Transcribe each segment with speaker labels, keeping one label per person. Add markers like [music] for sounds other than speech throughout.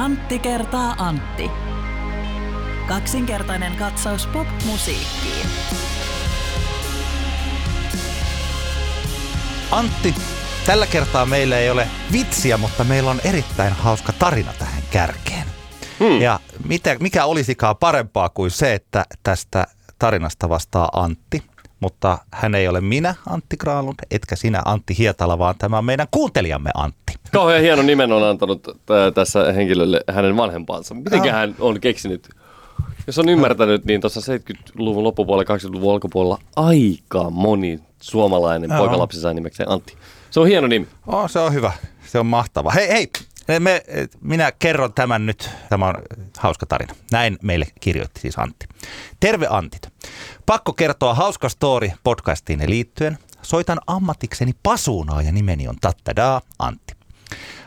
Speaker 1: Antti kertaa Antti. Kaksinkertainen katsaus pop-musiikkiin.
Speaker 2: Antti, tällä kertaa meillä ei ole vitsiä, mutta meillä on erittäin hauska tarina tähän kärkeen. Hmm. Ja mitä, mikä olisikaan parempaa kuin se, että tästä tarinasta vastaa Antti, mutta hän ei ole minä, Antti Kraalun, etkä sinä, Antti Hietala, vaan tämä on meidän kuuntelijamme Antti.
Speaker 3: Kauhean hieno nimen on antanut tässä henkilölle hänen vanhempansa. Miten hän on keksinyt? Jos on ymmärtänyt, niin tuossa 70-luvun loppupuolella, 80-luvun alkupuolella aika moni suomalainen poikalapsi sai nimekseen Antti. Se on hieno nimi.
Speaker 2: Oh, se on hyvä. Se on mahtava. Hei, hei, me, minä kerron tämän nyt. Tämä on hauska tarina. Näin meille kirjoitti siis Antti. Terve Antit. Pakko kertoa hauska story podcastiin liittyen. Soitan ammatikseni pasuunaa ja nimeni on Tattadaa Antti.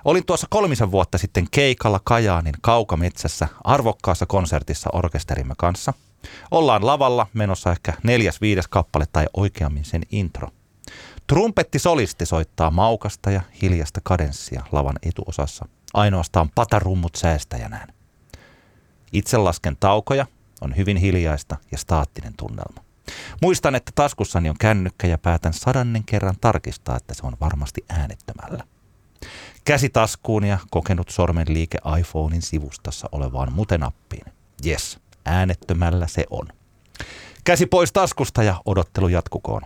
Speaker 2: Olin tuossa kolmisen vuotta sitten keikalla Kajaanin kaukametsässä arvokkaassa konsertissa orkesterimme kanssa. Ollaan lavalla menossa ehkä neljäs viides kappale tai oikeammin sen intro. Trumpetti solisti soittaa maukasta ja hiljasta kadenssia lavan etuosassa. Ainoastaan patarummut säästäjänään. Itse lasken taukoja, on hyvin hiljaista ja staattinen tunnelma. Muistan, että taskussani on kännykkä ja päätän sadannen kerran tarkistaa, että se on varmasti äänettömällä. Käsi taskuun ja kokenut sormen liike iPhonein sivustassa olevaan mutenappiin. Yes, äänettömällä se on. Käsi pois taskusta ja odottelu jatkukoon.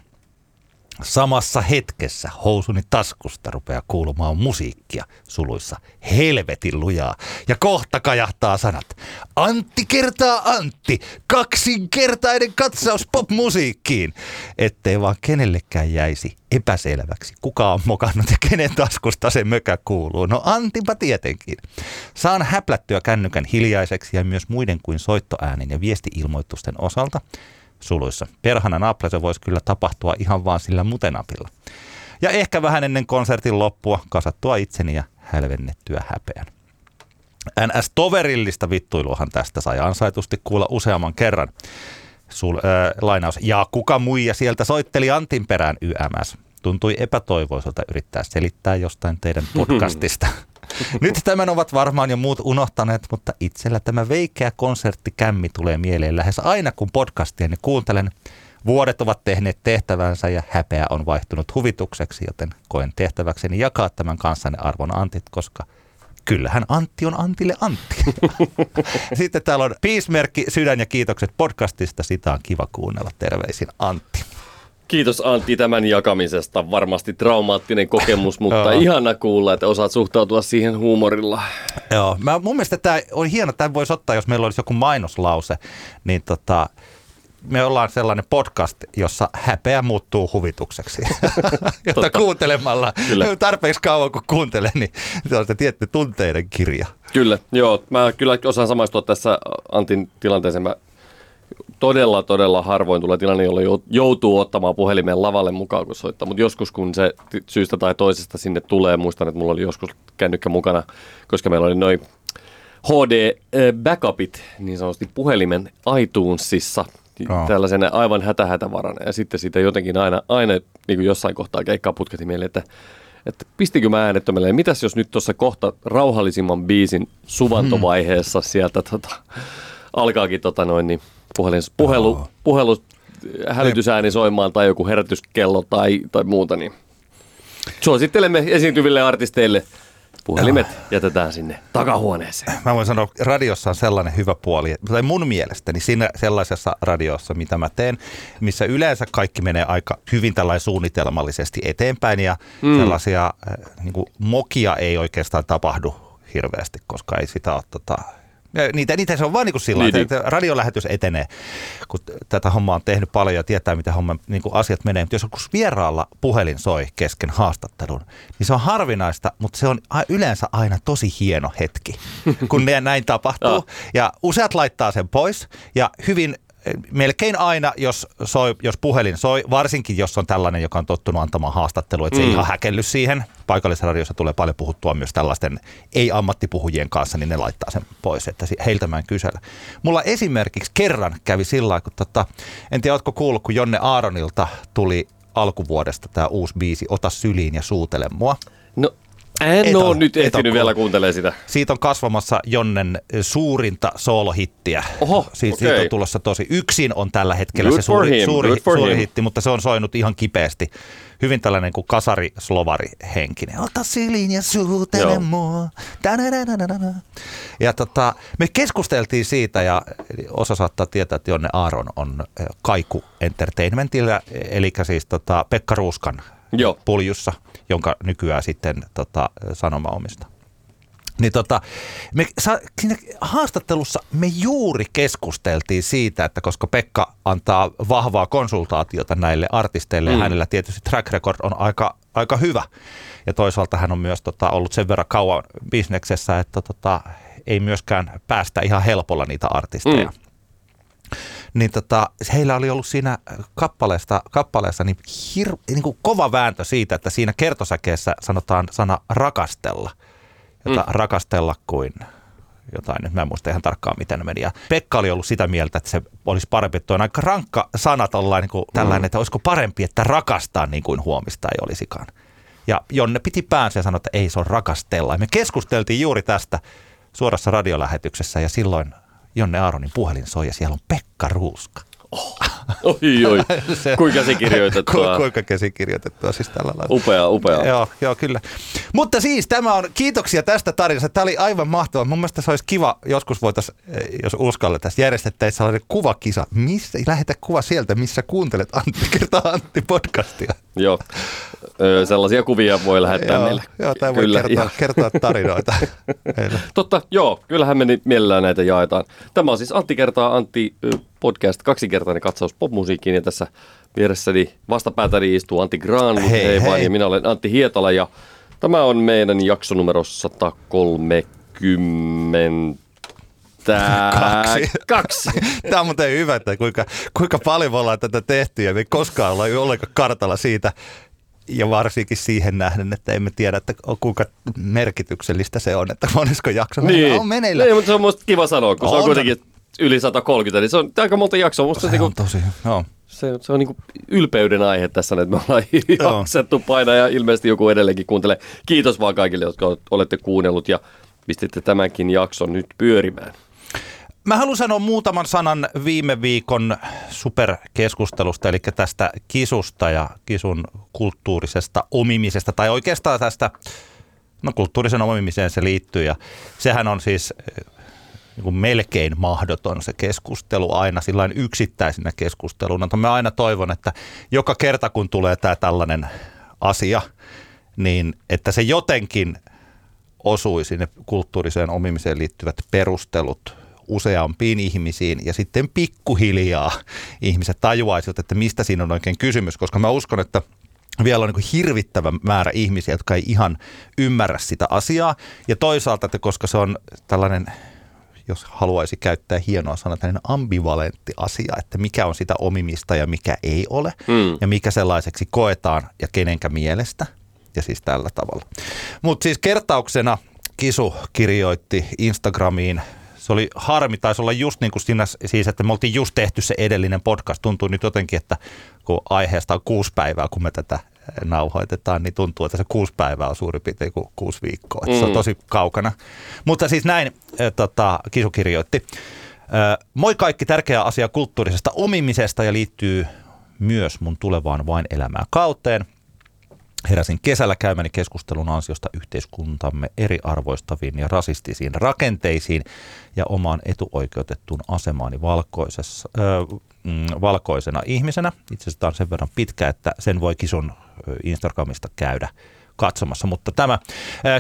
Speaker 2: Samassa hetkessä housuni taskusta rupeaa kuulumaan musiikkia suluissa helvetin lujaa. Ja kohta kajahtaa sanat. Antti kertaa Antti, kaksinkertainen katsaus popmusiikkiin. Ettei vaan kenellekään jäisi epäselväksi, kuka on mokannut ja kenen taskusta se mökä kuuluu. No Antipa tietenkin. Saan häplättyä kännykän hiljaiseksi ja myös muiden kuin soittoäänen ja viestiilmoitusten osalta – suluissa. Perhana naple se voisi kyllä tapahtua ihan vaan sillä mutenapilla. Ja ehkä vähän ennen konsertin loppua kasattua itseni ja hälvennettyä häpeän. NS-toverillista vittuiluahan tästä sai ansaitusti kuulla useamman kerran. Sul, äh, lainaus. Ja kuka muija sieltä soitteli Antin perään YMS? Tuntui epätoivoiselta yrittää selittää jostain teidän podcastista. [laughs] [laughs] Nyt tämän ovat varmaan jo muut unohtaneet, mutta itsellä tämä veikeä konserttikämmi tulee mieleen lähes aina, kun podcastia kuuntelen. Vuodet ovat tehneet tehtävänsä ja häpeä on vaihtunut huvitukseksi, joten koen tehtäväkseni jakaa tämän kanssanne arvon Antit, koska kyllähän Antti on Antille Antti. [laughs] Sitten täällä on piismerkki, sydän ja kiitokset podcastista. Sitä on kiva kuunnella. Terveisin Antti.
Speaker 3: Kiitos Antti tämän jakamisesta. Varmasti traumaattinen kokemus, [laughs] mutta ihana kuulla, että osaat suhtautua siihen huumorilla.
Speaker 2: Joo, mä, mun mielestä tämä on hieno. Tämä voisi ottaa, jos meillä olisi joku mainoslause, niin tota, me ollaan sellainen podcast, jossa häpeä muuttuu huvitukseksi. [laughs] Jota kuuntelemalla, Kyllä. tarpeeksi kauan kun kuuntelen, niin se on se tietty tunteiden kirja.
Speaker 3: Kyllä, joo. Mä kyllä osaan samaistua tässä Antin tilanteeseen. Mä todella, todella harvoin tulee tilanne, jolla joutuu ottamaan puhelimen lavalle mukaan, kun soittaa. Mutta joskus, kun se syystä tai toisesta sinne tulee, muistan, että mulla oli joskus kännykkä mukana, koska meillä oli noin HD-backupit niin sanotusti puhelimen iTunesissa, oh. tällaisen aivan hätähätävarana. Ja sitten siitä jotenkin aina, aina niin kuin jossain kohtaa keikkaa putketi mieleen, että että pistikö mä äänettömälle, mitäs jos nyt tuossa kohta rauhallisimman biisin suvantovaiheessa sieltä tota, alkaakin tota noin, niin puhelin, puhelu, oh. puhelu hälytysääni soimaan tai joku herätyskello tai, tai muuta, niin suosittelemme esiintyville artisteille puhelimet jätetään sinne takahuoneeseen.
Speaker 2: Mä voin sanoa, radiossa on sellainen hyvä puoli, tai mun mielestäni siinä sellaisessa radiossa, mitä mä teen, missä yleensä kaikki menee aika hyvin tällainen suunnitelmallisesti eteenpäin ja mm. sellaisia niin kuin, mokia ei oikeastaan tapahdu hirveästi, koska ei sitä ole tota, Niitä, niitä se on vaan niin kuin sillä niin, että niin. radiolähetys etenee, kun tätä hommaa on tehnyt paljon ja tietää, miten homma, niin kuin asiat menee. Mutta jos joku vieraalla puhelin soi kesken haastattelun, niin se on harvinaista, mutta se on yleensä aina tosi hieno hetki, kun näin tapahtuu. Ja useat laittaa sen pois ja hyvin melkein aina, jos, soi, jos puhelin soi, varsinkin jos on tällainen, joka on tottunut antamaan haastattelua, että se mm. ei ihan häkelly siihen. Paikallisradiossa tulee paljon puhuttua myös tällaisten ei-ammattipuhujien kanssa, niin ne laittaa sen pois, että heiltä mä en kysellä. Mulla esimerkiksi kerran kävi sillä kun tota, en tiedä, ootko kuullut, kun Jonne Aaronilta tuli alkuvuodesta tämä uusi biisi Ota syliin ja suutele mua.
Speaker 3: No En
Speaker 2: Et
Speaker 3: ole nyt ehtinyt vielä kuuntelemaan sitä.
Speaker 2: Siitä on kasvamassa Jonnen suurinta soolohittiä.
Speaker 3: Oho,
Speaker 2: siitä,
Speaker 3: okei.
Speaker 2: siitä on tulossa tosi. Yksin on tällä hetkellä
Speaker 3: Good
Speaker 2: se suuri,
Speaker 3: him,
Speaker 2: suuri,
Speaker 3: good
Speaker 2: suuri
Speaker 3: him.
Speaker 2: hitti, mutta se on soinut ihan kipeästi. Hyvin tällainen kuin kasari-slovari henkinen. Ota sylin ja suutele
Speaker 3: Joo.
Speaker 2: mua. Ja tota, me keskusteltiin siitä ja osa saattaa tietää, että Jonne Aaron on eh, Kaiku Entertainmentillä, eli siis tota Pekka Ruuskan
Speaker 3: Joo.
Speaker 2: puljussa, jonka nykyään sitten tota, sanoma omistaa. Niin tota, me, sa, siinä haastattelussa me juuri keskusteltiin siitä, että koska Pekka antaa vahvaa konsultaatiota näille artisteille mm. ja hänellä tietysti track record on aika, aika hyvä. Ja toisaalta hän on myös tota, ollut sen verran kauan bisneksessä, että tota, ei myöskään päästä ihan helpolla niitä artisteja.
Speaker 3: Mm.
Speaker 2: Niin tota, heillä oli ollut siinä kappaleesta, kappaleessa niin, hir, niin kuin kova vääntö siitä, että siinä kertosäkeessä sanotaan sana rakastella jota mm. rakastella kuin jotain, nyt mä en muista ihan tarkkaan miten meni. Ja Pekka oli ollut sitä mieltä, että se olisi parempi, että on aika rankka sana tollain, niin kuin tällainen, mm. että olisiko parempi, että rakastaa niin kuin huomista ei olisikaan. Ja Jonne piti päänsä ja sanoi, että ei se on rakastella. Ja me keskusteltiin juuri tästä suorassa radiolähetyksessä ja silloin Jonne Aaronin puhelin soi ja siellä on Pekka Ruuska.
Speaker 3: Oi, oi. [laughs]
Speaker 2: Se-
Speaker 3: Kuinka käsikirjoitettua.
Speaker 2: Ku, kuinka käsikirjoitettua siis tällä lailla.
Speaker 3: Upea, upea.
Speaker 2: Joo, joo, kyllä. Mutta siis tämä on, kiitoksia tästä tarinasta. Tämä oli aivan mahtava. Mun mielestä se olisi kiva, joskus voitaisiin, jos uskallettaisiin, järjestettäisiin sellainen kuvakisa. Missä, lähetä kuva sieltä, missä kuuntelet Antti kertaa Antti podcastia.
Speaker 3: Joo. Ö, sellaisia kuvia voi lähettää
Speaker 2: joo,
Speaker 3: meille.
Speaker 2: joo, tämä voi
Speaker 3: Kyllä,
Speaker 2: kertoa, kertoa tarinoita. [laughs]
Speaker 3: Totta, joo, kyllähän me mielellään näitä jaetaan. Tämä on siis Antti kertaa Antti podcast, kaksinkertainen katsaus popmusiikkiin ja tässä vieressäni vastapäätäni istuu Antti Granlund,
Speaker 2: Hei,
Speaker 3: hei,
Speaker 2: hei.
Speaker 3: ja minä olen Antti Hietala ja tämä on meidän jakso numero 130.
Speaker 2: Kaksi. [laughs]
Speaker 3: Kaksi.
Speaker 2: Tämä on muuten hyvä, että kuinka, kuinka paljon me ollaan tätä tehty ja me ei koskaan olla ollenkaan kartalla siitä, ja varsinkin siihen nähden, että emme tiedä, että kuinka merkityksellistä se on, että monesko jakso
Speaker 3: Niin.
Speaker 2: on meneillä.
Speaker 3: niin, mutta se on musta kiva sanoa, kun se on
Speaker 2: On.
Speaker 3: kuitenkin yli 130, niin se on aika monta jaksoa. Musta se,
Speaker 2: Se
Speaker 3: niinku,
Speaker 2: on tosi, joo.
Speaker 3: se, se on niinku ylpeyden aihe tässä, että me ollaan [laughs]
Speaker 2: Joo.
Speaker 3: jaksettu painaa ja ilmeisesti joku edelleenkin kuuntelee. Kiitos vaan kaikille, jotka olette kuunnellut ja pistitte tämänkin jakson nyt pyörimään.
Speaker 2: Mä haluan sanoa muutaman sanan viime viikon superkeskustelusta, eli tästä kisusta ja kisun kulttuurisesta omimisesta, tai oikeastaan tästä, no kulttuurisen omimiseen se liittyy, ja sehän on siis niin kuin melkein mahdoton se keskustelu aina sillä yksittäisenä keskusteluna. Mutta mä aina toivon, että joka kerta kun tulee tämä tällainen asia, niin että se jotenkin osuisi ne kulttuuriseen omimiseen liittyvät perustelut useampiin ihmisiin ja sitten pikkuhiljaa ihmiset tajuaisivat, että mistä siinä on oikein kysymys, koska mä uskon, että vielä on niin hirvittävä määrä ihmisiä, jotka ei ihan ymmärrä sitä asiaa. Ja toisaalta, että koska se on tällainen, jos haluaisi käyttää hienoa sanaa, tällainen ambivalentti asia, että mikä on sitä omimista ja mikä ei ole,
Speaker 3: Mm.
Speaker 2: ja mikä sellaiseksi koetaan ja kenenkä mielestä, ja siis tällä tavalla. Mutta siis kertauksena Kisu kirjoitti Instagramiin, se oli harmi, taisi olla just niin kuin siinä, siis että me oltiin just tehty se edellinen podcast, tuntuu nyt jotenkin, että kun aiheesta on kuusi päivää, kun me tätä nauhoitetaan, niin tuntuu, että se kuusi päivää on suurin piirtein kuin kuusi viikkoa. Mm. Se on
Speaker 3: Mm.
Speaker 2: tosi kaukana. Mutta siis näin tota, Kisu kirjoitti. Moi kaikki tärkeä asia kulttuurisesta omimisesta ja liittyy myös mun tulevaan vain elämää kauteen. Heräsin kesällä käymäni keskustelun ansiosta yhteiskuntamme eriarvoistaviin ja rasistisiin rakenteisiin ja omaan etuoikeutettuun asemaani valkoisessa, ö, mm, valkoisena ihmisenä. Itse asiassa tämä on sen verran pitkä, että sen voi kisun Instagramista käydä katsomassa. Mutta tämä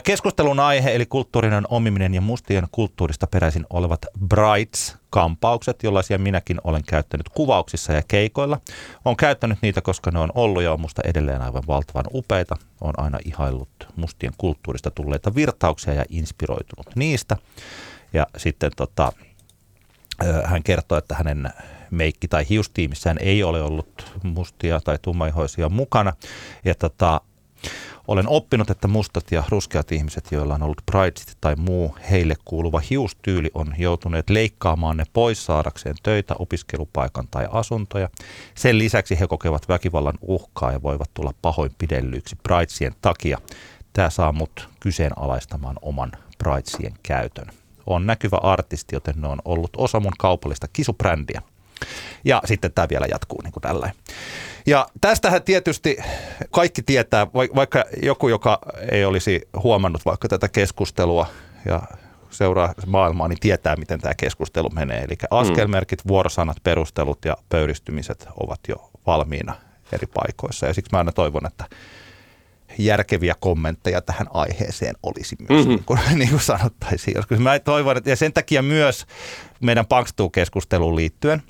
Speaker 2: keskustelun aihe, eli kulttuurinen omiminen ja mustien kulttuurista peräisin olevat Brights-kampaukset, jollaisia minäkin olen käyttänyt kuvauksissa ja keikoilla. Olen käyttänyt niitä, koska ne on ollut ja on musta edelleen aivan valtavan upeita. Olen aina ihaillut mustien kulttuurista tulleita virtauksia ja inspiroitunut niistä. Ja sitten tota, hän kertoi, että hänen meikki- tai hiustiimissään ei ole ollut mustia tai tummaihoisia mukana. Ja tota, olen oppinut, että mustat ja ruskeat ihmiset, joilla on ollut Bridesit tai muu heille kuuluva hiustyyli, on joutuneet leikkaamaan ne pois saadakseen töitä, opiskelupaikan tai asuntoja. Sen lisäksi he kokevat väkivallan uhkaa ja voivat tulla pahoinpidellyiksi Bridesien takia. tämä saa mut kyseenalaistamaan oman Bridesien käytön. On näkyvä artisti, joten ne on ollut osa mun kaupallista kisubrändiä. Ja sitten tämä vielä jatkuu niin kuin tällä. Ja tästähän tietysti kaikki tietää, vaikka joku, joka ei olisi huomannut vaikka tätä keskustelua ja seuraa maailmaa, niin tietää, miten tämä keskustelu menee. Eli askelmerkit, vuorosanat, perustelut ja pöyristymiset ovat jo valmiina eri paikoissa. Ja siksi mä aina toivon, että järkeviä kommentteja tähän aiheeseen olisi myös, mm-hmm. niin, kuin, [laughs] niin kuin sanottaisiin joskus. Mä toivon, että ja sen takia myös meidän Punkstuu-keskusteluun liittyen,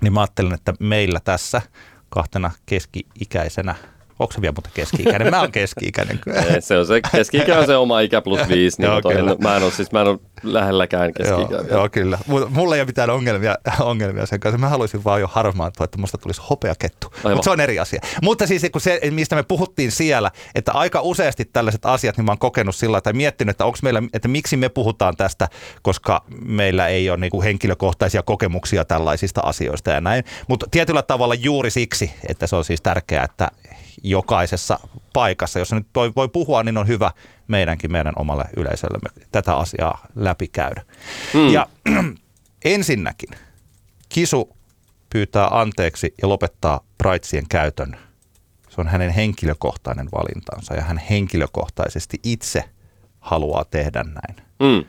Speaker 2: niin mä ajattelen, että meillä tässä kahtena keski-ikäisenä Onko se vielä muuten keski-ikäinen? Mä oon keski-ikäinen [laughs]
Speaker 3: se on se, keski-ikä on se oma ikä plus viisi. [laughs] Niin joo, toi, mä en ole, siis mä en ole lähelläkään keski
Speaker 2: joo, joo, kyllä. Mulla ei ole mitään ongelmia, [laughs] ongelmia sen kanssa. Mä haluaisin vaan jo harmaantua, että musta tulisi hopeakettu. Mutta se on eri asia. Mutta siis kun se, mistä me puhuttiin siellä, että aika useasti tällaiset asiat, niin mä oon kokenut sillä tai miettinyt, että, onko meillä, että miksi me puhutaan tästä, koska meillä ei ole niin kuin henkilökohtaisia kokemuksia tällaisista asioista ja näin. Mutta tietyllä tavalla juuri siksi, että se on siis tärkeää, että jokaisessa paikassa, jos nyt voi, voi puhua, niin on hyvä meidänkin meidän omalle yleisöllemme tätä asiaa läpikäydä. Mm. Ja [clears throat] ensinnäkin Kisu pyytää anteeksi ja lopettaa Pridesien käytön. Se on hänen henkilökohtainen valintansa ja hän henkilökohtaisesti itse haluaa tehdä näin. Mm.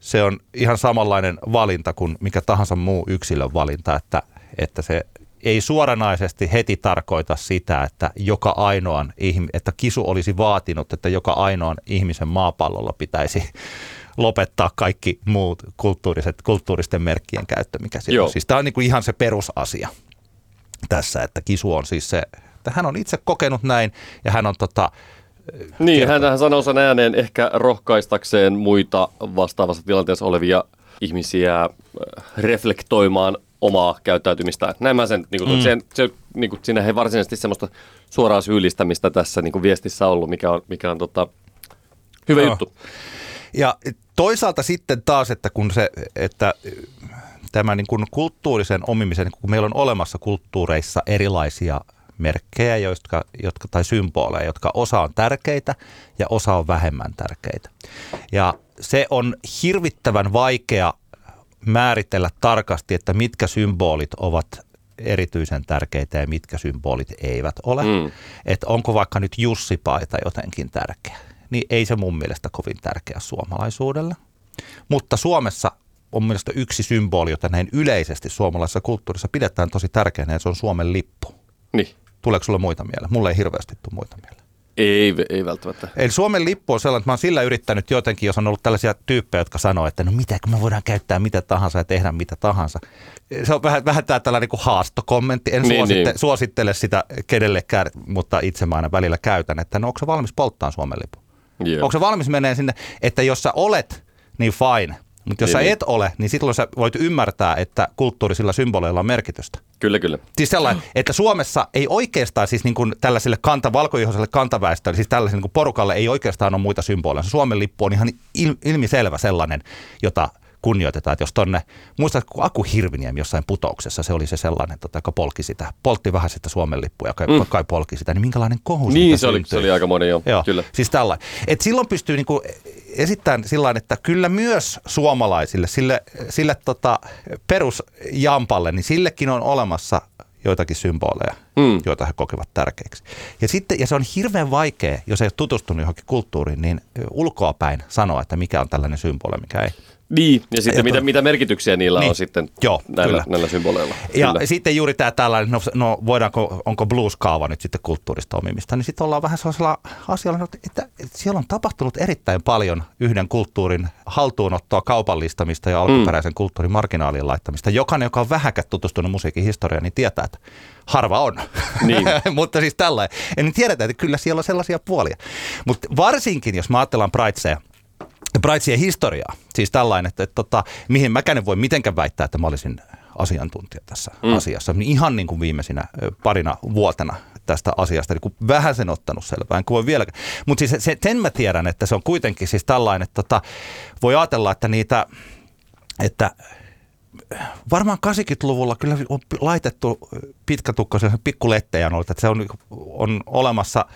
Speaker 2: Se on ihan samanlainen valinta kuin mikä tahansa muu yksilön valinta, että, että se ei suoranaisesti heti tarkoita sitä, että joka ainoan, että kisu olisi vaatinut, että joka ainoan ihmisen maapallolla pitäisi [laughs] lopettaa kaikki muut kulttuuriset, kulttuuristen merkkien käyttö, mikä siinä on. Siis tämä on niin kuin ihan se perusasia tässä, että kisu on siis se, että hän on itse kokenut näin ja hän on tota,
Speaker 3: niin, hän, hän sanoo sen ääneen ehkä rohkaistakseen muita vastaavassa tilanteessa olevia ihmisiä reflektoimaan omaa käyttäytymistä. Näin mä sen, niin kuin, mm. sen, se, niin kuin, siinä ei varsinaisesti semmoista suoraa syyllistämistä tässä niin kuin viestissä ollut, mikä on, mikä on tota, hyvä no. juttu.
Speaker 2: Ja toisaalta sitten taas, että kun se, että tämä niin kuin kulttuurisen omimisen, kun meillä on olemassa kulttuureissa erilaisia merkkejä jotka, jotka, tai symboleja, jotka osa on tärkeitä ja osa on vähemmän tärkeitä. Ja se on hirvittävän vaikea määritellä tarkasti, että mitkä symbolit ovat erityisen tärkeitä ja mitkä symbolit eivät ole. Mm. Että onko vaikka nyt Jussi-paita jotenkin tärkeä, niin ei se mun mielestä kovin tärkeä suomalaisuudelle. Mutta Suomessa on mielestäni yksi symboli, jota näin yleisesti suomalaisessa kulttuurissa pidetään tosi tärkeänä, ja se on Suomen lippu.
Speaker 3: Niin.
Speaker 2: Tuleeko sulle muita mieleen? Mulle ei hirveästi tule muita mieleen.
Speaker 3: Ei, ei välttämättä.
Speaker 2: Eli Suomen lippu on sellainen, että mä oon sillä yrittänyt jotenkin, jos on ollut tällaisia tyyppejä, jotka sanoo, että no mitä, kun me voidaan käyttää mitä tahansa ja tehdä mitä tahansa. Se on vähän, vähän tällainen kuin haastokommentti. En niin, suositte, niin. suosittele sitä kenellekään, mutta itse mä aina välillä käytän, että no onko se valmis polttaa Suomen lippu? Joo. Onko se valmis menee sinne, että jos sä olet, niin fine – mutta jos niin, sä niin. et ole, niin silloin sä voit ymmärtää, että kulttuurisilla symboleilla on merkitystä.
Speaker 3: Kyllä, kyllä.
Speaker 2: Siis sellainen, että Suomessa ei oikeastaan siis niin kuin tällaiselle kanta, valkoihoiselle kantaväestölle, siis tällaiselle niin kuin porukalle ei oikeastaan ole muita symboleja. Suomen lippu on ihan il, ilmiselvä sellainen, jota kunnioitetaan. Että jos tonne, muistat, kun Aku Hirviniemi jossain putouksessa, se oli se sellainen, tota, joka polki sitä, poltti vähän sitä Suomen lippua ja kai, mm. kai polki sitä, niin minkälainen kohu
Speaker 3: Niin, se oli, se oli aika monen jo, joo, kyllä.
Speaker 2: Siis tällainen. Et silloin pystyy niinku esittämään sillä että kyllä myös suomalaisille, sille, sille tota, perusjampalle, niin sillekin on olemassa joitakin symboleja, mm. joita he kokevat tärkeiksi. Ja, sitten, ja se on hirveän vaikea, jos ei ole tutustunut johonkin kulttuuriin, niin ulkoapäin sanoa, että mikä on tällainen symboli, mikä ei.
Speaker 3: Niin, ja sitten ja mitä, mitä merkityksiä niillä niin. on sitten Joo, näillä, näillä symboleilla.
Speaker 2: Ja kyllä. sitten juuri tämä tällainen, no, no voidaanko, onko blues-kaava nyt sitten kulttuurista omimista, niin sitten ollaan vähän sellaisella asialla, että, että siellä on tapahtunut erittäin paljon yhden kulttuurin haltuunottoa, kaupallistamista ja alkuperäisen mm. kulttuurin marginaalien laittamista. Jokainen, joka on vähäkään tutustunut musiikin historiaan, niin tietää, että harva on. Niin. [laughs] Mutta siis tällainen. En tiedä, että kyllä siellä on sellaisia puolia. Mutta varsinkin, jos mä ajatellaan Prideseja, Brightsien historiaa. Siis tällainen, että, että, että mihin mäkään en voi mitenkään väittää, että mä olisin asiantuntija tässä mm. asiassa. Niin ihan niin kuin viimeisinä parina vuotena tästä asiasta, niin kuin vähän sen ottanut selvää, en voi vielä. Mutta siis se, sen mä tiedän, että se on kuitenkin siis tällainen, että tota, voi ajatella, että niitä, että varmaan 80-luvulla kyllä on laitettu pitkätukkoisen pikkulettejä, että se on, on olemassa –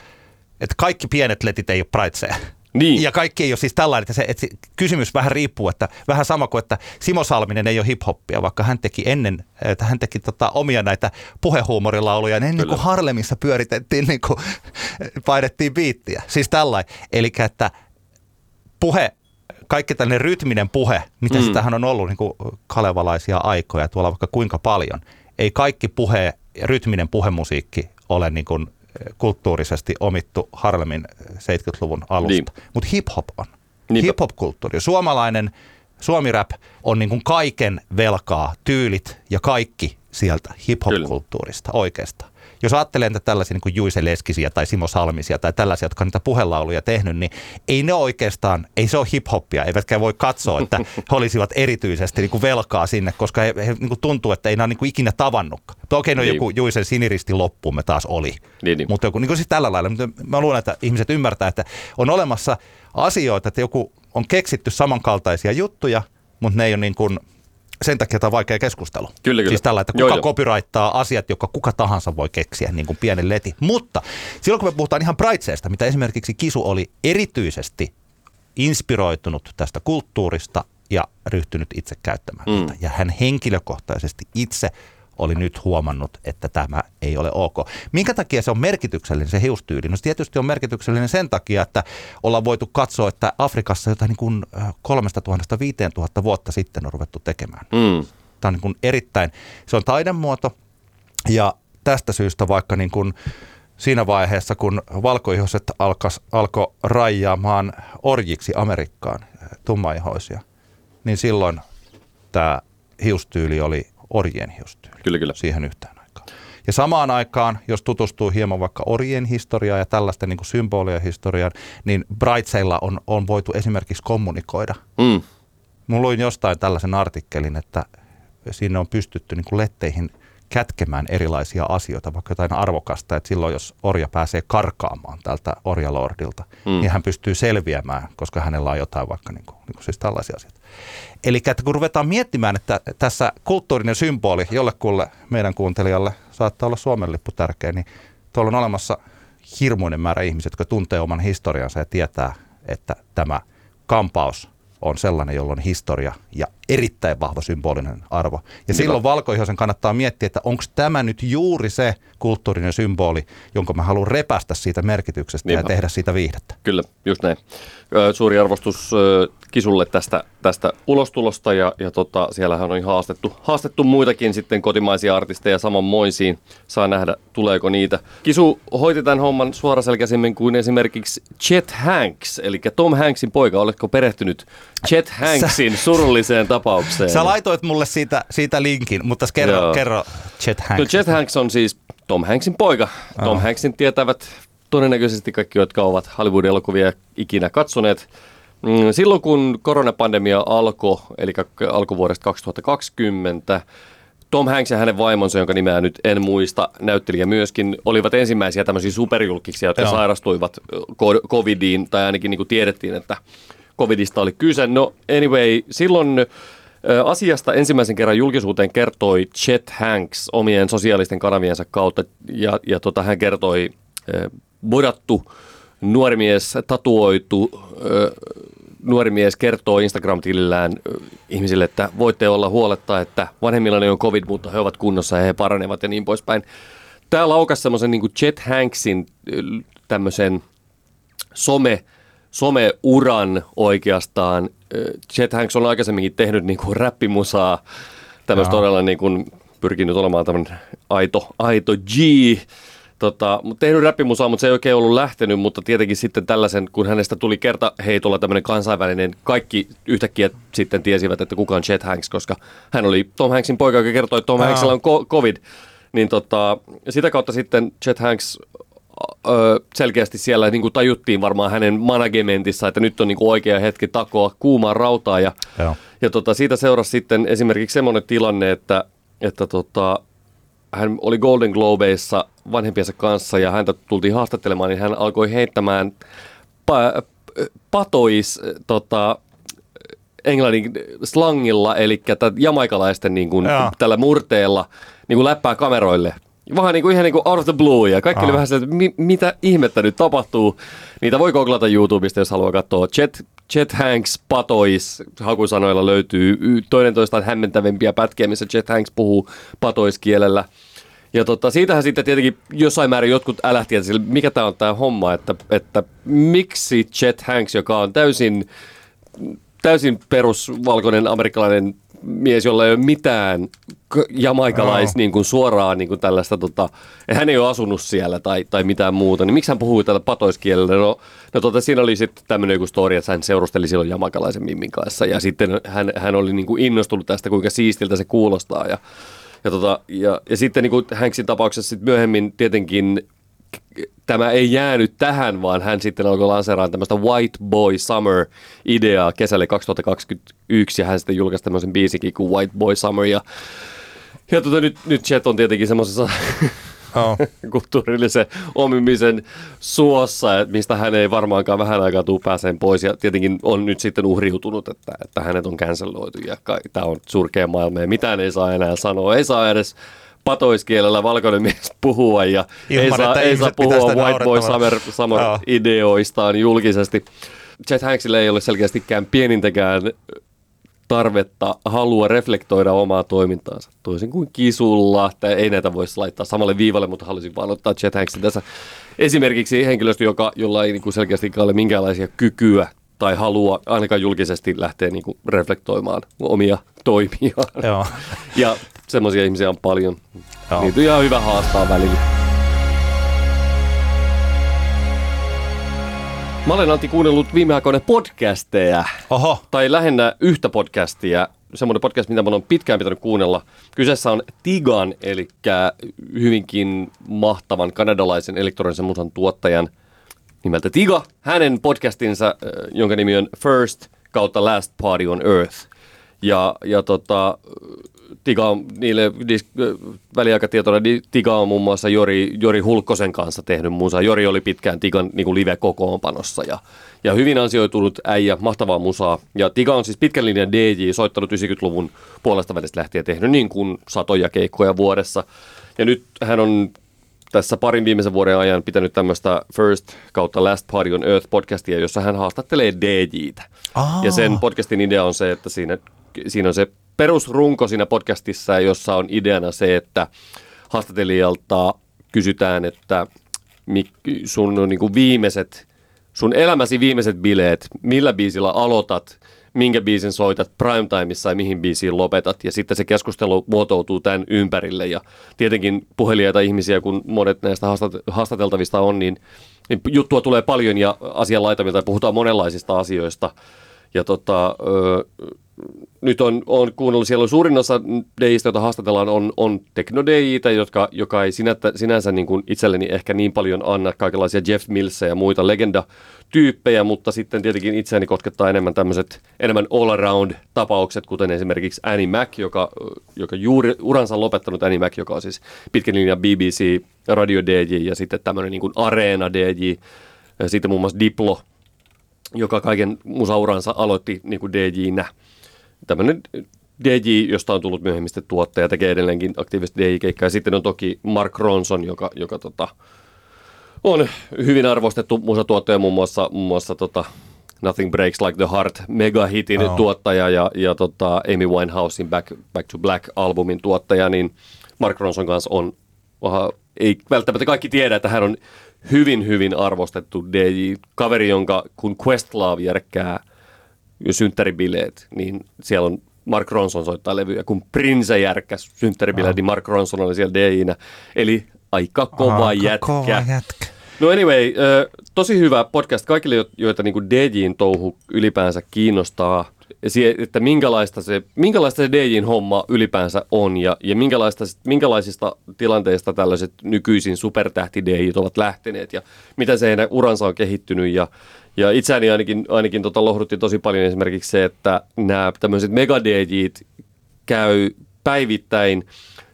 Speaker 2: että kaikki pienet letit ei ole praitseja.
Speaker 3: Niin.
Speaker 2: Ja kaikki ei ole siis tällainen, että se, että se kysymys vähän riippuu, että vähän sama kuin, että Simo Salminen ei ole hiphoppia, vaikka hän teki ennen, että hän teki tota, omia näitä puhehuumorilauluja, niin ennen kuin Harlemissa pyöritettiin, niin kuin painettiin biittiä. Siis tällainen. Eli että puhe, kaikki tällainen rytminen puhe, mitä mm. sitähän on ollut niin kuin kalevalaisia aikoja tuolla vaikka kuinka paljon, ei kaikki puhe, rytminen puhemusiikki ole niin kuin kulttuurisesti omittu Harlemin 70-luvun alusta. Niin. Mutta hip-hop on. Niinpä. Hip-hop-kulttuuri. Suomalainen suomirap on niin kuin kaiken velkaa, tyylit ja kaikki sieltä hip-hop-kulttuurista oikeastaan jos ajattelen että tällaisia niin kuin Juise Leskisiä tai Simo Salmisia tai tällaisia, jotka on niitä puhelauluja tehnyt, niin ei ne oikeastaan, ei se ole hip-hoppia, eivätkä voi katsoa, että he olisivat erityisesti niin kuin velkaa sinne, koska he, he niin kuin tuntuu, että ei ne ole niin kuin ikinä tavannutkaan. Okei, no niin. joku Juisen siniristi loppuun me taas oli. Niin, niin. Mutta joku, niin kuin siis tällä lailla, mä luulen, että ihmiset ymmärtää, että on olemassa asioita, että joku on keksitty samankaltaisia juttuja, mutta ne ei ole niin kuin – sen takia tämä on vaikea keskustelu.
Speaker 3: Kyllä, kyllä.
Speaker 2: Siis tällä, että kuka joo, copyrighttaa asiat, joka kuka tahansa voi keksiä, niin kuin pienen leti. Mutta silloin kun me puhutaan ihan Brightseesta, mitä esimerkiksi Kisu oli erityisesti inspiroitunut tästä kulttuurista ja ryhtynyt itse käyttämään mm. Ja hän henkilökohtaisesti itse oli nyt huomannut, että tämä ei ole ok. Minkä takia se on merkityksellinen se hiustyyli? No se tietysti on merkityksellinen sen takia, että ollaan voitu katsoa, että Afrikassa jotain niin kuin 3000-5000 vuotta sitten on ruvettu tekemään. Mm. Tämä on niin kuin erittäin, se on taidemuoto ja tästä syystä vaikka niin kuin siinä vaiheessa, kun valkoihoiset alkoi rajaamaan orjiksi Amerikkaan tummaihoisia, niin silloin tämä hiustyyli oli orjien hiustyyli
Speaker 3: kyllä, kyllä.
Speaker 2: siihen yhteen aikaan. Ja samaan aikaan, jos tutustuu hieman vaikka orjien historiaan ja tällaisten niin symbolien historiaan, niin Brightseilla on, on voitu esimerkiksi kommunikoida. Mm. Mulla luin jostain tällaisen artikkelin, että siinä on pystytty niin kuin letteihin – kätkemään erilaisia asioita, vaikka jotain arvokasta, että silloin jos orja pääsee karkaamaan tältä orjalordilta, mm. niin hän pystyy selviämään, koska hänellä on jotain vaikka niin kuin, niin kuin siis tällaisia asioita. Eli että kun ruvetaan miettimään, että tässä kulttuurinen symboli jollekulle meidän kuuntelijalle saattaa olla Suomen lippu tärkeä, niin tuolla on olemassa hirmuinen määrä ihmisiä, jotka tuntee oman historiansa ja tietää, että tämä kampaus on sellainen, jolla on historia ja erittäin vahva symbolinen arvo. Ja Hyvä. silloin valkoihoisen kannattaa miettiä, että onko tämä nyt juuri se kulttuurinen symboli, jonka mä haluan repästä siitä merkityksestä Niinpä. ja tehdä siitä viihdettä.
Speaker 3: Kyllä, just näin. Suuri arvostus Kisulle tästä, tästä ulostulosta ja, ja tota, siellähän on haastettu, haastettu muitakin sitten kotimaisia artisteja samanmoisiin. Saa nähdä, tuleeko niitä. Kisu hoiti tämän homman suoraselkäisemmin kuin esimerkiksi Chet Hanks, eli Tom Hanksin poika. Oletko perehtynyt Chet Hanksin surulliseen tapaukseen?
Speaker 2: Sä laitoit mulle siitä, siitä linkin, mutta kerro, kerro Chet Hanks.
Speaker 3: No Chet Hanks on siis Tom Hanksin poika. Tom oh. Hanksin tietävät todennäköisesti kaikki, jotka ovat Hollywood-elokuvia ikinä katsoneet. Mm, silloin kun koronapandemia alkoi, eli alkuvuodesta 2020, Tom Hanks ja hänen vaimonsa, jonka nimeä nyt en muista, näyttelijä myöskin, olivat ensimmäisiä tämmöisiä superjulkisia, jotka Joo. sairastuivat covidiin, tai ainakin niin kuin tiedettiin, että covidista oli kyse. No anyway, silloin Asiasta ensimmäisen kerran julkisuuteen kertoi Chet Hanks omien sosiaalisten kanaviensa kautta, ja, ja tota, hän kertoi bodattu nuori mies, tatuoitu nuori mies kertoo Instagram-tilillään ihmisille, että voitte olla huoletta, että vanhemmillani on covid, mutta he ovat kunnossa ja he paranevat ja niin poispäin. Tämä laukasi semmoisen niin Chet Hanksin tämmöisen some, someuran oikeastaan. Chet Hanks on aikaisemminkin tehnyt niin kuin räppimusaa, tämmöistä todella niin kuin, pyrkinyt olemaan tämmöinen aito, aito G, Tota, tehnyt räppimusaa, mutta se ei oikein ollut lähtenyt, mutta tietenkin sitten tällaisen, kun hänestä tuli kerta heitolla tämmöinen kansainvälinen, kaikki yhtäkkiä sitten tiesivät, että kuka on Chet Hanks, koska hän oli Tom Hanksin poika, joka kertoi, että Tom. Hanksilla on COVID. Niin tota, sitä kautta sitten Chet Hanks ö, selkeästi siellä niin kuin tajuttiin varmaan hänen managementissa, että nyt on niin kuin oikea hetki takoa kuumaa rautaa. Ja, ja tota, siitä seurasi sitten esimerkiksi semmoinen tilanne, että, että tota, hän oli Golden Globeissa vanhempiensa kanssa ja häntä tultiin haastattelemaan, niin hän alkoi heittämään pa- patois tota, englannin slangilla, eli jamaikalaisten niin kuin, tällä murteella niin kuin läppää kameroille. Vähän niin kuin ihan niin kuin out of the blue ja kaikki Aa. oli vähän se, että mi- mitä ihmettä nyt tapahtuu. Niitä voi googlata YouTubesta, jos haluaa katsoa. Chet, Chet Hanks patois, hakusanoilla löytyy toinen toistaan hämmentävimpiä pätkiä, missä Chet Hanks puhuu patoiskielellä. Ja tota, siitähän sitten tietenkin jossain määrin jotkut älähti, että mikä tämä on tämä homma, että, että miksi Chet Hanks, joka on täysin, täysin perusvalkoinen amerikkalainen mies, jolla ei ole mitään jamaikalais oh. niin kuin suoraan niin kuin tällaista, tota, hän ei ole asunut siellä tai, tai mitään muuta, niin miksi hän puhuu tällä patoiskielellä? No, no tota, siinä oli sitten tämmöinen joku story, että hän seurusteli silloin jamaikalaisen Mimmin kanssa ja sitten hän, hän oli niin kuin innostunut tästä, kuinka siistiltä se kuulostaa ja ja, tota, ja, ja sitten niin kuin Hanksin tapauksessa sit myöhemmin tietenkin tämä ei jäänyt tähän, vaan hän sitten alkoi lanseeraan tämmöistä White Boy Summer-ideaa kesälle 2021, ja hän sitten julkaisi tämmöisen biisikin kuin White Boy Summer, ja, ja tota, nyt, nyt Chet on tietenkin semmoisessa oh. [laughs] kulttuurillisen omimisen suossa, että mistä hän ei varmaankaan vähän aikaa tule pääseen pois. Ja tietenkin on nyt sitten uhriutunut, että, että hänet on canceloitu ja tämä on surkea maailma ja mitään ei saa enää sanoa. Ei saa edes patoiskielellä valkoinen mies puhua ja Ilman, ei saa, ei saa puhua White Boy Summer, Summer oh. ideoistaan julkisesti. Chet Hanksille ei ole selkeästikään pienintäkään tarvetta, halua reflektoida omaa toimintaansa. Toisin kuin kisulla, että ei näitä voisi laittaa samalle viivalle, mutta halusin vaan ottaa Chet Hanksin tässä esimerkiksi henkilöstö, joka, jolla ei niin selkeästi ole minkäänlaisia kykyä tai halua ainakaan julkisesti lähteä niin kuin reflektoimaan omia toimiaan. Joo. Ja semmoisia ihmisiä on paljon. Joo. Niitä on ihan hyvä haastaa välillä. Mä olen Antti kuunnellut viime aikoina podcasteja.
Speaker 2: Oho.
Speaker 3: Tai lähinnä yhtä podcastia. Semmoinen podcast, mitä mä olen pitkään pitänyt kuunnella. Kyseessä on Tigan, eli hyvinkin mahtavan kanadalaisen elektronisen musan tuottajan nimeltä Tiga. Hänen podcastinsa, jonka nimi on First kautta Last Party on Earth. Ja, ja tota, Tiga on niille dis- väliaikatietona, Tiga on muun muassa Jori, Jori Hulkkosen kanssa tehnyt musaa. Jori oli pitkään Tigan niin live-kokoonpanossa ja, ja hyvin ansioitunut äijä, mahtavaa musaa. Ja Tiga on siis pitkän linjan DJ, soittanut 90-luvun puolesta välistä lähtien tehnyt niin kuin satoja keikkoja vuodessa. Ja nyt hän on tässä parin viimeisen vuoden ajan pitänyt tämmöistä First kautta Last Party on Earth podcastia, jossa hän haastattelee DJtä. Aa. Ja sen podcastin idea on se, että siinä, siinä on se perusrunko siinä podcastissa, jossa on ideana se, että haastattelijalta kysytään, että sun niin kuin viimeiset, sun elämäsi viimeiset bileet, millä biisillä aloitat, minkä biisin soitat primetimeissa ja mihin biisiin lopetat. Ja sitten se keskustelu muotoutuu tämän ympärille. Ja tietenkin puhelijaita ihmisiä, kun monet näistä haastateltavista on, niin, niin juttua tulee paljon ja asian laitamilta puhutaan monenlaisista asioista. Ja tota, nyt on, on kuunnellut, siellä on suurin osa DJistä, joita haastatellaan, on, on tekno jotka, joka ei sinätä, sinänsä niin kuin itselleni ehkä niin paljon anna kaikenlaisia Jeff Millsia ja muita legenda-tyyppejä, mutta sitten tietenkin itseäni koskettaa enemmän tämmöiset enemmän all-around-tapaukset, kuten esimerkiksi Annie Mac, joka, joka juuri uransa lopettanut. Annie Mac, joka on siis pitkän linjan BBC radio DJ ja sitten tämmöinen niin kuin Areena DJ, ja sitten muun muassa Diplo, joka kaiken musauransa aloitti niin kuin DJ-nä tämmöinen DJ, josta on tullut myöhemmin tuottaja, tekee edelleenkin aktiivisesti DJ-keikkaa. Ja sitten on toki Mark Ronson, joka, joka tota, on hyvin arvostettu musatuottaja, muun muassa, muun muassa tota, Nothing Breaks Like the Heart megahitin oh. tuottaja ja, ja tota Amy Winehousein Back, Back to Black-albumin tuottaja, niin Mark Ronson kanssa on, oha, ei välttämättä kaikki tiedä, että hän on hyvin, hyvin arvostettu DJ, kaveri, jonka kun Questlove järkkää – synttäribileet, niin siellä on Mark Ronson soittaa levyjä. Kun Prince järkkäs synttäribileet, niin Mark Ronson oli siellä DJinä. Eli aika kova, aika jätkä. kova jätkä. No anyway, tosi hyvä podcast kaikille, joita niin DJin touhu ylipäänsä kiinnostaa. Että minkälaista se, minkälaista se DJin homma ylipäänsä on ja, ja minkälaista, minkälaisista tilanteista tällaiset nykyisin supertähti DJit ovat lähteneet ja mitä se heidän uransa on kehittynyt. Ja, ja itseäni ainakin, ainakin tota lohdutti tosi paljon esimerkiksi se, että nämä tämmöiset megadejit käy päivittäin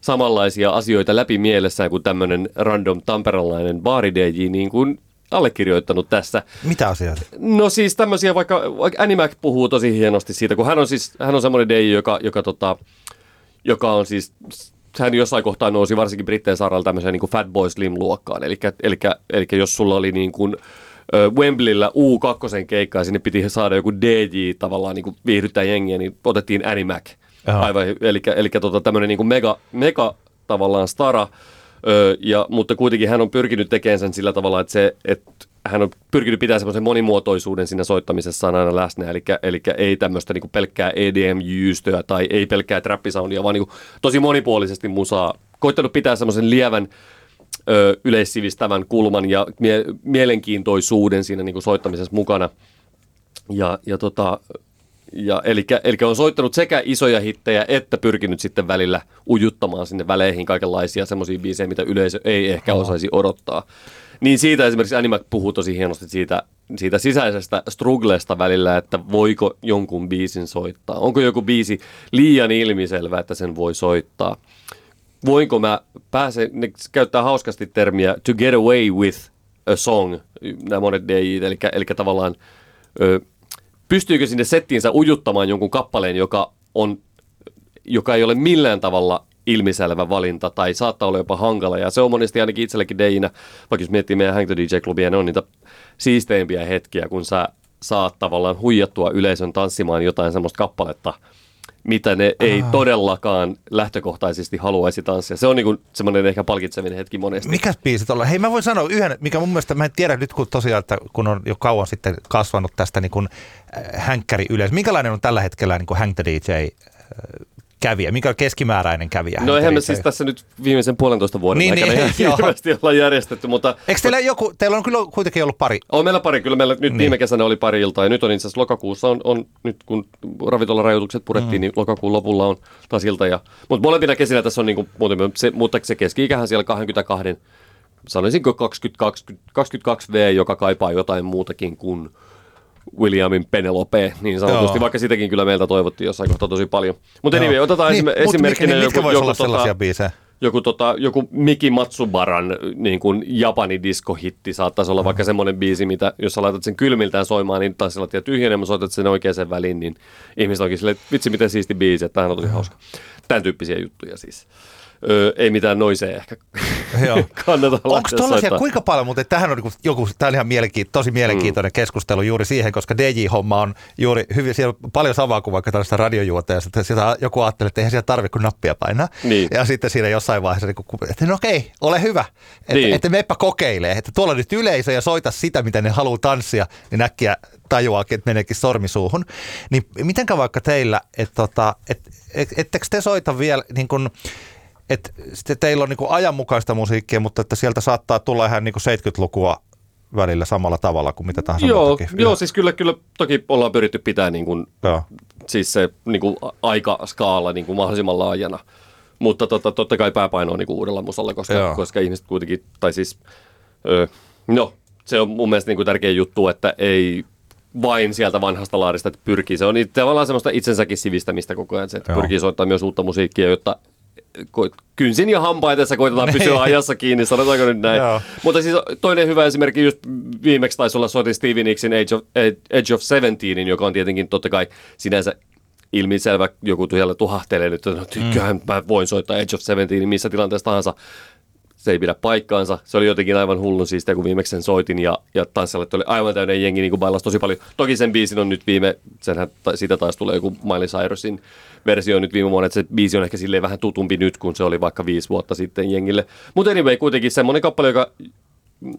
Speaker 3: samanlaisia asioita läpi mielessään kuin tämmöinen random tamperalainen baari niin kuin allekirjoittanut tässä.
Speaker 2: Mitä asioita?
Speaker 3: No siis tämmöisiä, vaikka, vaikka Annie Mac puhuu tosi hienosti siitä, kun hän on siis hän on semmoinen DJ, joka, joka, tota, joka on siis hän jossain kohtaa nousi varsinkin Britteen saaralla tämmöiseen niin kuin Fatboy Slim-luokkaan. Eli, eli, eli jos sulla oli niin kuin, Wembleyllä U2 keikka ja sinne piti saada joku DJ tavallaan niin kuin viihdyttää jengiä, niin otettiin Annie Mac. Aivan, eli, eli tota, tämmöinen niin kuin mega, mega tavallaan stara, Ö, ja, mutta kuitenkin hän on pyrkinyt tekemään sen sillä tavalla, että, se, että hän on pyrkinyt pitämään semmoisen monimuotoisuuden siinä soittamisessa aina läsnä, eli, eli ei tämmöistä niin pelkkää EDM-jyystöä tai ei pelkkää trappisoundia, vaan niin tosi monipuolisesti musaa. Koittanut pitää semmoisen lievän ö, yleissivistävän kulman ja mie- mielenkiintoisuuden siinä niin soittamisessa mukana. Ja, ja tota, ja, eli, eli on soittanut sekä isoja hittejä, että pyrkinyt sitten välillä ujuttamaan sinne väleihin kaikenlaisia semmoisia biisejä, mitä yleisö ei ehkä osaisi odottaa. Niin siitä esimerkiksi Anima puhuu tosi hienosti siitä, siitä sisäisestä strugglesta välillä, että voiko jonkun biisin soittaa. Onko joku biisi liian ilmiselvä, että sen voi soittaa. Voinko mä pääse, ne käyttää hauskasti termiä to get away with a song, nämä monet DJ, eli, eli tavallaan ö, pystyykö sinne settiinsä ujuttamaan jonkun kappaleen, joka, on, joka ei ole millään tavalla ilmiselvä valinta tai saattaa olla jopa hankala. Ja se on monesti ainakin itsellekin Deinä, vaikka jos miettii meidän Hang DJ-klubia, ne on niitä siisteimpiä hetkiä, kun sä saat tavallaan huijattua yleisön tanssimaan jotain semmoista kappaletta – mitä ne ei ah. todellakaan lähtökohtaisesti haluaisi tanssia. Se on niin semmoinen ehkä palkitsevinen hetki monesti.
Speaker 2: Mikä biisi tuolla? Hei mä voin sanoa yhden, mikä mun mielestä, mä en tiedä nyt kun tosiaan, että kun on jo kauan sitten kasvanut tästä niin kuin äh, hänkkäri yleensä. Minkälainen on tällä hetkellä niin kuin Hang the DJ kävijä? Mikä on keskimääräinen kävijä?
Speaker 3: No eihän me siis tässä nyt viimeisen puolentoista vuoden niin, aikana niin, [laughs] hirveästi ollaan järjestetty, mutta...
Speaker 2: Eikö teillä joku, teillä on kyllä kuitenkin ollut pari?
Speaker 3: On meillä pari, kyllä meillä nyt niin. viime kesänä oli pari iltaa ja nyt on itse asiassa lokakuussa on, on nyt kun ravintolarajoitukset purettiin, mm. niin lokakuun lopulla on taas ilta. Ja, mutta molempina kesinä tässä on niin kuin, muuten, se, mutta se keski-ikähän siellä 22, sanoisinko 20, 20, 22 V, joka kaipaa jotain muutakin kuin Williamin Penelope, niin sanotusti, Joo. vaikka sitäkin kyllä meiltä toivottiin jossain kohtaa tosi paljon. Mutta anyway, otetaan niin, esimerkkinä
Speaker 2: niin,
Speaker 3: joku,
Speaker 2: joku, tota, biisejä?
Speaker 3: joku, tota, joku Miki Matsubaran niin kuin Japani diskohitti saattaisi olla mm. vaikka semmoinen biisi, mitä jos sä laitat sen kylmiltään soimaan, niin taisi olla tyhjänä, mutta soitat sen oikeaan väliin, niin ihmiset onkin silleen, vitsi miten siisti biisi, että tämähän on tosi hauska. Tämän tyyppisiä juttuja siis. Öö, ei mitään noisee ehkä [laughs] Joo. kannata
Speaker 2: Onko tuollaisia kuinka paljon, mutta tähän on niinku joku, tämä on ihan mielenkiin, tosi mielenkiintoinen mm. keskustelu juuri siihen, koska DJ-homma on juuri hyvin, siellä on paljon samaa kuin vaikka tällaista radiojuotajasta, sitä joku ajattelee, että eihän siellä tarvitse kuin nappia painaa. Niin. Ja sitten siinä jossain vaiheessa, niin että no okei, ole hyvä, että, niin. että meppä kokeilee, että tuolla on nyt yleisö ja soita sitä, mitä ne haluaa tanssia, niin äkkiä tajuaakin, että meneekin sormisuuhun. Niin mitenkä vaikka teillä, että tota, et, et, ettekö te soita vielä niin kuin, että teillä on niin ajanmukaista musiikkia, mutta että sieltä saattaa tulla ihan niin 70-lukua välillä samalla tavalla kuin mitä tahansa
Speaker 3: joo, joo, siis kyllä, kyllä toki ollaan pyritty pitää niin kuin, siis se niin kuin aikaskaala niin kuin mahdollisimman laajana. Mutta tota, totta kai pääpaino on niin kuin uudella musalla, koska, koska ihmiset kuitenkin, tai siis, ö, no, se on mun mielestä niin kuin tärkeä juttu, että ei vain sieltä vanhasta laarista että pyrkii. Se on tavallaan semmoista itsensäkin sivistämistä koko ajan, se, että Joo. pyrkii soittamaan myös uutta musiikkia, jotta kynsin ja hampaitessa koitetaan pysyä niin. ajassa kiinni, sanotaanko nyt näin. Joo. Mutta siis toinen hyvä esimerkki, just viimeksi taisi olla soitin Stevie Nicksin Age of, Edge of Seventeen, joka on tietenkin totta kai sinänsä ilmiselvä, joku siellä tuhahtelee nyt, että no, tykkähän mm. mä voin soittaa Edge of Seventeen missä tilanteessa tahansa se ei pidä paikkaansa. Se oli jotenkin aivan hullun siistiä, kun viimeksi sen soitin ja, ja tanssijalle oli aivan täynnä jengi niin kuin tosi paljon. Toki sen biisin on nyt viime, senhän, siitä taas tulee joku Miley Cyrusin versio nyt viime vuonna, että se biisi on ehkä silleen vähän tutumpi nyt, kun se oli vaikka viisi vuotta sitten jengille. Mutta anyway, kuitenkin semmoinen kappale, joka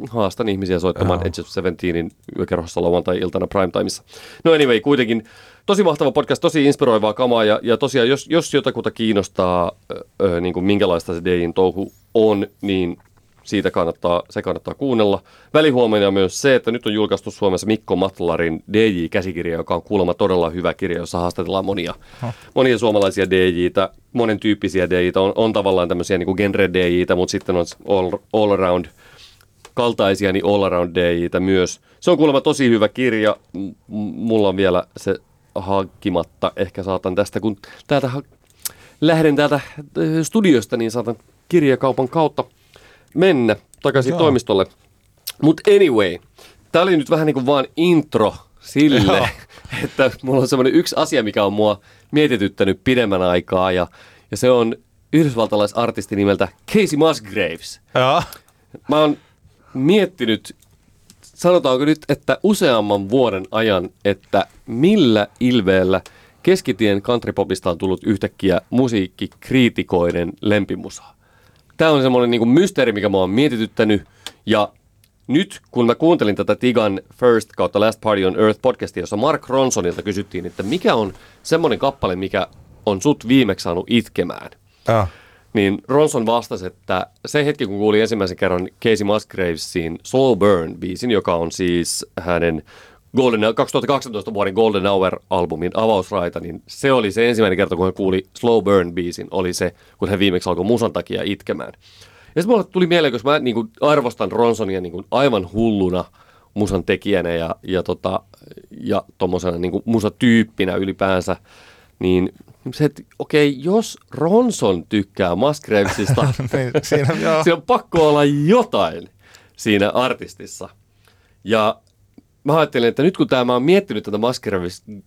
Speaker 3: haastan ihmisiä soittamaan Edge of Seventeenin yökerhossa lauantai-iltana primetimeissa. No anyway, kuitenkin tosi mahtava podcast, tosi inspiroivaa kamaa ja, ja tosiaan jos, jos jotakuta kiinnostaa, ö, niin kuin minkälaista se Dayin touhu on, niin siitä kannattaa, se kannattaa kuunnella. Välihuomioina myös se, että nyt on julkaistu Suomessa Mikko Matlarin DJ-käsikirja, joka on kuulemma todella hyvä kirja, jossa haastatellaan monia, monia suomalaisia DJitä, monen tyyppisiä DJitä. On, on tavallaan tämmöisiä niin genre DJitä, mutta sitten on all, all around kaltaisia, niin all around DJitä myös. Se on kuulemma tosi hyvä kirja. M- mulla on vielä se hankkimatta. Ehkä saatan tästä, kun täältä lähden täältä studiosta, niin saatan kirjakaupan kautta mennä takaisin Joo. toimistolle. Mutta anyway, tämä oli nyt vähän niin kuin vaan intro sille, Joo. [laughs] että mulla on semmoinen yksi asia, mikä on mua mietityttänyt pidemmän aikaa ja, ja se on yhdysvaltalaisartisti nimeltä Casey Musgraves.
Speaker 2: Joo.
Speaker 3: Mä oon miettinyt, sanotaanko nyt, että useamman vuoden ajan, että millä ilveellä keskitien countrypopista on tullut yhtäkkiä musiikkikriitikoiden lempimusa. Tämä on semmoinen niin mysteeri, mikä mä oon mietityttänyt. Ja nyt kun mä kuuntelin tätä Tigan First kautta Last Party on Earth podcastia, jossa Mark Ronsonilta kysyttiin, että mikä on semmoinen kappale, mikä on sut viimeksi saanut itkemään.
Speaker 2: Joo.
Speaker 3: Niin Ronson vastasi, että se hetki, kun kuuli ensimmäisen kerran Casey Musgravesin Slow Burn-biisin, joka on siis hänen Golden, 2018 vuoden Golden Hour-albumin avausraita, niin se oli se ensimmäinen kerta, kun hän kuuli Slow Burn-biisin, oli se, kun hän viimeksi alkoi musan takia itkemään. Ja sitten mulle tuli mieleen, koska mä niin kuin arvostan Ronsonia niin kuin aivan hulluna musan tekijänä ja, ja, tota, ja tommosena niin musatyyppinä ylipäänsä, niin se, että okei, okay, jos Ronson tykkää Musgravesista, [laughs]
Speaker 2: Niin, siinä, [laughs]
Speaker 3: siinä on pakko olla jotain siinä artistissa. Ja mä ajattelin, että nyt kun tämä mä oon miettinyt tätä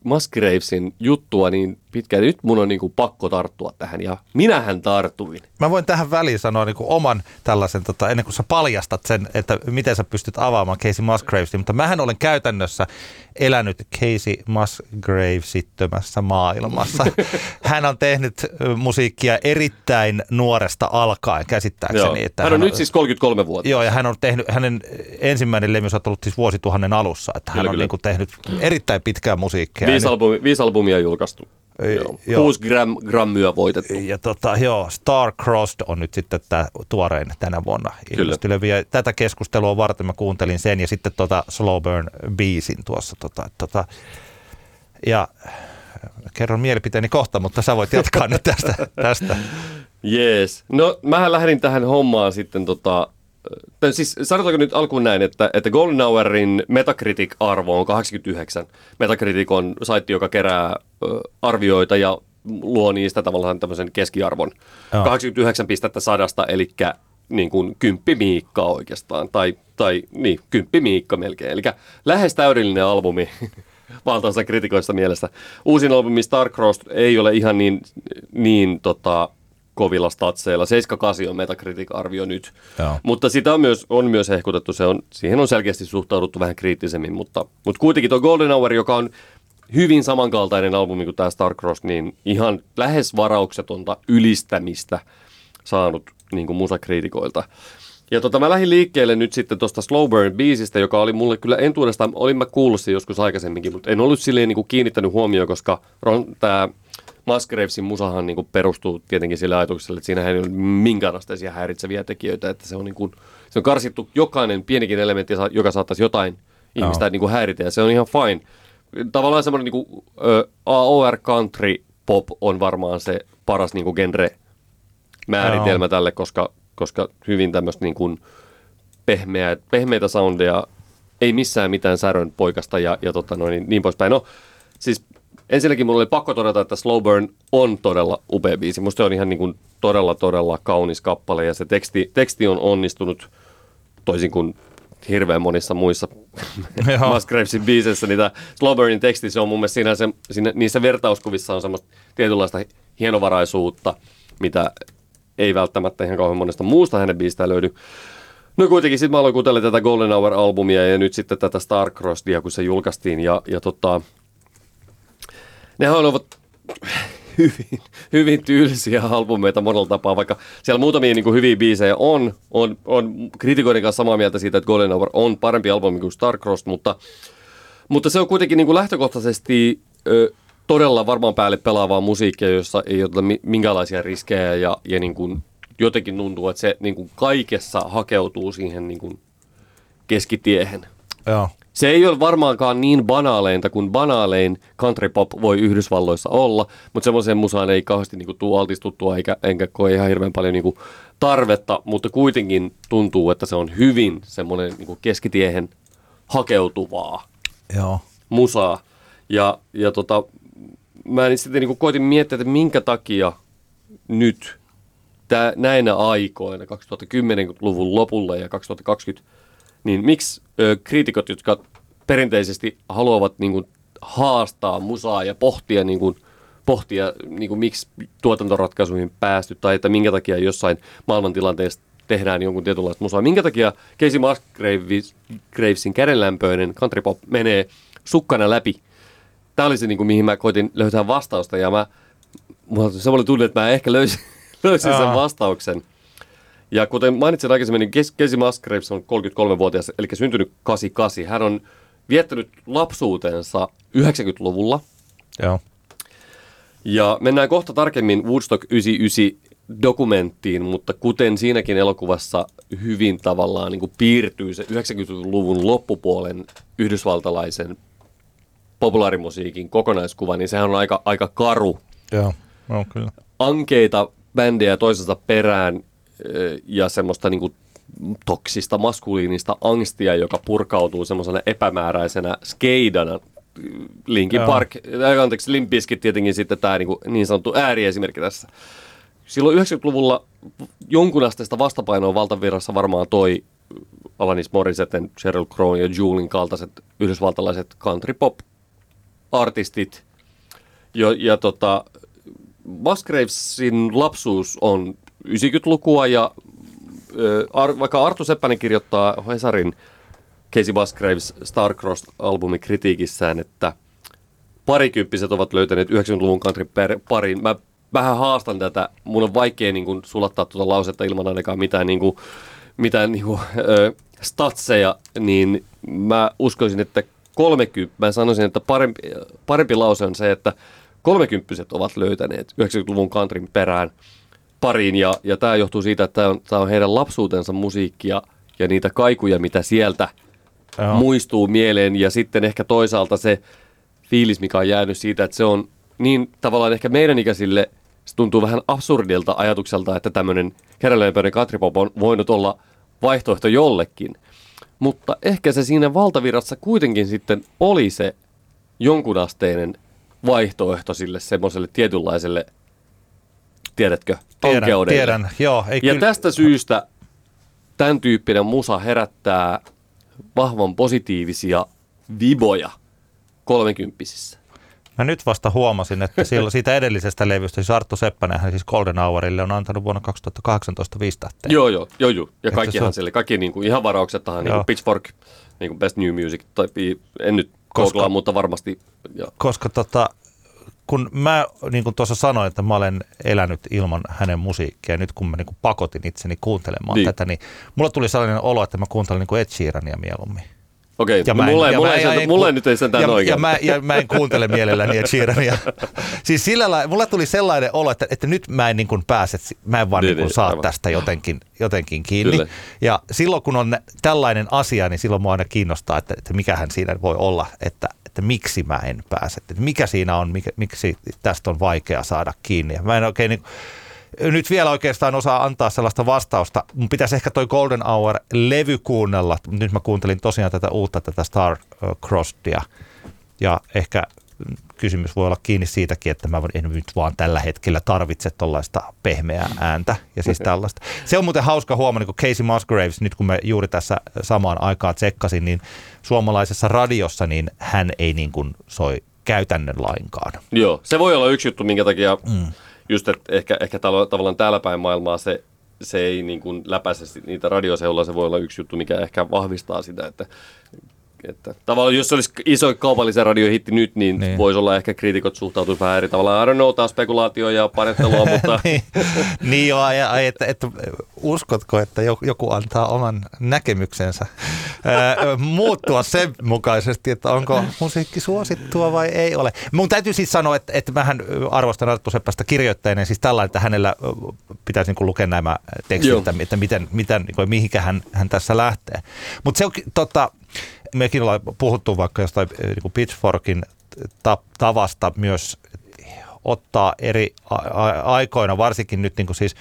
Speaker 3: Musgravesin juttua niin pitkään, niin nyt mun on niin kuin pakko tarttua tähän. Ja minähän tartuin.
Speaker 2: Mä voin tähän väliin sanoa niin kuin oman tällaisen, tota, ennen kuin sä paljastat sen, että miten sä pystyt avaamaan Casey Musgravesin, mutta mähän olen käytännössä elänyt Casey Musgravesittömässä maailmassa. [laughs] Hän on tehnyt musiikkia erittäin nuoresta alkaen, käsittääkseni. Että
Speaker 3: hän on nyt siis 33 vuotta.
Speaker 2: Joo, ja hän on tehnyt, hänen ensimmäinen levy on tullut siis vuosituhannen alussa, että hän
Speaker 3: Kyllä,
Speaker 2: on
Speaker 3: kyllä.
Speaker 2: niin kuin tehnyt erittäin pitkää musiikkia.
Speaker 3: Viisi,
Speaker 2: Ja
Speaker 3: albumi, viisi albumia julkaistu. Joo.
Speaker 2: joo.
Speaker 3: Kuusi gram, grammyä voitettu.
Speaker 2: Ja tota, joo, Star Crossed on nyt sitten tämä tuorein tänä vuonna ilmestylevy. Ja tätä keskustelua varten mä kuuntelin sen ja sitten tota Slow Burn biisin tuossa. Tota, tota, ja kerron mielipiteeni kohta, mutta sä voit jatkaa nyt tästä. tästä. [laughs]
Speaker 3: Jees. No, mähän lähdin tähän hommaan sitten tota... tai Siis sanotaanko nyt alkuun näin, että, että Golden Hourin Metacritic-arvo on 89. Metacritic on saitti, joka kerää ö, arvioita ja luo niistä tavallaan tämmöisen keskiarvon.
Speaker 2: Joo.
Speaker 3: 89 pistettä sadasta, eli niin kuin kymppi miikka oikeastaan, tai, tai niin, kymppi miikka melkein. Eli lähes täydellinen albumi [laughs] valtaosa kritikoista mielestä. Uusin albumi Starcrossed ei ole ihan niin, niin tota, kovilla statseilla. 78 on Metacritic-arvio nyt.
Speaker 2: Joo.
Speaker 3: Mutta sitä on myös, on myös hehkutettu, se on, siihen on selkeästi suhtauduttu vähän kriittisemmin, mutta, mutta kuitenkin tuo Golden Hour, joka on hyvin samankaltainen albumi kuin tämä Starcross, niin ihan lähes varauksetonta ylistämistä saanut niin kuin musakriitikoilta. Ja tota, mä lähdin liikkeelle nyt sitten tuosta Slow Burn-biisistä, joka oli mulle kyllä entuudestaan, olin mä kuullut sen joskus aikaisemminkin, mutta en ollut silleen niin kuin kiinnittänyt huomioon, koska tämä Musgravesin musahan niin kuin perustuu tietenkin sille ajatukselle, että siinä ei ole minkäänlaisia häiritseviä tekijöitä, että se on, niin kuin, se on karsittu jokainen pienikin elementti, joka saattaisi jotain ihmistä niin kuin häiritä, ja se on ihan fine. Tavallaan semmoinen niin kuin, ö, AOR country pop on varmaan se paras niin kuin genre määritelmä tälle, koska, koska hyvin tämmöistä niin kuin pehmeä, pehmeitä soundeja, ei missään mitään särön poikasta ja, ja tota noin, niin, niin poispäin. No, siis ensinnäkin mulla oli pakko todeta, että Slow Burn on todella upea biisi. Musta se on ihan niin kuin todella, todella kaunis kappale ja se teksti, teksti on onnistunut toisin kuin hirveän monissa muissa. [laughs] Musgravesin biiseissä. Niitä Slow Burnin teksti, se on mun mielestä siinä, se, siinä, niissä vertauskuvissa on semmoista tietynlaista hienovaraisuutta, mitä ei välttämättä ihan kauhean monesta muusta hänen biisistä löydy. No kuitenkin sitten mä aloin kuuntelemaan tätä Golden Hour-albumia ja nyt sitten tätä Starcrossia, kun se julkaistiin. Ja, ja tota, nehän ovat hyvin, hyvin tyylisiä albumeita monella tapaa, vaikka siellä muutamia niin kuin hyviä biisejä on, on, on kritikoiden kanssa samaa mieltä siitä, että Golden Hour on parempi albumi kuin Starcross, mutta, mutta se on kuitenkin niin kuin lähtökohtaisesti ö, todella varmaan päälle pelaavaa musiikkia, jossa ei oteta mi- minkäänlaisia riskejä ja, ja niin kuin jotenkin tuntuu, että se niin kuin kaikessa hakeutuu siihen niin kuin keskitiehen.
Speaker 2: Joo.
Speaker 3: Se ei ole varmaankaan niin banaaleinta kuin banaalein country pop voi Yhdysvalloissa olla, mutta semmoiseen musaan ei kauheasti niinku tuu altistuttua eikä, enkä koe ihan hirveän paljon niinku tarvetta, mutta kuitenkin tuntuu, että se on hyvin semmoinen niinku keskitiehen hakeutuvaa
Speaker 2: Joo.
Speaker 3: musaa. Ja, ja tota, mä sitten niinku koitin miettiä, että minkä takia nyt tää, näinä aikoina, 2010-luvun lopulla ja 2020, niin miksi ö, kriitikot, jotka perinteisesti haluavat niin kuin, haastaa musaa ja pohtia niin kuin, pohtia, niin kuin miksi tuotantoratkaisuihin päästy tai että minkä takia jossain maailmantilanteessa tehdään jonkun tietynlaista musaa. Minkä takia Casey Musgravesin kädenlämpöinen country pop menee sukkana läpi. Tämä oli se, niin kuin, mihin mä koitin löytää vastausta ja mä, mulla oli tunne, että mä ehkä löysin, [laughs] löysin sen vastauksen. Ja kuten mainitsin aikaisemmin, niin Casey Musgraves on 33-vuotias, eli syntynyt 88. Hän on viettänyt lapsuutensa 90-luvulla.
Speaker 2: Joo.
Speaker 3: Ja mennään kohta tarkemmin Woodstock 99 dokumenttiin, mutta kuten siinäkin elokuvassa hyvin tavallaan niin kuin piirtyy se 90-luvun loppupuolen yhdysvaltalaisen populaarimusiikin kokonaiskuva, niin sehän on aika, aika karu.
Speaker 2: Joo, no, kyllä.
Speaker 3: Ankeita bändejä toisensa perään ja semmoista niin kuin toksista maskuliinista angstia, joka purkautuu semmoisena epämääräisenä skeidana. Linkin Joo. Park, anteeksi, Limpiskit tietenkin sitten tämä niin, niin sanottu ääriesimerkki tässä. Silloin 90-luvulla jonkunasteista vastapainoa valtavirrassa varmaan toi Alanis Morissetten, Sheryl Crow ja Julin kaltaiset yhdysvaltalaiset country pop artistit. Ja, ja tota, Musgravesin lapsuus on 90-lukua ja äh, vaikka Artu Seppänen kirjoittaa Hesarin Casey Musgraves Starcross-albumin kritiikissään, että parikymppiset ovat löytäneet 90-luvun country parin. Mä vähän haastan tätä. Mun on vaikea niin kuin, sulattaa tuota lausetta ilman ainakaan mitään, niin kuin, mitään niin kuin, ö, statseja, niin mä uskoisin, että 30, mä sanoisin, että parempi, parempi lause on se, että kolmekymppiset ovat löytäneet 90-luvun kantrin perään pariin, ja, ja tämä johtuu siitä, että tämä on, on heidän lapsuutensa musiikkia ja niitä kaikuja, mitä sieltä Joo. muistuu mieleen, ja sitten ehkä toisaalta se fiilis, mikä on jäänyt siitä, että se on niin tavallaan ehkä meidän ikäisille se tuntuu vähän absurdilta ajatukselta, että tämmöinen keräläinpöinen katripop on voinut olla vaihtoehto jollekin. Mutta ehkä se siinä valtavirrassa kuitenkin sitten oli se jonkunasteinen vaihtoehto sille semmoiselle tietynlaiselle, tiedätkö,
Speaker 2: tiedän, tiedän, joo.
Speaker 3: Ei ja kyllä... tästä syystä tämän tyyppinen musa herättää vahvan positiivisia viboja kolmekymppisissä.
Speaker 2: Mä nyt vasta huomasin, että silloin siitä edellisestä levystä, siis Arttu Seppänen, hän siis Golden Hourille on antanut vuonna 2018 viisi tähteä.
Speaker 3: Joo, joo, joo, joo. Ja kaikkihan se... sille, kaikki niin kuin ihan varauksettahan, niin kuin Pitchfork, niin kuin Best New Music, tai en nyt koska, mutta varmasti. Joo.
Speaker 2: Koska tota, kun mä niin kuin tuossa sanoin, että mä olen elänyt ilman hänen musiikkia, nyt kun mä niin kuin pakotin itseni kuuntelemaan niin. tätä, niin mulla tuli sellainen olo, että mä kuuntelen niin kuin Ed Sheerania mieluummin.
Speaker 3: Okei, ja mä en, mulle, ja mulle, mä, ei, mulle nyt ei sentään ja, oikein.
Speaker 2: Ja mä, ja mä en kuuntele mielelläni Ed Sheerania. [laughs] siis sillä lailla, mulle tuli sellainen olo, että, että nyt mä en niin kuin pääse, mä en vaan niin, niin, niin saa aivan. tästä jotenkin, jotenkin kiinni. Kyllä. Ja silloin kun on tällainen asia, niin silloin mua aina kiinnostaa, että, että mikähän siinä voi olla, että, että miksi mä en pääse, että mikä siinä on, mikä, miksi tästä on vaikea saada kiinni. Mä en oikein niin, nyt vielä oikeastaan osaa antaa sellaista vastausta. Mun pitäisi ehkä toi Golden Hour-levy kuunnella. Nyt mä kuuntelin tosiaan tätä uutta, tätä Star Crossia. Ja ehkä kysymys voi olla kiinni siitäkin, että mä en nyt vaan tällä hetkellä tarvitse tuollaista pehmeää ääntä ja siis tällaista. Se on muuten hauska huomata, niin kun Casey Musgraves, nyt kun me juuri tässä samaan aikaan tsekkasin, niin suomalaisessa radiossa niin hän ei niin kuin soi käytännön lainkaan.
Speaker 3: Joo, se voi olla yksi juttu, minkä takia mm just, että ehkä, ehkä tavallaan täällä päin maailmaa se, se ei niin kuin läpäise niitä radioseulla, se voi olla yksi juttu, mikä ehkä vahvistaa sitä, että että tavallaan jos se olisi iso kaupallisen radiohitti nyt, niin, niin. voisi olla ehkä kriitikot suhtautuisi vähän eri tavalla. I don't know, taas spekulaatio ja panettelua, [laughs] mutta...
Speaker 2: niin, niin joo, ja, että, että, uskotko, että joku antaa oman näkemyksensä muuttua sen mukaisesti, että onko musiikki suosittua vai ei ole. Mun täytyy siis sanoa, että, että mähän arvostan Arttu Seppästä kirjoittajana, siis tällainen, että hänellä pitäisi niin lukea nämä tekstit, Joo. että miten, miten, niin mihinkä hän, hän tässä lähtee. Mutta se on tota, mekin ollaan puhuttu vaikka jostain niin Pitchforkin tavasta myös ottaa eri aikoina, varsinkin nyt niin kuin siis,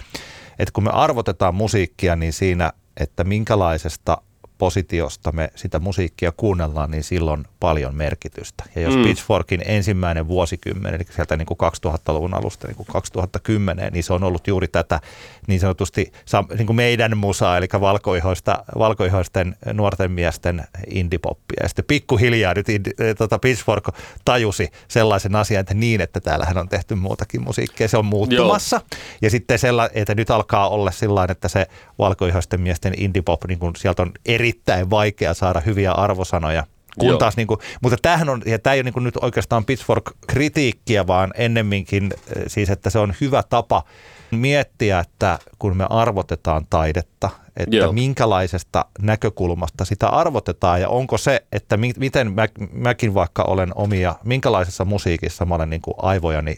Speaker 2: että kun me arvotetaan musiikkia, niin siinä, että minkälaisesta positiosta me sitä musiikkia kuunnellaan, niin silloin paljon merkitystä. Ja jos mm. Pitchforkin ensimmäinen vuosikymmen, eli sieltä niin kuin 2000-luvun alusta niin kuin 2010, niin se on ollut juuri tätä niin sanotusti niin kuin meidän musaa, eli valkoihoista, valkoihoisten nuorten miesten indie Ja sitten pikkuhiljaa nyt eh, tota Pitchfork tajusi sellaisen asian, että niin, että täällähän on tehty muutakin musiikkia. Se on muuttumassa. Joo. Ja sitten sella, että nyt alkaa olla sillä että se valkoihoisten miesten indie pop, niin kun sieltä on erittäin vaikea saada hyviä arvosanoja kun taas, niin kuin, mutta tämähän on, ja tämä ei ole niin nyt oikeastaan Pitchfork-kritiikkiä, vaan ennemminkin eh, siis, että se on hyvä tapa miettiä, että kun me arvotetaan taidetta, että Joo. minkälaisesta näkökulmasta sitä arvotetaan ja onko se, että mi- miten mä, mäkin vaikka olen omia, minkälaisessa musiikissa mä olen niin kuin aivojani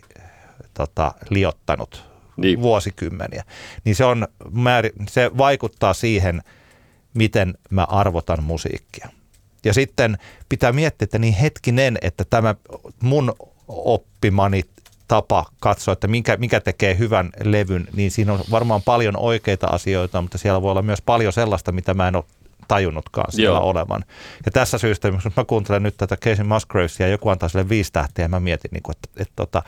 Speaker 2: tota, liottanut niin. vuosikymmeniä, niin se, on, se vaikuttaa siihen, miten mä arvotan musiikkia. Ja sitten pitää miettiä, että niin hetkinen, että tämä mun oppimani tapa katsoa, että mikä, mikä tekee hyvän levyn, niin siinä on varmaan paljon oikeita asioita, mutta siellä voi olla myös paljon sellaista, mitä mä en ole tajunnutkaan siellä Joo. olevan. Ja tässä syystä, jos mä kuuntelen nyt tätä Casey Musgravesia ja joku antaa sille viisi tähteä, ja mä mietin, niin kuin, että, että, että tota,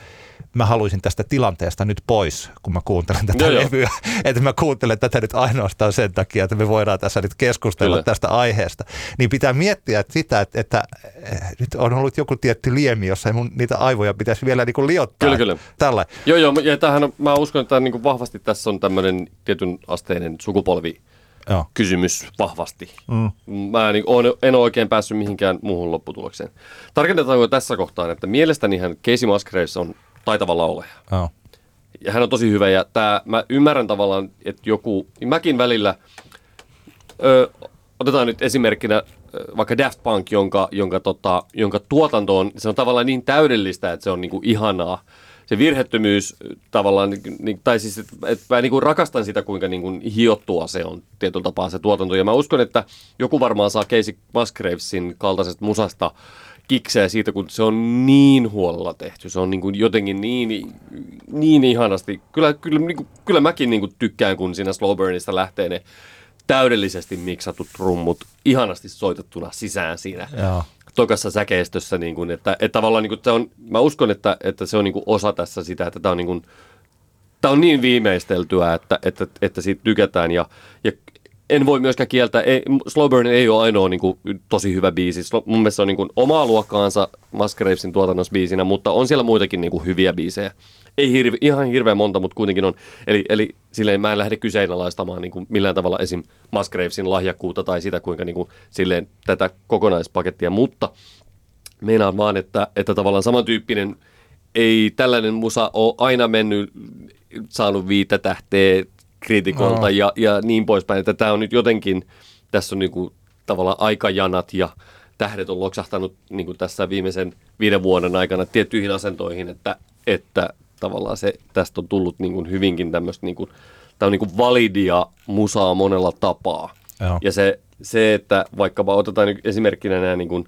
Speaker 2: mä haluaisin tästä tilanteesta nyt pois, kun mä kuuntelen tätä Joo, levyä. [laughs] että mä kuuntelen tätä nyt ainoastaan sen takia, että me voidaan tässä nyt keskustella Kyllä. tästä aiheesta. Niin pitää miettiä että sitä, että, että eh, nyt on ollut joku tietty liemi, jossa mun niitä aivoja pitäisi vielä niin kuin liottaa.
Speaker 3: Kyllä, kyllä.
Speaker 2: Tällä.
Speaker 3: Joo, joo, ja tämähän, mä uskon, että niin kuin vahvasti tässä on tämmöinen tietyn asteinen sukupolvi Joo. kysymys vahvasti. Mm. Mä en, en ole oikein päässyt mihinkään muuhun lopputulokseen. Tarkennetaanko tässä kohtaa, että mielestäni hän Casey Musgraves on taitava laulaja. Joo. Ja hän on tosi hyvä ja tää, mä ymmärrän tavallaan, että joku, niin mäkin välillä, ö, otetaan nyt esimerkkinä vaikka Daft Punk, jonka, jonka, tota, jonka tuotanto on, se on tavallaan niin täydellistä, että se on niinku ihanaa se virhettömyys tavallaan, niin, tai siis, että et mä niin kuin rakastan sitä, kuinka niin kuin hiottua se on tietyllä tapaa se tuotanto. Ja mä uskon, että joku varmaan saa Casey Musgravesin kaltaisesta musasta kikseä siitä, kun se on niin huolella tehty. Se on niin kuin jotenkin niin, niin ihanasti. Kyllä, kyllä, niin kuin, kyllä mäkin niin kuin tykkään, kun siinä Slowburnista lähtee ne täydellisesti miksatut rummut ihanasti soitettuna sisään siinä. Joo tokassa säkeistössä, niin kuin, että, että tavallaan niin kuin, se on, mä uskon, että, että se on niin kuin osa tässä sitä, että tämä on niin on niin viimeisteltyä, että, että, että siitä tykätään ja, ja en voi myöskään kieltää, ei, Slow Burn ei ole ainoa niin kuin, tosi hyvä biisi. Mun mielestä se on niin kuin, omaa luokkaansa Musgravesin tuotannossa biisinä, mutta on siellä muitakin niin kuin, hyviä biisejä ei hirve, ihan hirveän monta, mutta kuitenkin on. Eli, eli silleen mä en lähde kyseenalaistamaan niin kuin millään tavalla esim. Musgravesin lahjakkuutta tai sitä, kuinka niin kuin, silleen tätä kokonaispakettia, mutta meinaan vaan, että, että tavallaan samantyyppinen ei tällainen musa ole aina mennyt, saanut viitä tähteä kritikolta no. ja, ja niin poispäin, että tämä on nyt jotenkin, tässä on niin kuin, tavallaan aikajanat ja tähdet on loksahtanut niin kuin tässä viimeisen viiden vuoden aikana tiettyihin asentoihin, että, että tavallaan se, tästä on tullut niin kuin hyvinkin tämmöistä, niin kuin, tämä on niin kuin validia musaa monella tapaa. Joo. Ja se, se, että vaikkapa otetaan nyt esimerkkinä nämä niin kuin,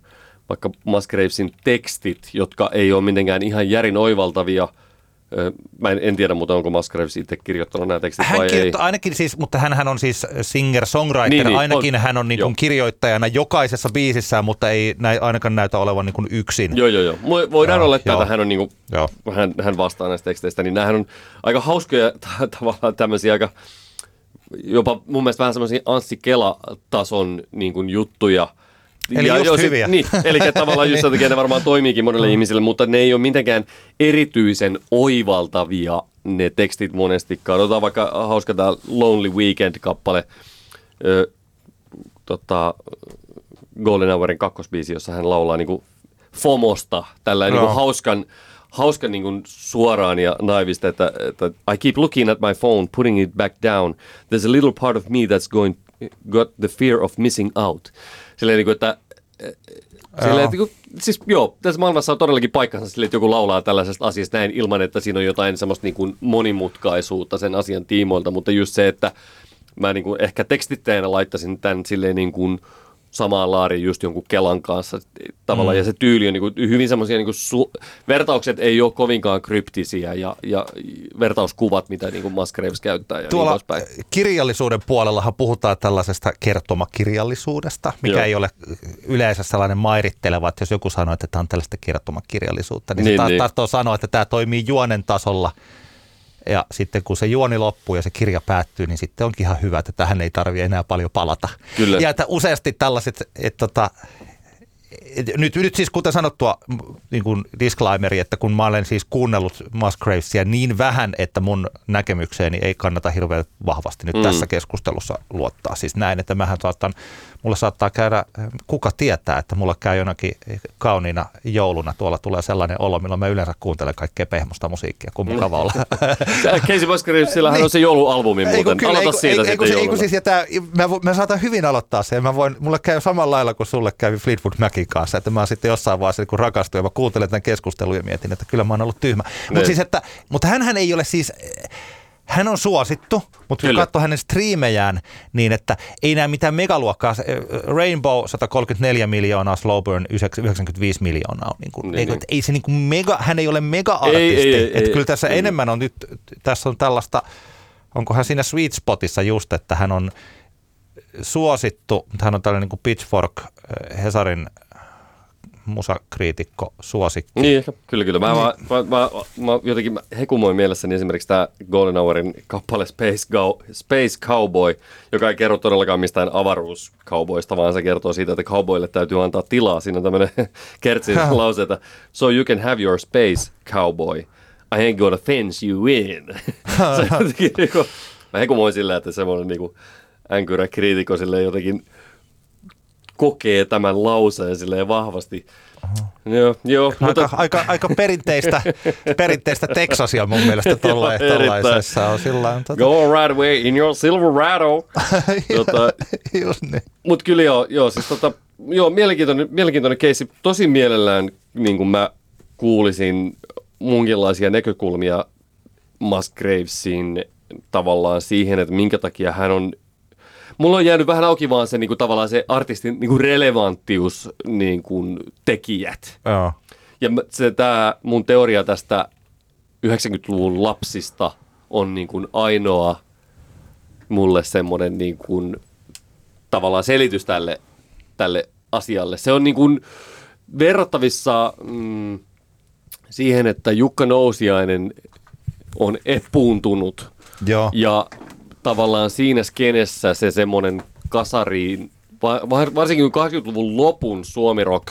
Speaker 3: vaikka Musgravesin tekstit, jotka ei ole mitenkään ihan järin oivaltavia – Mä en, en tiedä, mutta onko Musgraves itse kirjoittanut nämä tekstit
Speaker 2: hän
Speaker 3: vai ei.
Speaker 2: Ainakin siis, mutta hän on siis singer-songwriter. Niin, niin, ainakin on, hän on niin kuin kirjoittajana jokaisessa biisissään, mutta ei näin, ainakaan näytä olevan niin kuin yksin.
Speaker 3: Joo, joo, joo. Voidaan joo, olettaa, että hän, on niin kuin, joo. hän, hän vastaa näistä teksteistä. Niin nämähän on aika hauskoja [laughs] tavallaan tämmöisiä aika jopa mun mielestä vähän semmoisia Anssi Kela-tason niin kuin juttuja –
Speaker 2: Eli ja, just hyviä.
Speaker 3: Niin, eli tavallaan just sen takia ne varmaan toimiikin monelle mm. ihmiselle, mutta ne ei ole mitenkään erityisen oivaltavia ne tekstit monestikaan. Otetaan vaikka hauska tämä Lonely Weekend-kappale, ö, tota, Golden Hourin kakkosbiisi, jossa hän laulaa niinku FOMOsta, tällä no. niinku hauskan, hauskan niinku suoraan ja naivista, että, että I keep looking at my phone, putting it back down. There's a little part of me that's going got the fear of missing out. Silleen, niin kuin, että Silleen, että, siis joo, tässä maailmassa on todellakin paikkansa sille, että joku laulaa tällaisesta asiasta näin ilman, että siinä on jotain semmoista niin kuin monimutkaisuutta sen asian tiimoilta, mutta just se, että mä niin kuin ehkä tekstittäjänä laittaisin tämän silleen niin kuin – samaan laariin just jonkun Kelan kanssa tavallaan, mm. ja se tyyli on niin kuin hyvin semmoisia, niin su- vertaukset ei ole kovinkaan kryptisiä, ja, ja vertauskuvat, mitä niin kuin Musgraves käyttää ja
Speaker 2: Tuolla
Speaker 3: niin
Speaker 2: kirjallisuuden puolellahan puhutaan tällaisesta kertomakirjallisuudesta, mikä Joo. ei ole yleensä sellainen mairitteleva, että jos joku sanoo, että tämä on tällaista kertomakirjallisuutta, niin, niin se taas niin. tahtoo sanoa, että tämä toimii juonen tasolla – ja sitten kun se juoni loppuu ja se kirja päättyy, niin sitten onkin ihan hyvä, että tähän ei tarvitse enää paljon palata. Kyllä. Ja että useasti tällaiset, että tota, nyt, nyt siis kuten sanottua, niin kuin disclaimeri, että kun mä olen siis kuunnellut Musgravesia niin vähän, että mun näkemykseeni ei kannata hirveän vahvasti nyt mm. tässä keskustelussa luottaa. Siis näin, että mähän saattan, mulla saattaa käydä, kuka tietää, että mulla käy jonakin kauniina jouluna, tuolla tulee sellainen olo, milloin mä yleensä kuuntelen kaikkea pehmosta musiikkia, kun mukava olla. [laughs]
Speaker 3: Casey Musgrave, sillähän niin. on se joulualbumi muuten. Kyllä, Aloita siitä
Speaker 2: ei,
Speaker 3: sitten
Speaker 2: siis, että mä, mä saatan hyvin aloittaa sen. Mä voin, mulle käy samalla lailla kuin sulle kävi Fleetwood Macin kanssa, että mä sitten jossain vaiheessa kun rakastuin ja mä kuuntelen tämän keskustelun ja mietin, että kyllä mä oon ollut tyhmä. Mutta niin. siis, että, mutta hänhän ei ole siis, hän on suosittu, mutta kun katsoo hänen striimejään, niin että ei näe mitään megaluokkaa. Rainbow 134 miljoonaa, Slowburn 95 miljoonaa. Niin kuin, niin, ei, niin. ei se niin kuin mega, hän ei ole mega-artisti. Ei, ei, että ei, kyllä tässä ei. enemmän on nyt, tässä on tällaista, onkohan siinä sweet spotissa just, että hän on suosittu, mutta hän on tällainen niin kuin Pitchfork eh, Hesarin musakriitikko suosikki.
Speaker 3: Niin, kyllä, kyllä. Mä, niin. mä, mä, mä, mä jotenkin hekumoin mielessäni esimerkiksi tämä Golden Hourin kappale Space, Go, Space Cowboy, joka ei kerro todellakaan mistään avaruuskauboista, vaan se kertoo siitä, että cowboyille täytyy antaa tilaa. Siinä on tämmöinen [laughs] kertsin lause, että so you can have your space cowboy. I ain't gonna fence you in. [laughs] [laughs] se jotenkin, niin kuin, mä hekumoin silleen, että semmoinen niin kuin, änkyrä kriitikko jotenkin kokee tämän lauseen silleen vahvasti. Joo, joo,
Speaker 2: aika, mutta... aika, aika perinteistä, [laughs] perinteistä Texasia mun mielestä tollaisessa on sillä
Speaker 3: tota... Go right away in your Silverado. [laughs] tota, niin. Mutta kyllä joo, joo, siis tota, joo, mielenkiintoinen, mielenkiintoinen keissi. Tosi mielellään niin kuin mä kuulisin munkinlaisia näkökulmia Musgravesin tavallaan siihen, että minkä takia hän on mulla on jäänyt vähän auki vaan se niin kuin, tavallaan se artistin niin kuin relevanttius niin kuin, tekijät.
Speaker 2: Joo.
Speaker 3: Ja se tämä mun teoria tästä 90-luvun lapsista on niin kuin ainoa mulle semmoinen niin kuin, tavallaan selitys tälle, tälle asialle. Se on niin kuin verrattavissa mm, siihen, että Jukka Nousiainen on epuuntunut
Speaker 2: Joo.
Speaker 3: ja tavallaan siinä skenessä se semmoinen kasariin, varsinkin kun 80-luvun lopun suomirock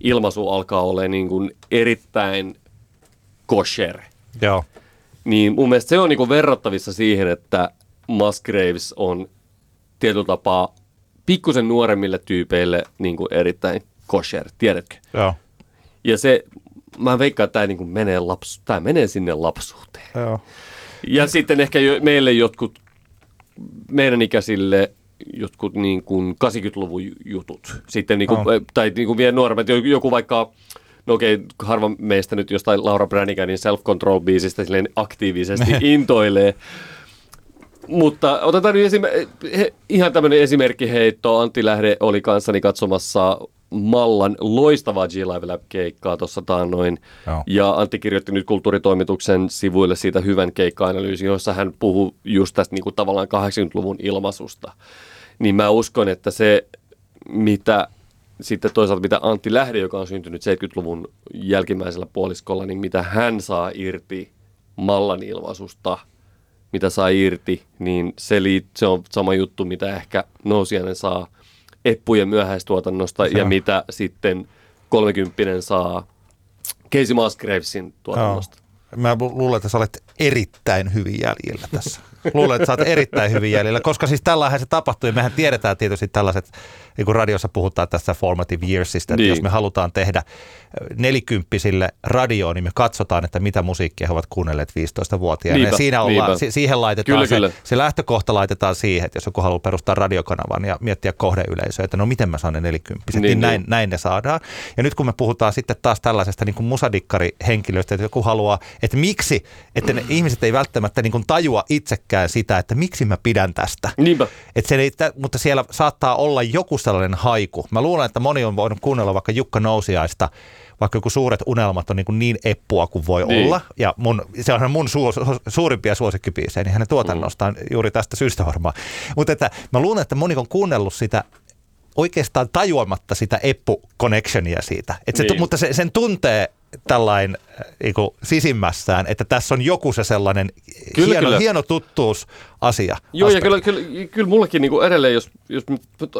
Speaker 3: ilmaisu alkaa olla niin kuin erittäin kosher.
Speaker 2: Joo.
Speaker 3: Niin mun mielestä se on niin kuin verrattavissa siihen, että Musgraves on tietyllä tapaa pikkusen nuoremmille tyypeille niin kuin erittäin kosher, tiedätkö?
Speaker 2: Joo.
Speaker 3: Ja se, mä veikkaan, että tämä, niin kuin menee, lapsu, tämä menee sinne lapsuuteen.
Speaker 2: Joo.
Speaker 3: Ja sitten ehkä jo, meille jotkut meidän ikäisille jotkut niin kuin 80-luvun jutut. Sitten niin kuin, oh. tai niin kuin vielä nuoremmat, joku vaikka no okei, harva meistä nyt jostain Laura Braniganin Self-Control-biisistä silleen aktiivisesti [laughs] intoilee. Mutta otetaan nyt esim- he, ihan tämmöinen esimerkkiheitto. Antti Lähde oli kanssani katsomassa Mallan loistavaa G-Live Lab-keikkaa tuossa taannoin. Joo. Ja Antti kirjoitti nyt kulttuuritoimituksen sivuille siitä hyvän keikka-analyysin, jossa hän puhuu just tästä niin kuin tavallaan 80-luvun ilmaisusta. Niin mä uskon, että se, mitä sitten toisaalta mitä Antti Lähde, joka on syntynyt 70-luvun jälkimmäisellä puoliskolla, niin mitä hän saa irti Mallan ilmaisusta, mitä saa irti, niin se, liit, se on sama juttu, mitä ehkä Nousiainen saa – eppujen myöhäistuotannosta ja mitä sitten 30 saa Casey Musgravesin tuotannosta.
Speaker 2: Mä luulen, että sä olet erittäin hyvin jäljellä tässä. [laughs] Luulen, että sä oot erittäin hyvin jäljellä, koska siis tällainen se tapahtui ja mehän tiedetään tietysti tällaiset, niin kuin radiossa puhutaan tästä formative yearsista, että niin. jos me halutaan tehdä nelikymppisille radioon, niin me katsotaan, että mitä musiikkia he ovat kuunnelleet 15-vuotiaana. Niinpä, ja siinä ollaan, si- siihen laitetaan kyllä, se, kyllä. se lähtökohta laitetaan siihen, että jos joku haluaa perustaa radiokanavan ja miettiä kohdeyleisöä, että no miten mä saan ne nelikymppiset, niin, niin, niin näin, näin ne saadaan. Ja nyt kun me puhutaan sitten taas tällaisesta niin kuin musadikkari-henkilöstä, että joku haluaa, että miksi, että ne ihmiset ei välttämättä niin kuin tajua itsekään sitä, että miksi mä pidän tästä.
Speaker 3: Niinpä.
Speaker 2: Että se ei, mutta siellä saattaa olla joku sellainen haiku. Mä luulen, että moni on voinut kuunnella vaikka Jukka Nousiaista, vaikka joku suuret unelmat on niin, kuin niin eppua kuin voi niin. olla. Ja mun, se on mun su, su, suurimpia suosikkipiisejä, niin hänen tuotannostaan mm. juuri tästä syystä varmaan. Mutta että mä luulen, että moni on kuunnellut sitä oikeastaan tajuamatta sitä eppu-connectionia siitä. Et se, niin. Mutta se, sen tuntee tällainen niin sisimmässään, että tässä on joku se sellainen kyllä, hieno, kyllä. hieno tuttuus asia.
Speaker 3: Joo, aspekti. ja kyllä, kyllä, kyllä mullekin niin kuin edelleen, jos, jos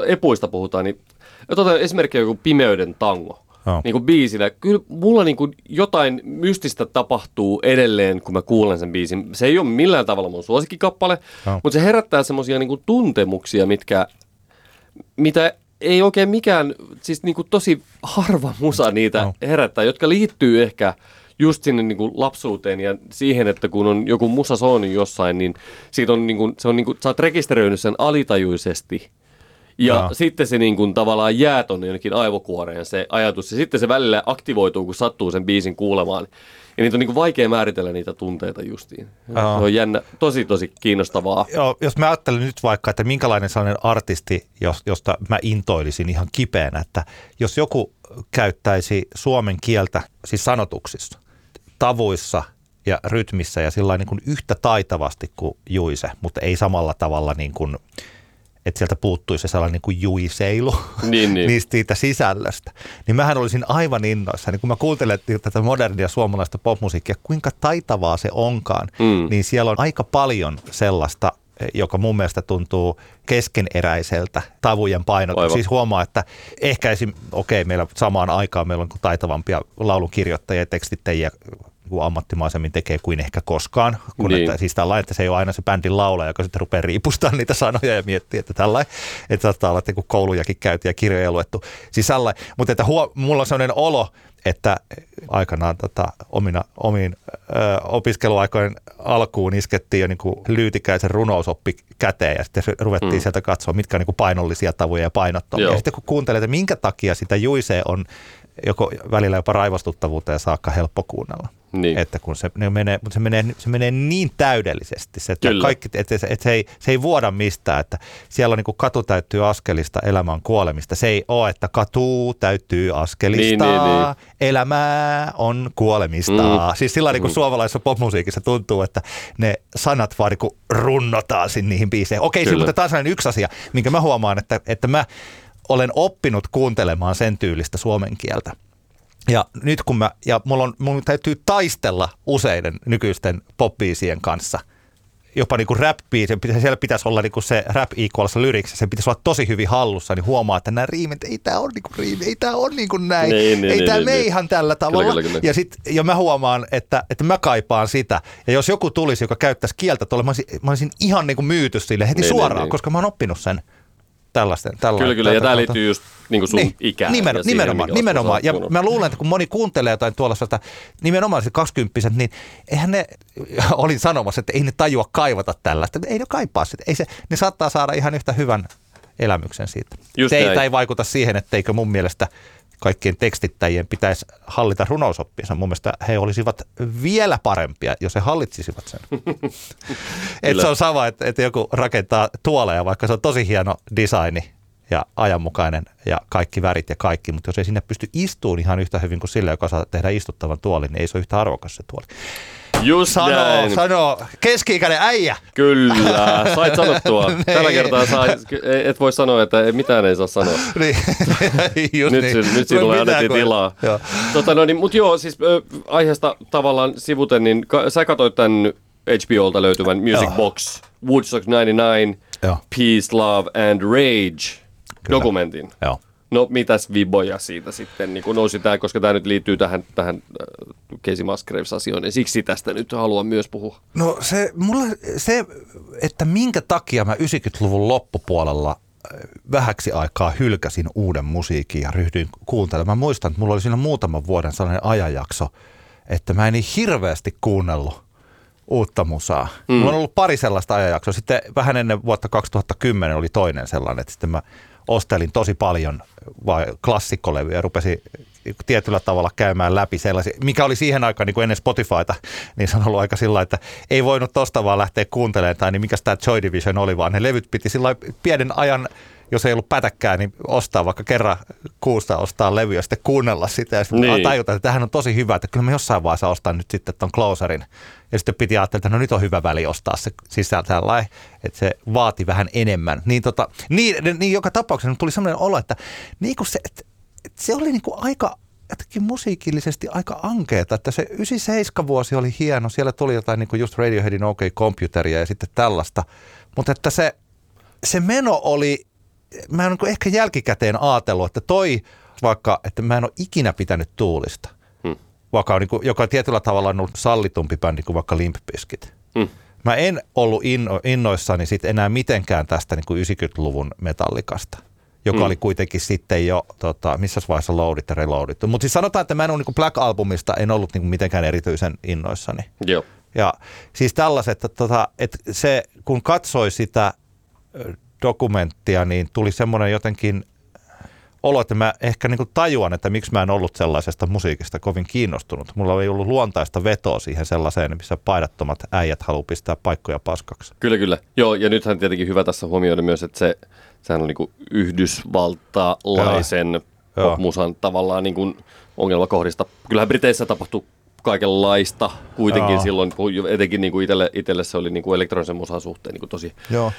Speaker 3: epuista puhutaan, niin Otetaan esimerkiksi joku Pimeyden tango.
Speaker 2: Joo.
Speaker 3: Niin kuin biisinä. Kyllä mulla niin kuin jotain mystistä tapahtuu edelleen, kun mä kuulen sen biisin. Se ei ole millään tavalla mun suosikkikappale,
Speaker 2: Joo.
Speaker 3: mutta se herättää semmoisia niin tuntemuksia, mitkä, mitä ei oikein mikään, siis niin kuin tosi harva musa niitä
Speaker 2: Joo.
Speaker 3: herättää, jotka liittyy ehkä just sinne niin kuin lapsuuteen ja siihen, että kun on joku musa soinut jossain, niin siitä on niin kuin, se on niin kuin, sä oot rekisteröinyt sen alitajuisesti. Ja
Speaker 2: Joo.
Speaker 3: sitten se niin kuin tavallaan jää tonne jonnekin aivokuoreen se ajatus. Ja sitten se välillä aktivoituu, kun sattuu sen biisin kuulemaan. Ja niitä on niin vaikea määritellä niitä tunteita justiin.
Speaker 2: Joo.
Speaker 3: Se on jännä, tosi tosi kiinnostavaa.
Speaker 2: Joo, jos mä ajattelen nyt vaikka, että minkälainen sellainen artisti, jos, josta mä intoilisin ihan kipeänä, että jos joku käyttäisi suomen kieltä siis sanotuksissa, tavuissa ja rytmissä ja sillä niin kuin yhtä taitavasti kuin Juise, mutta ei samalla tavalla niin kuin, että sieltä puuttuisi se sellainen niin kuin juiseilu
Speaker 3: Niin, niin. [laughs]
Speaker 2: niistä siitä sisällöstä. Niin mähän olisin aivan innoissa, niin kun mä kuuntelen tätä modernia suomalaista popmusiikkia, kuinka taitavaa se onkaan,
Speaker 3: Mm.
Speaker 2: niin siellä on aika paljon sellaista, joka mun mielestä tuntuu keskeneräiseltä tavujen painotus.
Speaker 3: Aivan.
Speaker 2: Siis huomaa, että ehkä esim, okei, meillä samaan aikaan meillä on taitavampia laulunkirjoittajia ja tekstittäjiä kuin ammattimaisemmin tekee kuin ehkä koskaan. Kun
Speaker 3: Niin.
Speaker 2: että, siis tällainen, että se ei ole aina se bändin laulaja, joka sitten rupeaa riipustamaan niitä sanoja ja miettii, että tällainen, että saattaa olla, että kun koulujakin käyty ja kirjoja luettu. Siis sellainen, mutta että huo, mulla on sellainen olo, että aikanaan tota, omina, omiin ö, opiskeluaikojen alkuun iskettiin jo niin kuin lyytikäisen runousoppi käteen ja sitten ruvettiin mm. sieltä katsoa, mitkä on niin kuin painollisia tavuja ja painottomia.
Speaker 3: Joo.
Speaker 2: Ja sitten kun kuuntelee, että minkä takia sitä juisee on joko välillä jopa raivostuttavuuteen saakka helppo kuunnella.
Speaker 3: Niin.
Speaker 2: Että kun se, ne menee, mutta se menee, se menee niin täydellisesti, se, että,
Speaker 3: Kyllä.
Speaker 2: kaikki, että, se, että se, ei, se ei vuoda mistään, että siellä on niin katu täyttyy askelista, elämä on kuolemista. Se ei ole, että katu täytyy askelista,
Speaker 3: Niin, niin, niin.
Speaker 2: elämää on kuolemista. Mm. Siis sillä niin kuin suomalaisessa popmusiikissa tuntuu, että ne sanat vaan niin runnotaan sinne niihin biiseihin. Okei, siis, mutta taas sellainen yksi asia, minkä mä huomaan, että, että mä olen oppinut kuuntelemaan sen tyylistä suomen kieltä. Ja nyt kun mä, ja mulla on, mun täytyy taistella useiden nykyisten popbiisien kanssa, jopa niinku rap-biisi, pitä- siellä pitäisi olla niinku se rap equals lyrics, sen pitäisi olla tosi hyvin hallussa, niin huomaa, että nämä riimit, ei tämä ole niinku riimi, ei tämä ole niinku näin,
Speaker 3: Niin, niin,
Speaker 2: ei
Speaker 3: niin,
Speaker 2: tämä
Speaker 3: niin,
Speaker 2: mene
Speaker 3: niin.
Speaker 2: ihan tällä tavalla.
Speaker 3: kyllä, kyllä.
Speaker 2: Ja, sit, ja mä huomaan, että, että mä kaipaan sitä. Ja jos joku tulisi, joka käyttäisi kieltä tuolla, mä olisin, mä olisin ihan niinku myyty sille heti
Speaker 3: Niin, niin,
Speaker 2: suoraan,
Speaker 3: niin.
Speaker 2: koska mä oon oppinut sen tällaisten. Tällä,
Speaker 3: Kyllä, kyllä. Ja tämä liittyy just niin kuin sun
Speaker 2: niin,
Speaker 3: ikään.
Speaker 2: Nimen,
Speaker 3: ja siihen,
Speaker 2: nimenomaan,
Speaker 3: minkälaista
Speaker 2: nimenomaan. Ja mä luulen, että kun moni kuuntelee jotain tuollaista, nimenomaan se kaksikymppiset, niin eihän ne, [laughs] olin sanomassa, että ei ne tajua kaivata tällaista. Ei ne kaipaa sitä. Ei se, ne saattaa saada ihan yhtä hyvän elämyksen siitä.
Speaker 3: Just
Speaker 2: ei,
Speaker 3: näin.
Speaker 2: ei vaikuta siihen, etteikö mun mielestä kaikkien tekstittäjien pitäisi hallita runousoppinsa. Mun mielestä he olisivat vielä parempia, jos he hallitsisivat sen. [laughs] Et se on sama, että, että joku rakentaa tuoleja, vaikka se on tosi hieno designi ja ajanmukainen ja kaikki värit ja kaikki, mutta jos ei sinne pysty istuun ihan yhtä hyvin kuin sille, joka saa tehdä istuttavan tuolin, niin ei se ole yhtä arvokas se tuoli.
Speaker 3: Just
Speaker 2: Sanoo,
Speaker 3: näin.
Speaker 2: sanoo, keski-ikäinen äijä.
Speaker 3: Kyllä, sait sanottua. [laughs] Tällä
Speaker 2: Niin.
Speaker 3: kertaa saa, et voi sanoa, että mitään ei saa sanoa. [laughs]
Speaker 2: Niin, [laughs] just
Speaker 3: Nyt,
Speaker 2: niin.
Speaker 3: nyt sinulle annettiin
Speaker 2: kun-
Speaker 3: tilaa.
Speaker 2: Joo.
Speaker 3: Tota, no, niin, mutta joo, siis ö, aiheesta tavallaan sivuten, niin ka, sä katsoit tämän HBOlta löytyvän Music
Speaker 2: Joo.
Speaker 3: Box, Woodstock 99,
Speaker 2: Joo.
Speaker 3: Peace, Love and Rage dokumentin.
Speaker 2: Joo.
Speaker 3: No mitäs viboja siitä sitten niin kun nousi tämä, koska tämä nyt liittyy tähän, tähän äh, Casey Musgraves-asioon, niin siksi tästä nyt haluan myös puhua.
Speaker 2: No se, mulla, se, että minkä takia mä 90-luvun loppupuolella äh, vähäksi aikaa hylkäsin uuden musiikin ja ryhdyin kuuntelemaan. Mä muistan, että mulla oli siinä muutaman vuoden sellainen ajanjakso, että mä en niin hirveästi kuunnellut uutta musaa. Mm. Mulla on ollut pari sellaista ajanjaksoa. Sitten vähän ennen vuotta 2010 oli toinen sellainen, että sitten mä ostelin tosi paljon vai klassikkolevyjä ja rupesin tietyllä tavalla käymään läpi sellaisia, mikä oli siihen aikaan niin kuin ennen Spotifyta, niin se on ollut aika sillä että ei voinut tosta vaan lähteä kuuntelemaan tai niin mikä tämä Joy Division oli, vaan ne levyt piti sillä pienen ajan jos ei ollut pätäkkää, niin ostaa vaikka kerran kuusta ostaa levyä ja sitten kuunnella sitä ja sitten
Speaker 3: Niin.
Speaker 2: tajuta, että tämähän on tosi hyvä, että kyllä mä jossain vaiheessa ostan nyt sitten ton Closerin. Ja sitten piti ajatella, että no nyt on hyvä väli ostaa se sisältä tällainen, että se vaati vähän enemmän. Niin, tota, niin, niin joka tapauksessa tuli sellainen olo, että, niin kuin se, että, että se oli niin kuin aika jotenkin musiikillisesti aika ankeeta, että se 97 vuosi oli hieno, siellä tuli jotain niin kuin just Radioheadin OK Computeria ja sitten tällaista, mutta että se, se meno oli mä oon niin ehkä jälkikäteen ajatellut, että toi vaikka, että mä en ole ikinä pitänyt tuulista, hmm. vaikka on, niin kuin, joka on tietyllä tavalla on ollut sallitumpi bändi kuin vaikka Limp Bizkit. Hmm. Mä en ollut inno, innoissani sit enää mitenkään tästä niin kuin 90-luvun metallikasta joka mm. oli kuitenkin sitten jo, tota, missä vaiheessa loadit ja reloadittu. Mutta siis sanotaan, että mä en ole niin Black Albumista, en ollut niin mitenkään erityisen innoissani.
Speaker 3: Joo.
Speaker 2: Ja siis tällaiset, että, tota, että se, kun katsoi sitä dokumenttia, niin tuli semmoinen jotenkin olo, että mä ehkä niin tajuan, että miksi mä en ollut sellaisesta musiikista kovin kiinnostunut. Mulla ei ollut luontaista vetoa siihen sellaiseen, missä paidattomat äijät haluaa pistää paikkoja paskaksi.
Speaker 3: Kyllä, kyllä. Joo, ja nythän tietenkin hyvä tässä huomioida myös, että se, sehän on niin yhdysvaltalaisen popmusan tavallaan niin ongelmakohdista. Kyllähän Briteissä tapahtui kaikenlaista kuitenkin Joo. silloin, etenkin niin kuin itselle, itselle se oli niin kuin elektronisen musan suhteen niin kuin tosi Joo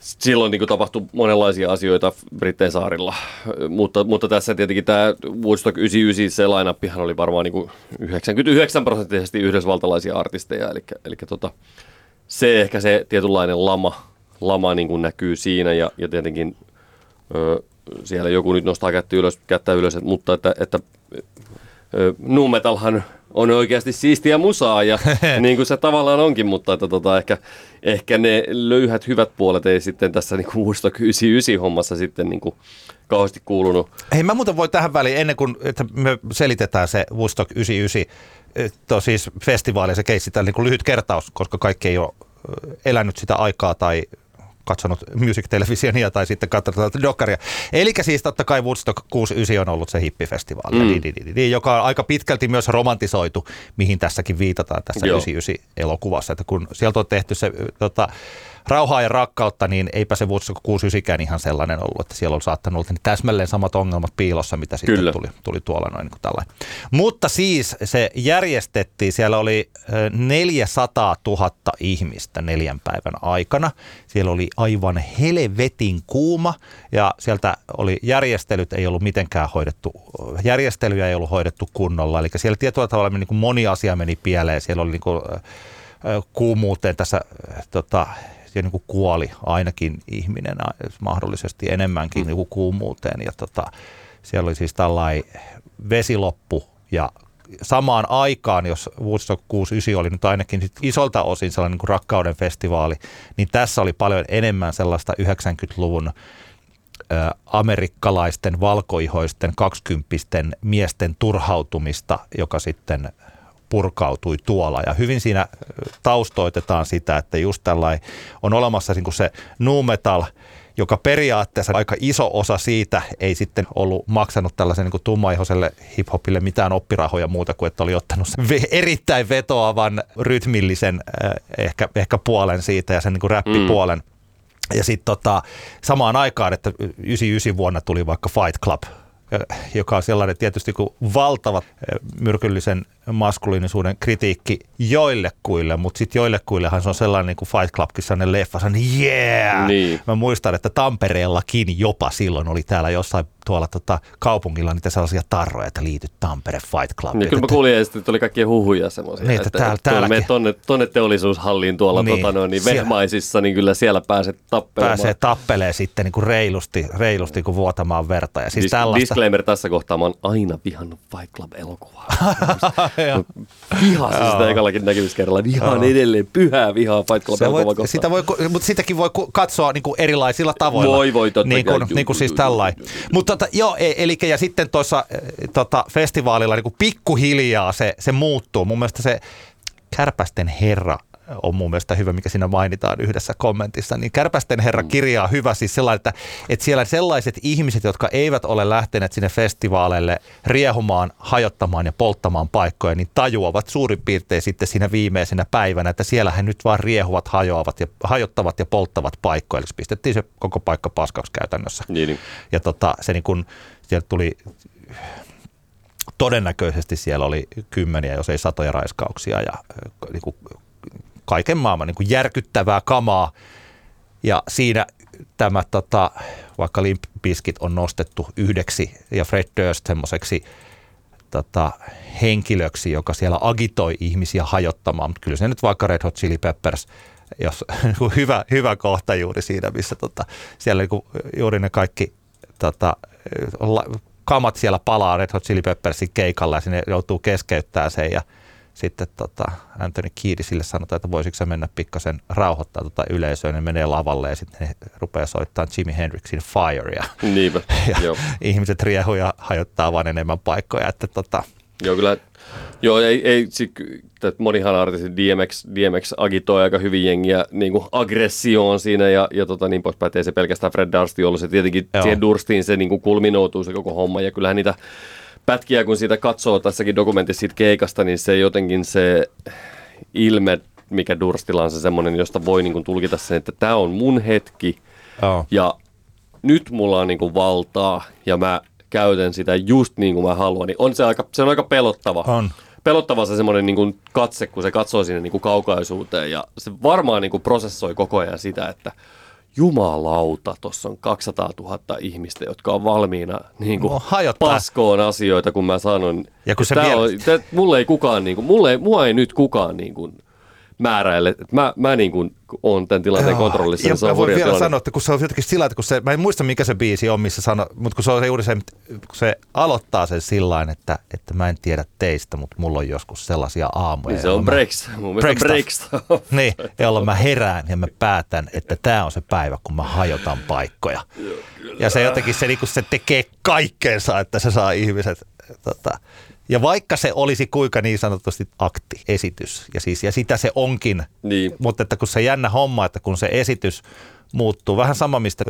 Speaker 3: silloin niin tapahtui monenlaisia asioita Brittein saarilla, mutta, mutta tässä tietenkin tämä Woodstock 99, se lainappihan oli varmaan niin 99 prosenttisesti yhdysvaltalaisia artisteja, eli, eli tota, se ehkä se tietynlainen lama, lama niin kuin näkyy siinä ja, ja tietenkin ö, siellä joku nyt nostaa kättä ylös, kättä ylös mutta että, että ö, nu metalhan on oikeasti siistiä musaa ja [laughs] niin kuin se tavallaan onkin, mutta että tota, ehkä, ehkä ne löyhät hyvät puolet ei sitten tässä niin kuin Woodstock 99 hommassa sitten niin kuin kauheasti kuulunut.
Speaker 2: Hei mä muuten voi tähän väliin, ennen kuin että me selitetään se Woodstock 99, to siis festivaali se keissi, niin kuin lyhyt kertaus, koska kaikki ei ole elänyt sitä aikaa tai katsonut music-televisionia [laughs] tai sitten katsonut dokkaria. Eli siis totta kai Woodstock 69 on ollut se hippifestivaali, mm. Niin, niin, niin, joka on aika pitkälti myös romantisoitu, mihin tässäkin viitataan tässä Joo. 99 elokuvassa. Että kun sieltä on tehty se tota, rauhaa ja rakkautta, niin eipä se Woodstock 69 ihan sellainen ollut, että siellä on saattanut olla niin täsmälleen samat ongelmat piilossa, mitä sitten Kyllä. tuli, tuli tuolla noin niin kuin tällainen. Mutta siis se järjestettiin, siellä oli 400 000 ihmistä neljän päivän aikana. Siellä oli aivan helvetin kuuma ja sieltä oli järjestelyt, ei ollut mitenkään hoidettu, järjestelyjä ei ollut hoidettu kunnolla. Eli siellä tietyllä tavalla niin kuin moni asia meni pieleen. Siellä oli niin kuin, kuumuuteen tässä tota, ja niin kuin kuoli ainakin ihminen mahdollisesti enemmänkin mm. niin kuin kuumuuteen. Ja tota, siellä oli siis tällainen vesiloppu ja samaan aikaan, jos Woodstock 69 oli nyt ainakin sit isolta osin sellainen niin kuin rakkauden festivaali, niin tässä oli paljon enemmän sellaista 90-luvun amerikkalaisten valkoihoisten kaksikymppisten miesten turhautumista, joka sitten purkautui tuolla. Ja hyvin siinä taustoitetaan sitä, että just tällainen on olemassa niin kuin se nu metal, joka periaatteessa aika iso osa siitä ei sitten ollut maksanut tällaisen niin tummaihoiselle hiphopille mitään oppirahoja muuta kuin, että oli ottanut sen erittäin vetoavan rytmillisen ehkä, ehkä puolen siitä ja sen niin kuin räppipuolen. Mm. Ja sitten tota, samaan aikaan, että 99 vuonna tuli vaikka Fight Club, joka on sellainen tietysti kuin valtava myrkyllisen maskuliinisuuden kritiikki joillekuille, mutta sitten joillekuillehan se on sellainen niin kuin Fight Clubkin sellainen leffa, sellainen yeah! Niin. Mä muistan, että Tampereellakin jopa silloin oli täällä jossain tuolla tota, kaupungilla niitä sellaisia tarroja, että liityt Tampere Fight Club.
Speaker 3: Niin, kyllä mä kuulin, että tuli kaikkia huhuja semmoisia, niin, että, että täällä, että tonne, tonne teollisuushalliin tuolla niin, tota, no, niin vehmaisissa, niin kyllä siellä pääset tappelemaan.
Speaker 2: Pääsee tappelee sitten niin kuin reilusti, reilusti kuin vuotamaan verta. Ja siis Dis- tällaista...
Speaker 3: Disclaimer tässä kohtaa, mä oon aina vihannut Fight Club-elokuvaa. [laughs] Vihasin sitä ekallakin näkemiskerralla. Vihaan edelleen pyhää vihaa Fight Club elokuvaa
Speaker 2: sitä voi, Mutta sitäkin voi katsoa niin kuin erilaisilla tavoilla.
Speaker 3: Voi, voi, totta
Speaker 2: niin kuin, niin kuin siis tällainen. Mutta tota, joo, e- eli ja sitten tuossa e, tota, festivaalilla niin pikkuhiljaa se, se muuttuu. Mun mielestä se Kärpästen herra on mun mielestä hyvä, mikä siinä mainitaan yhdessä kommentissa, niin Kärpästen herra mm. kirjaa hyvä siis sellainen, että, että siellä sellaiset ihmiset, jotka eivät ole lähteneet sinne festivaaleille riehumaan, hajottamaan ja polttamaan paikkoja, niin tajuavat suurin piirtein sitten siinä viimeisenä päivänä, että siellä he nyt vaan riehuvat, hajoavat ja, hajottavat ja polttavat paikkoja. Eli pistettiin se koko paikka paskaksi käytännössä.
Speaker 3: Niin, niin.
Speaker 2: Ja tota, se niin kun, sieltä tuli todennäköisesti siellä oli kymmeniä, jos ei satoja raiskauksia ja niin kuin kaiken maailman niin kuin järkyttävää kamaa. Ja siinä tämä, tota, vaikka Limp Bizkit on nostettu yhdeksi ja Fred Durst semmoiseksi tota, henkilöksi, joka siellä agitoi ihmisiä hajottamaan, mutta kyllä se nyt vaikka Red Hot Chili Peppers jos, [laughs] niinku hyvä, hyvä kohta juuri siinä, missä tota, siellä niinku, juuri ne kaikki tota, kamat siellä palaa Red Hot Chili Peppersin keikalla ja sinne joutuu keskeyttämään sen ja sitten tota, Anthony Kiedisille sanotaan, että voisiko se mennä pikkasen rauhoittaa tota yleisöä, niin menee lavalle ja sitten ne rupeaa soittamaan Jimi Hendrixin Fire ja,
Speaker 3: Niinpä, [laughs]
Speaker 2: ja
Speaker 3: joo.
Speaker 2: ihmiset riehuu ja hajottaa vaan enemmän paikkoja. Että tota,
Speaker 3: Joo, kyllä. Joo, ei, ei sit, monihan artisti DMX, DMX agitoi aika hyvin jengiä niin kuin aggressioon siinä ja, ja tota, niin poispäin, ei se pelkästään Fred Dursti ollut, se tietenkin
Speaker 2: Joo.
Speaker 3: siihen Durstiin se niin kuin kulminoutuu se koko homma ja kyllähän niitä pätkiä, kun sitä katsoo tässäkin dokumentissa siitä keikasta, niin se jotenkin se ilme, mikä Durstilla on se semmoinen, josta voi niin kuin tulkita sen, että tämä on mun hetki
Speaker 2: oh.
Speaker 3: ja nyt mulla on niin kuin valtaa ja mä käytän sitä just niin kuin mä haluan, niin on se aika, se on aika pelottava.
Speaker 2: On.
Speaker 3: Pelottava se semmoinen niin kuin katse, kun se katsoo sinne niin kuin kaukaisuuteen ja se varmaan niin kuin prosessoi koko ajan sitä, että jumalauta, tuossa on 200 000 ihmistä, jotka on valmiina niin kuin
Speaker 2: No,
Speaker 3: paskoon asioita, kun mä sanon.
Speaker 2: Ja kun se vielä-
Speaker 3: on, tää, mulle ei kukaan, niin kuin, mulle, ei- mua ei nyt kukaan niin kuin, määräile. että Mä, mä niin kuin, on tämän tilanteen kontrollissa.
Speaker 2: Ja
Speaker 3: niin se on
Speaker 2: mä voin vielä
Speaker 3: tilanne.
Speaker 2: sanoa, että kun se on jotenkin sillä että kun se, mä en muista mikä se biisi on, missä sano, mutta kun se on juuri se, kun se aloittaa sen sillä että, että mä en tiedä teistä, mutta mulla on joskus sellaisia aamuja.
Speaker 3: Niin se on breaks. Mun breaks.
Speaker 2: Niin, jolloin mä herään ja mä päätän, että tämä on se päivä, kun mä hajotan paikkoja. Ja se jotenkin se, niinku, se tekee kaikkeensa, että se saa ihmiset. Tota, ja vaikka se olisi kuinka niin sanotusti akti, esitys, ja, siis, ja sitä se onkin,
Speaker 3: Niin.
Speaker 2: mutta että kun se jännä homma, että kun se esitys muuttuu, vähän sama mistä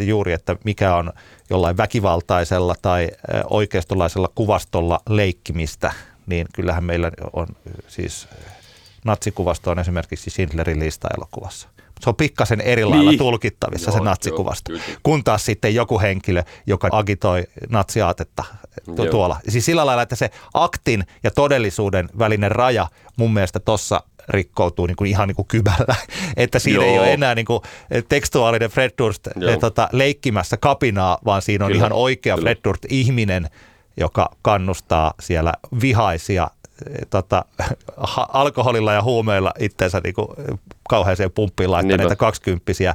Speaker 2: juuri, että mikä on jollain väkivaltaisella tai oikeistolaisella kuvastolla leikkimistä, niin kyllähän meillä on siis natsikuvasto on esimerkiksi Schindlerin lista elokuvassa. Se on pikkasen eri lailla
Speaker 3: Niin.
Speaker 2: tulkittavissa
Speaker 3: Joo,
Speaker 2: se natsikuvasto,
Speaker 3: joo, kyllä.
Speaker 2: kun taas sitten joku henkilö, joka agitoi natsiaatetta tu-
Speaker 3: Joo.
Speaker 2: tuolla. Siis sillä lailla, että se aktin ja todellisuuden välinen raja mun mielestä tossa rikkoutuu niin kuin ihan niin kuin kybällä, [laughs] että siinä ei
Speaker 3: Joo.
Speaker 2: ole enää niin kuin tekstuaalinen Fred Durst
Speaker 3: Joo.
Speaker 2: eh, tota, leikkimässä kapinaa, vaan siinä on
Speaker 3: Kyllä,
Speaker 2: ihan oikea
Speaker 3: kyllä.
Speaker 2: Fred Durst ihminen, joka kannustaa siellä vihaisia eh, tota, [laughs] alkoholilla ja huumeilla itseensä niin kuin kauheeseen pumppiin laittaneita
Speaker 3: Niinpä.
Speaker 2: kaksikymppisiä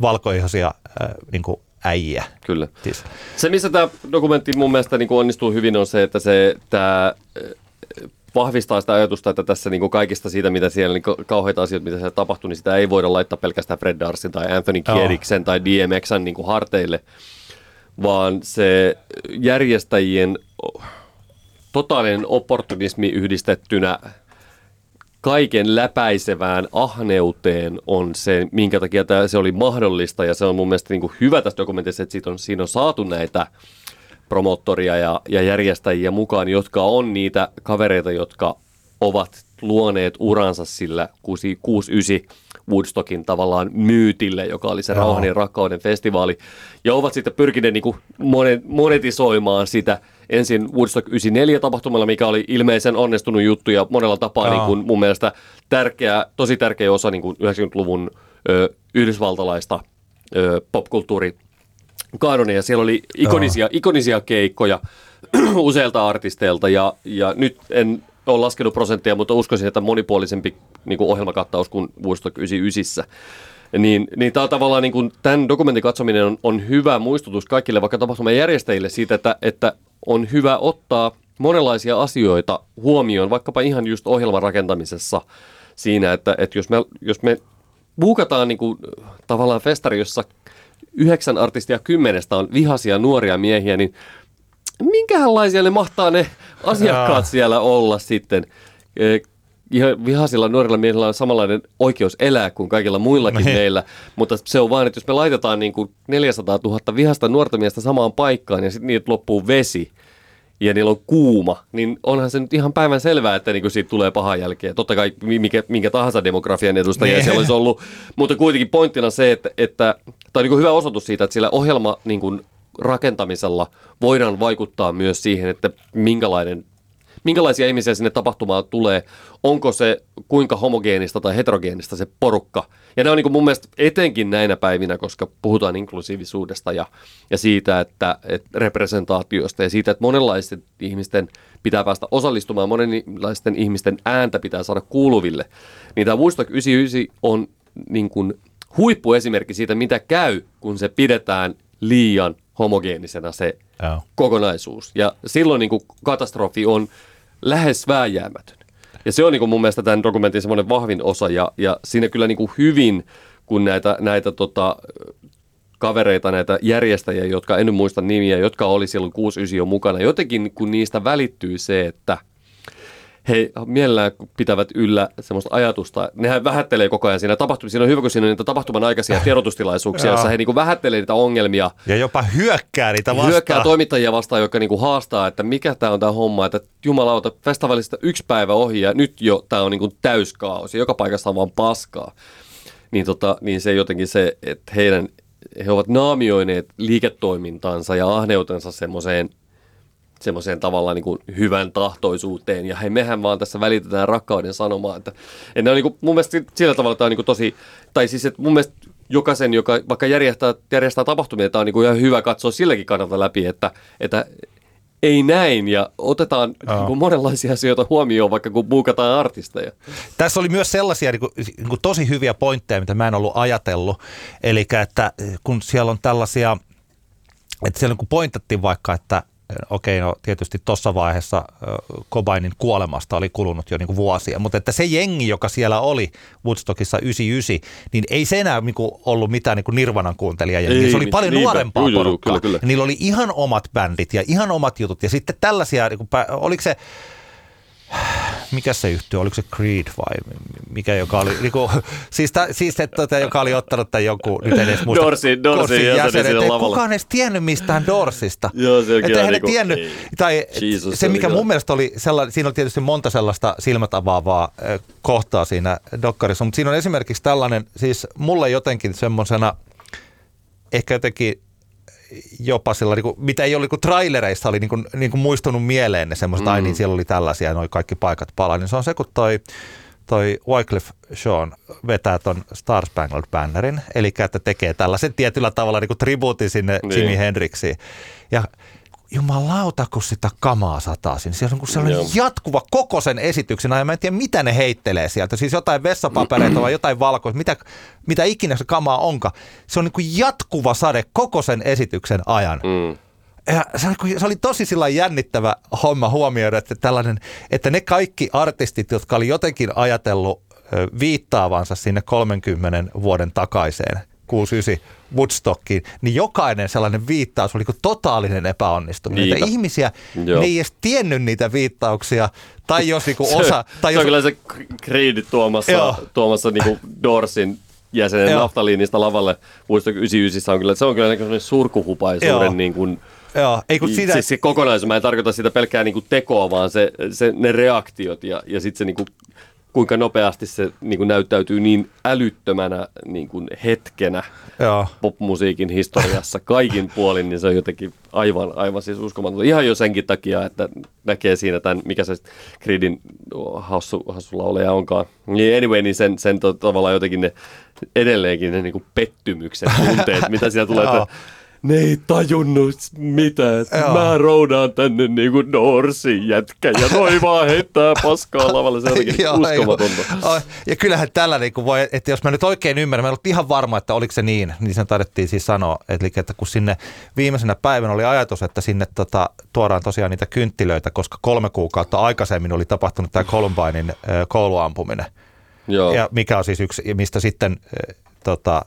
Speaker 2: valkoihoisia äh, niin kuin äijiä.
Speaker 3: Kyllä.
Speaker 2: Siis,
Speaker 3: Se, missä tämä dokumentti mun mielestä niin kuin onnistuu hyvin, on se, että se tämä vahvistaa sitä ajatusta, että tässä niin kuin kaikista siitä, mitä siellä, niin kauheita asioita, mitä siellä tapahtuu, niin sitä ei voida laittaa pelkästään Fred Darsin tai Anthony
Speaker 2: Joo.
Speaker 3: Kiediksen tai DMXn niin kuin harteille, vaan se järjestäjien totaalinen opportunismi yhdistettynä kaiken läpäisevään ahneuteen on se, minkä takia tämä, se oli mahdollista. Ja se on mun mielestä niin kuin hyvä tässä dokumentissa, että siitä on, siinä on saatu näitä promottoria ja, ja järjestäjiä mukaan, jotka on niitä kavereita, jotka ovat luoneet uransa sillä 69 Woodstockin tavallaan myytille, joka oli se
Speaker 2: Joo.
Speaker 3: rauhan ja rakkauden festivaali. Ja ovat sitten pyrkineet niin kuin monet, monetisoimaan sitä ensin Woodstock 94 tapahtumalla, mikä oli ilmeisen onnistunut juttu ja monella tapaa niin kuin mun mielestä tärkeä, tosi tärkeä osa niin kuin 90-luvun ö, yhdysvaltalaista ö, popkulttuuri kanonia. Siellä oli ikonisia, ikonisia keikkoja [clears throat] useilta artisteilta ja, ja nyt en ole laskenut prosenttia, mutta uskoisin, että monipuolisempi niin kuin ohjelmakattaus kuin Woodstock 99. Niin, niin tämä tavallaan niin kuin, tämän dokumentin katsominen on, on hyvä muistutus kaikille vaikka tapahtuman järjestäjille siitä, että, että on hyvä ottaa monenlaisia asioita huomioon, vaikkapa ihan just ohjelman rakentamisessa siinä, että, että jos me, jos me buukataan niin kuin, tavallaan festari, jossa yhdeksän artistia kymmenestä on vihaisia nuoria miehiä, niin minkälaisia ne mahtaa ne asiakkaat siellä olla sitten? Ihan vihaisilla nuorilla miehillä on samanlainen oikeus elää kuin kaikilla muillakin
Speaker 2: Niin.
Speaker 3: meillä, mutta se on vaan, että jos me laitetaan niin kuin 400 000 vihasta nuorta miestä samaan paikkaan ja sitten niitä loppuu vesi ja niillä on kuuma, niin onhan se nyt ihan päivän selvää, että niin kuin siitä tulee paha jälkeä. Totta kai mikä, minkä tahansa demografian edustajia
Speaker 2: Niin.
Speaker 3: siellä olisi ollut, mutta kuitenkin pointtina se, että, että tämä on niin hyvä osoitus siitä, että sillä ohjelma niin kuin rakentamisella voidaan vaikuttaa myös siihen, että minkälainen minkälaisia ihmisiä sinne tapahtumaan tulee, onko se kuinka homogeenista tai heterogeenista se porukka. Ja nämä on niin mun mielestä etenkin näinä päivinä, koska puhutaan inklusiivisuudesta ja, ja siitä, että, että representaatiosta ja siitä, että monenlaisten ihmisten pitää päästä osallistumaan, monenlaisten ihmisten ääntä pitää saada kuuluville. Niin tämä Woodstock 99 on niin kuin huippuesimerkki siitä, mitä käy, kun se pidetään liian homogeenisena se
Speaker 2: Joo.
Speaker 3: kokonaisuus. Ja silloin niin kuin katastrofi on lähes vääjäämätön. Ja se on niin kuin mun mielestä tämän dokumentin semmoinen vahvin osa, ja, ja siinä kyllä niin kuin hyvin, kun näitä, näitä tota, kavereita, näitä järjestäjiä, jotka en muista nimiä, jotka oli silloin 69 jo mukana, jotenkin kun niistä välittyy se, että he mielellään pitävät yllä semmoista ajatusta. Nehän vähättelee koko ajan siinä tapahtumissa. Siinä on hyvä, kun siinä on niitä tapahtuman aikaisia tiedotustilaisuuksia, [laughs] joissa he niin kuin vähättelee niitä ongelmia.
Speaker 2: Ja jopa hyökkää niitä vastaan.
Speaker 3: Hyökkää toimittajia vastaan, jotka niinku haastaa, että mikä tämä on tämä homma, että jumalauta, festivaalista yksi päivä ohi ja nyt jo tämä on niinku täyskaos ja joka paikassa on vaan paskaa. Niin, tota, niin se jotenkin se, että heidän, he ovat naamioineet liiketoimintansa ja ahneutensa semmoiseen semmoiseen tavallaan niin kuin hyvän tahtoisuuteen. Ja hei, mehän vaan tässä välitetään rakkauden sanomaa. Että, että ne on niin kuin, mun mielestä sillä tavalla tämä on niin kuin tosi, tai siis että mun mielestä jokaisen, joka vaikka järjestää, järjestää tapahtumia, tämä on niin kuin ihan hyvä katsoa silläkin kannalta läpi, että, että ei näin ja otetaan niin kuin monenlaisia asioita huomioon, vaikka kun buukataan artisteja.
Speaker 2: Tässä oli myös sellaisia niin kuin, niin kuin tosi hyviä pointteja, mitä mä en ollut ajatellut. Eli että kun siellä on tällaisia, että siellä niin kuin pointattiin vaikka, että okei, no tietysti tuossa vaiheessa Kobainin kuolemasta oli kulunut jo niin kuin vuosia, mutta että se jengi, joka siellä oli Woodstockissa 99, niin ei se enää niin kuin ollut mitään niin kuin Nirvanan kuuntelijajengiä. Se oli paljon
Speaker 3: niinpä.
Speaker 2: nuorempaa
Speaker 3: joo,
Speaker 2: porukkaa.
Speaker 3: kyllä, kyllä.
Speaker 2: Niillä oli ihan omat bändit ja ihan omat jutut. Ja sitten tällaisia, niin kuin, oliko se, mikä se yhtyy, oliko se Creed vai mikä, joka oli, niinku, siis, ta, siis että, joka oli ottanut tämän joku, nyt en edes muista.
Speaker 3: Dorsin- Dorsin
Speaker 2: Dorsin
Speaker 3: jäsenen
Speaker 2: jäsen,
Speaker 3: sinne
Speaker 2: että ei kukaan edes tiennyt mistään Dorsista.
Speaker 3: Joo, se on
Speaker 2: että
Speaker 3: kyllä niinku-
Speaker 2: tiennyt,
Speaker 3: ei.
Speaker 2: tai
Speaker 3: Jesus,
Speaker 2: se
Speaker 3: se
Speaker 2: mikä mun mielestä oli sellainen, siinä oli tietysti monta sellaista silmät avaavaa kohtaa siinä dokkarissa, mutta siinä on esimerkiksi tällainen, siis mulle jotenkin semmoisena, ehkä jotenkin jopa sillä, niin kuin, mitä ei ole niin kuin trailereissa oli niin kuin, niin kuin muistunut mieleen ne semmoiset, mm. ai niin siellä oli tällaisia, noi kaikki paikat palaa, niin se on se, kun toi, toi Wycliffe Sean vetää ton Star Spangled Bannerin, eli että tekee tällaisen tietyllä tavalla niin kuin tribuutin sinne
Speaker 3: Niin.
Speaker 2: Jimi Hendrixiin. Ja jumalauta, kun sitä kamaa sataa sinne. Siellä on niin sellainen
Speaker 3: Joo.
Speaker 2: jatkuva koko sen esityksen ajan. Mä en tiedä, mitä ne heittelee sieltä. Siis jotain vessapapereita vai jotain valkoista, mitä, mitä ikinä se kamaa onka. Se on niin kuin jatkuva sade koko sen esityksen ajan.
Speaker 3: Mm.
Speaker 2: Ja se, oli, se oli tosi sillä jännittävä homma huomioida, että, tällainen, että ne kaikki artistit, jotka oli jotenkin ajatellut viittaavansa sinne 30 vuoden takaiseen 69 Woodstockiin, niin jokainen sellainen viittaus oli kuin totaalinen epäonnistuminen.
Speaker 3: Niinpä.
Speaker 2: Että ihmisiä,
Speaker 3: Joo.
Speaker 2: ne ei edes tiennyt niitä viittauksia, tai jos niinku [laughs]
Speaker 3: Se-
Speaker 2: osa... Tai
Speaker 3: se
Speaker 2: jos,
Speaker 3: on kyllä se Creed tuomassa,
Speaker 2: Joo.
Speaker 3: tuomassa niinku Dorsin jäsenen
Speaker 2: Joo.
Speaker 3: naftaliinista lavalle Woodstock 99 on kyllä, se on kyllä niin
Speaker 2: Joo.
Speaker 3: surkuhupaisuuden niin kuin,
Speaker 2: joo, ei kun sitä,
Speaker 3: Siis se kokonaisuus, mä en tarkoita sitä pelkkää niinku tekoa, vaan se, se, ne reaktiot ja, ja sitten se niinku, kuinka nopeasti se niinku näyttäytyy niin älyttömänä niinku hetkenä
Speaker 2: joo.
Speaker 3: popmusiikin historiassa kaikin puolin, niin se on jotenkin aivan, aivan siis uskomatonta. Ihan jo senkin takia, että näkee siinä tämän, mikä se Creedin hassu, hassu lauleja onkaan. Niin anyway, niin sen, sen to, tavallaan jotenkin ne edelleenkin ne niinku pettymyksen tunteet, mitä siellä tulee, että [laughs] ne ei tajunnut mitä, että
Speaker 2: Joo.
Speaker 3: mä roudaan tänne niinku Dorsin jätkä ja noi [laughs] vaan heittää paskaa lavalle, se jotenkin
Speaker 2: Joo,
Speaker 3: uskomatonta.
Speaker 2: Ja kyllähän tällä niin voi, että jos mä nyt oikein ymmärrän, mä en ollut ihan varma, että oliko se niin, niin sen taidettiin siis sanoa, eli että kun sinne viimeisenä päivänä oli ajatus, että sinne tota, tuodaan tosiaan niitä kynttilöitä, koska kolme kuukautta aikaisemmin oli tapahtunut tämä Columbinein kouluampuminen.
Speaker 3: Joo.
Speaker 2: Ja mikä on siis yksi, mistä sitten, tota,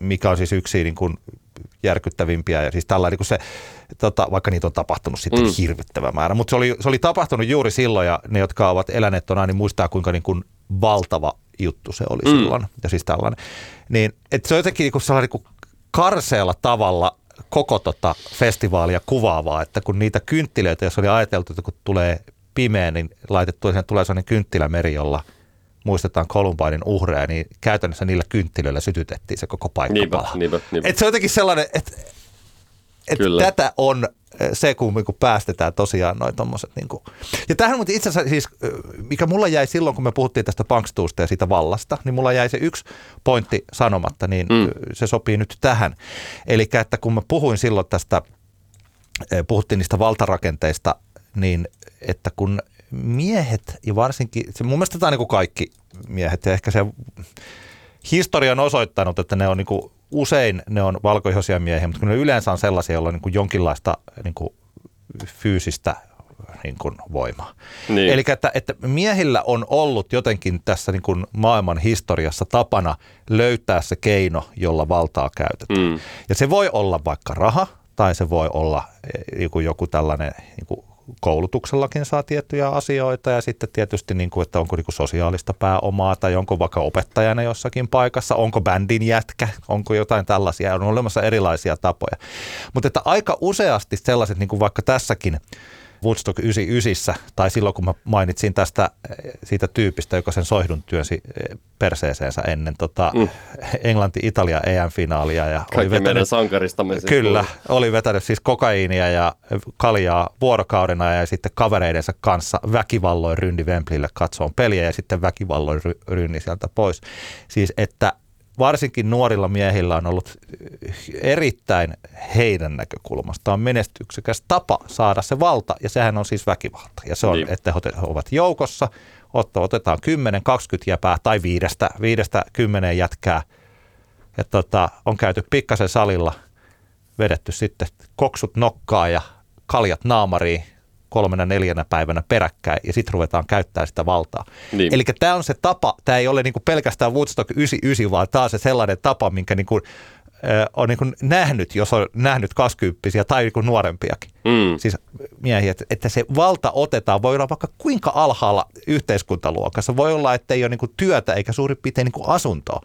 Speaker 2: mikä on siis yksi niin kuin järkyttävimpiä, ja siis tällainen, kun se, tota, vaikka niitä on tapahtunut sitten mm. Hirvittävä määrä, mutta se oli, se oli tapahtunut juuri silloin, ja ne, jotka ovat eläneet tuona, niin muistaa, kuinka niin kuin valtava juttu se oli mm. Silloin, ja siis tällainen. Niin, että se on jotenkin niin kuin sellainen niin kuin karseella tavalla koko tota festivaalia kuvaavaa, että kun niitä kynttilöitä, jos oli ajateltu, että kun tulee pimeä, niin laitettu, tulee sellainen kynttilämeri, jolla muistetaan Columbinein uhreja, niin käytännössä niillä kynttilöillä sytytettiin se koko paikka
Speaker 3: Niinpä,
Speaker 2: pala.
Speaker 3: niinpä, niinpä.
Speaker 2: Et se on jotenkin sellainen, että et
Speaker 3: Kyllä.
Speaker 2: tätä on eh, se, kun niinku päästetään tosiaan noin tommoset. Niinku. Ja tähän mutta itse asiassa siis, eh, mikä mulla jäi silloin, kun me puhuttiin tästä punkstuusta ja siitä vallasta, niin mulla jäi se yksi pointti sanomatta, niin
Speaker 3: Mm.
Speaker 2: mm. se sopii nyt tähän. Eli että kun mä puhuin silloin tästä, eh, puhuttiin niistä valtarakenteista, niin että kun miehet ja varsinkin, se mun mielestä tämä on niin kuin kaikki miehet ja ehkä se historia on osoittanut, että ne on niin kuin, usein ne on valkoihoisia miehiä, mutta kun ne yleensä on sellaisia, joilla on niin kuin jonkinlaista niin kuin fyysistä niin kuin voimaa.
Speaker 3: Niin.
Speaker 2: Eli että, että miehillä on ollut jotenkin tässä niin kuin maailman historiassa tapana löytää se keino, jolla valtaa käytetään.
Speaker 3: Mm.
Speaker 2: Ja se voi olla vaikka raha, tai se voi olla eh, joku, joku tällainen niin kuin koulutuksellakin saa tiettyjä asioita ja sitten tietysti, niin kuin, että onko niin kuin sosiaalista pääomaa tai onko vaikka opettajana jossakin paikassa, onko bändin jätkä, onko jotain tällaisia, on olemassa erilaisia tapoja. Mutta että aika useasti sellaiset, niin kuin vaikka tässäkin Woodstock 99, tai silloin kun mä mainitsin tästä eh, siitä tyypistä, joka sen soihdun työnsi eh, perseeseensä ennen tota, mm. Englanti-Italia EM-finaalia. Ja
Speaker 3: Kaikki vetänyt, meidän sankaristamme. Siis
Speaker 2: kyllä, voi. oli vetänyt siis kokaiinia ja kaljaa vuorokaudena ja sitten kavereidensa kanssa väkivalloin ryndi Wembleylle katsoon peliä ja sitten väkivalloin ry- rynni sieltä pois. Siis että varsinkin nuorilla miehillä on ollut erittäin heidän näkökulmastaan menestyksekäs tapa saada se valta, ja sehän on siis väkivalta. Ja se on, niin. että he ovat joukossa, otetaan 10-20 jäpää tai viidestä, viidestä kymmeneen jätkää, ja tota, on käyty pikkasen salilla, vedetty sitten koksut nokkaa ja kaljat naamariin, kolmena neljänä päivänä peräkkäin ja sitten ruvetaan käyttää sitä valtaa. Niin. Eli tämä on se tapa, tämä ei ole niinku pelkästään Woodstock 99, vaan tämä on se sellainen tapa, minkä niinku, äh, on niinku nähnyt, jos on nähnyt kasvyyppisiä tai niinku nuorempiakin. Mm. Siis miehiä, että, että se valta otetaan, voi olla vaikka kuinka alhaalla yhteiskuntaluokassa. Voi olla, että ei ole niinku työtä eikä suurin piirtein niinku asuntoa.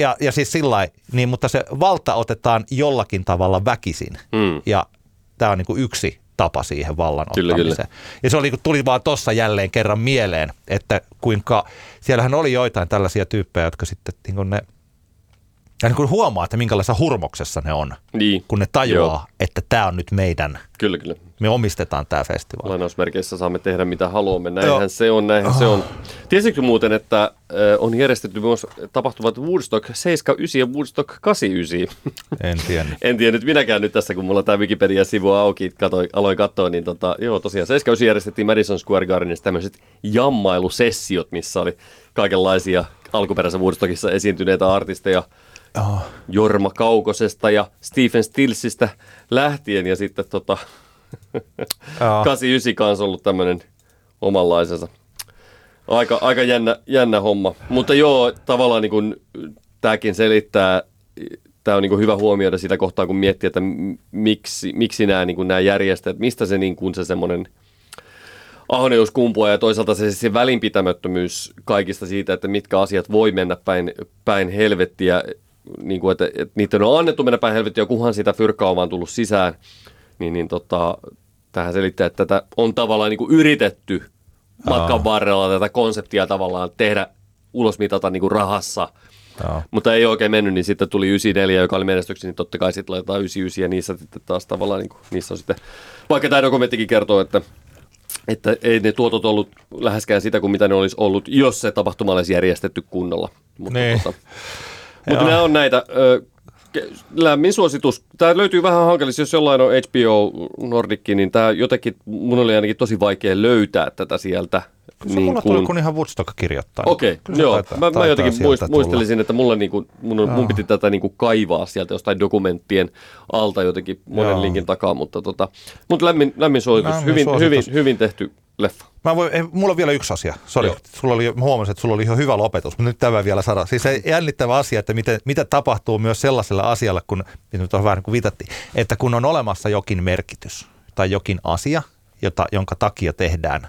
Speaker 2: Ja, ja siis sillä niin, mutta se valta otetaan jollakin tavalla väkisin. Mm. Ja tämä on niin kuin yksi tapa siihen vallan kyllä, ottamiseen. Kyllä. Ja se oli, tuli vaan tuossa jälleen kerran mieleen, että kuinka, siellähän oli joitain tällaisia tyyppejä, jotka sitten niin kuin ne, ja niin kuin huomaa, että minkälaisessa hurmoksessa ne on, niin. kun ne tajuaa, Joo. että tämä on nyt meidän
Speaker 3: Kyllä, kyllä.
Speaker 2: Me omistetaan tämä festivaali.
Speaker 3: Lainausmerkeissä saamme tehdä mitä haluamme. Näinhän Joo. se on, näinhän oh. se on. Tiesitkö muuten, että äh, on järjestetty myös tapahtumat Woodstock 79 ja Woodstock 89?
Speaker 2: En tiedä. [laughs]
Speaker 3: en tiedä nyt minäkään nyt tässä, kun mulla tämä Wikipedia-sivu auki, katsoin, aloin katsoa, niin tota, joo tosiaan 79 järjestettiin Madison Square Gardenissa tämmöiset jammailusessiot, missä oli kaikenlaisia alkuperäisessä Woodstockissa esiintyneitä artisteja – oh. Jorma Kaukosesta ja Stephen Stillsistä lähtien ja sitten tota, oh. [laughs] 89 kanssa ollut tämmöinen omanlaisensa. Aika, aika jännä, jännä homma. Mutta joo, tavallaan niin kuin, tämäkin selittää, tämä on niin kuin hyvä huomioida sitä kohtaa, kun miettii, että miksi, miksi nämä, niin kuin nämä järjestäjät, mistä se, niin kuin se semmoinen ahneus kumpuaa ja toisaalta se, se välinpitämättömyys kaikista siitä, että mitkä asiat voi mennä päin, päin helvettiä niin kuin, että, että niiden on annettu mennä päin helvettiä, kunhan sitä fyrkkaa on vaan tullut sisään, niin, niin tota, tähän selittää, että tätä on tavallaan niin kuin yritetty matkan varrella tätä konseptia tavallaan tehdä ulosmitata niin kuin rahassa, Joo. Mutta ei oikein mennyt, niin sitten tuli 94, joka oli menestyksi, niin totta kai sitten laitetaan 99 ja niissä sitten taas tavallaan, niin kuin, niissä on sitten, vaikka tämä dokumenttikin kertoo, että, että ei ne tuotot ollut läheskään sitä kuin mitä ne olisi ollut, jos se tapahtuma olisi järjestetty kunnolla. Mutta niin. tota, [laughs] mutta nämä on näitä, ö, lämmin suositus. Tämä löytyy vähän hankalissa, jos jollain on HBO Nordicki, niin tämä jotenkin, mun oli ainakin tosi vaikea löytää tätä sieltä.
Speaker 2: Se niin mulla kun... tuli, kun ihan Woodstock kirjoittaa.
Speaker 3: Okei, okay, joo. Taitaa, mä, mä jotenkin muist, muistelisin, että mulla niin kuin, mun, mun piti tätä niin kuin kaivaa sieltä jostain dokumenttien alta jotenkin monen joo. linkin takaa, mutta, tota, mutta lämmin, lämmin suositus. Lämmin hyvin, suositus. Hyvin, hyvin tehty leffa.
Speaker 2: Mä voin, ei, mulla on vielä yksi asia. Sori, sulla oli, mä huomasin, että sulla oli ihan hyvä lopetus, mutta nyt tämä vielä saada. Siis se jännittävä asia, että miten, mitä tapahtuu myös sellaisella asialla, kun, nyt on vähän niin kuin viitattiin, että kun on olemassa jokin merkitys tai jokin asia, jota, jonka takia tehdään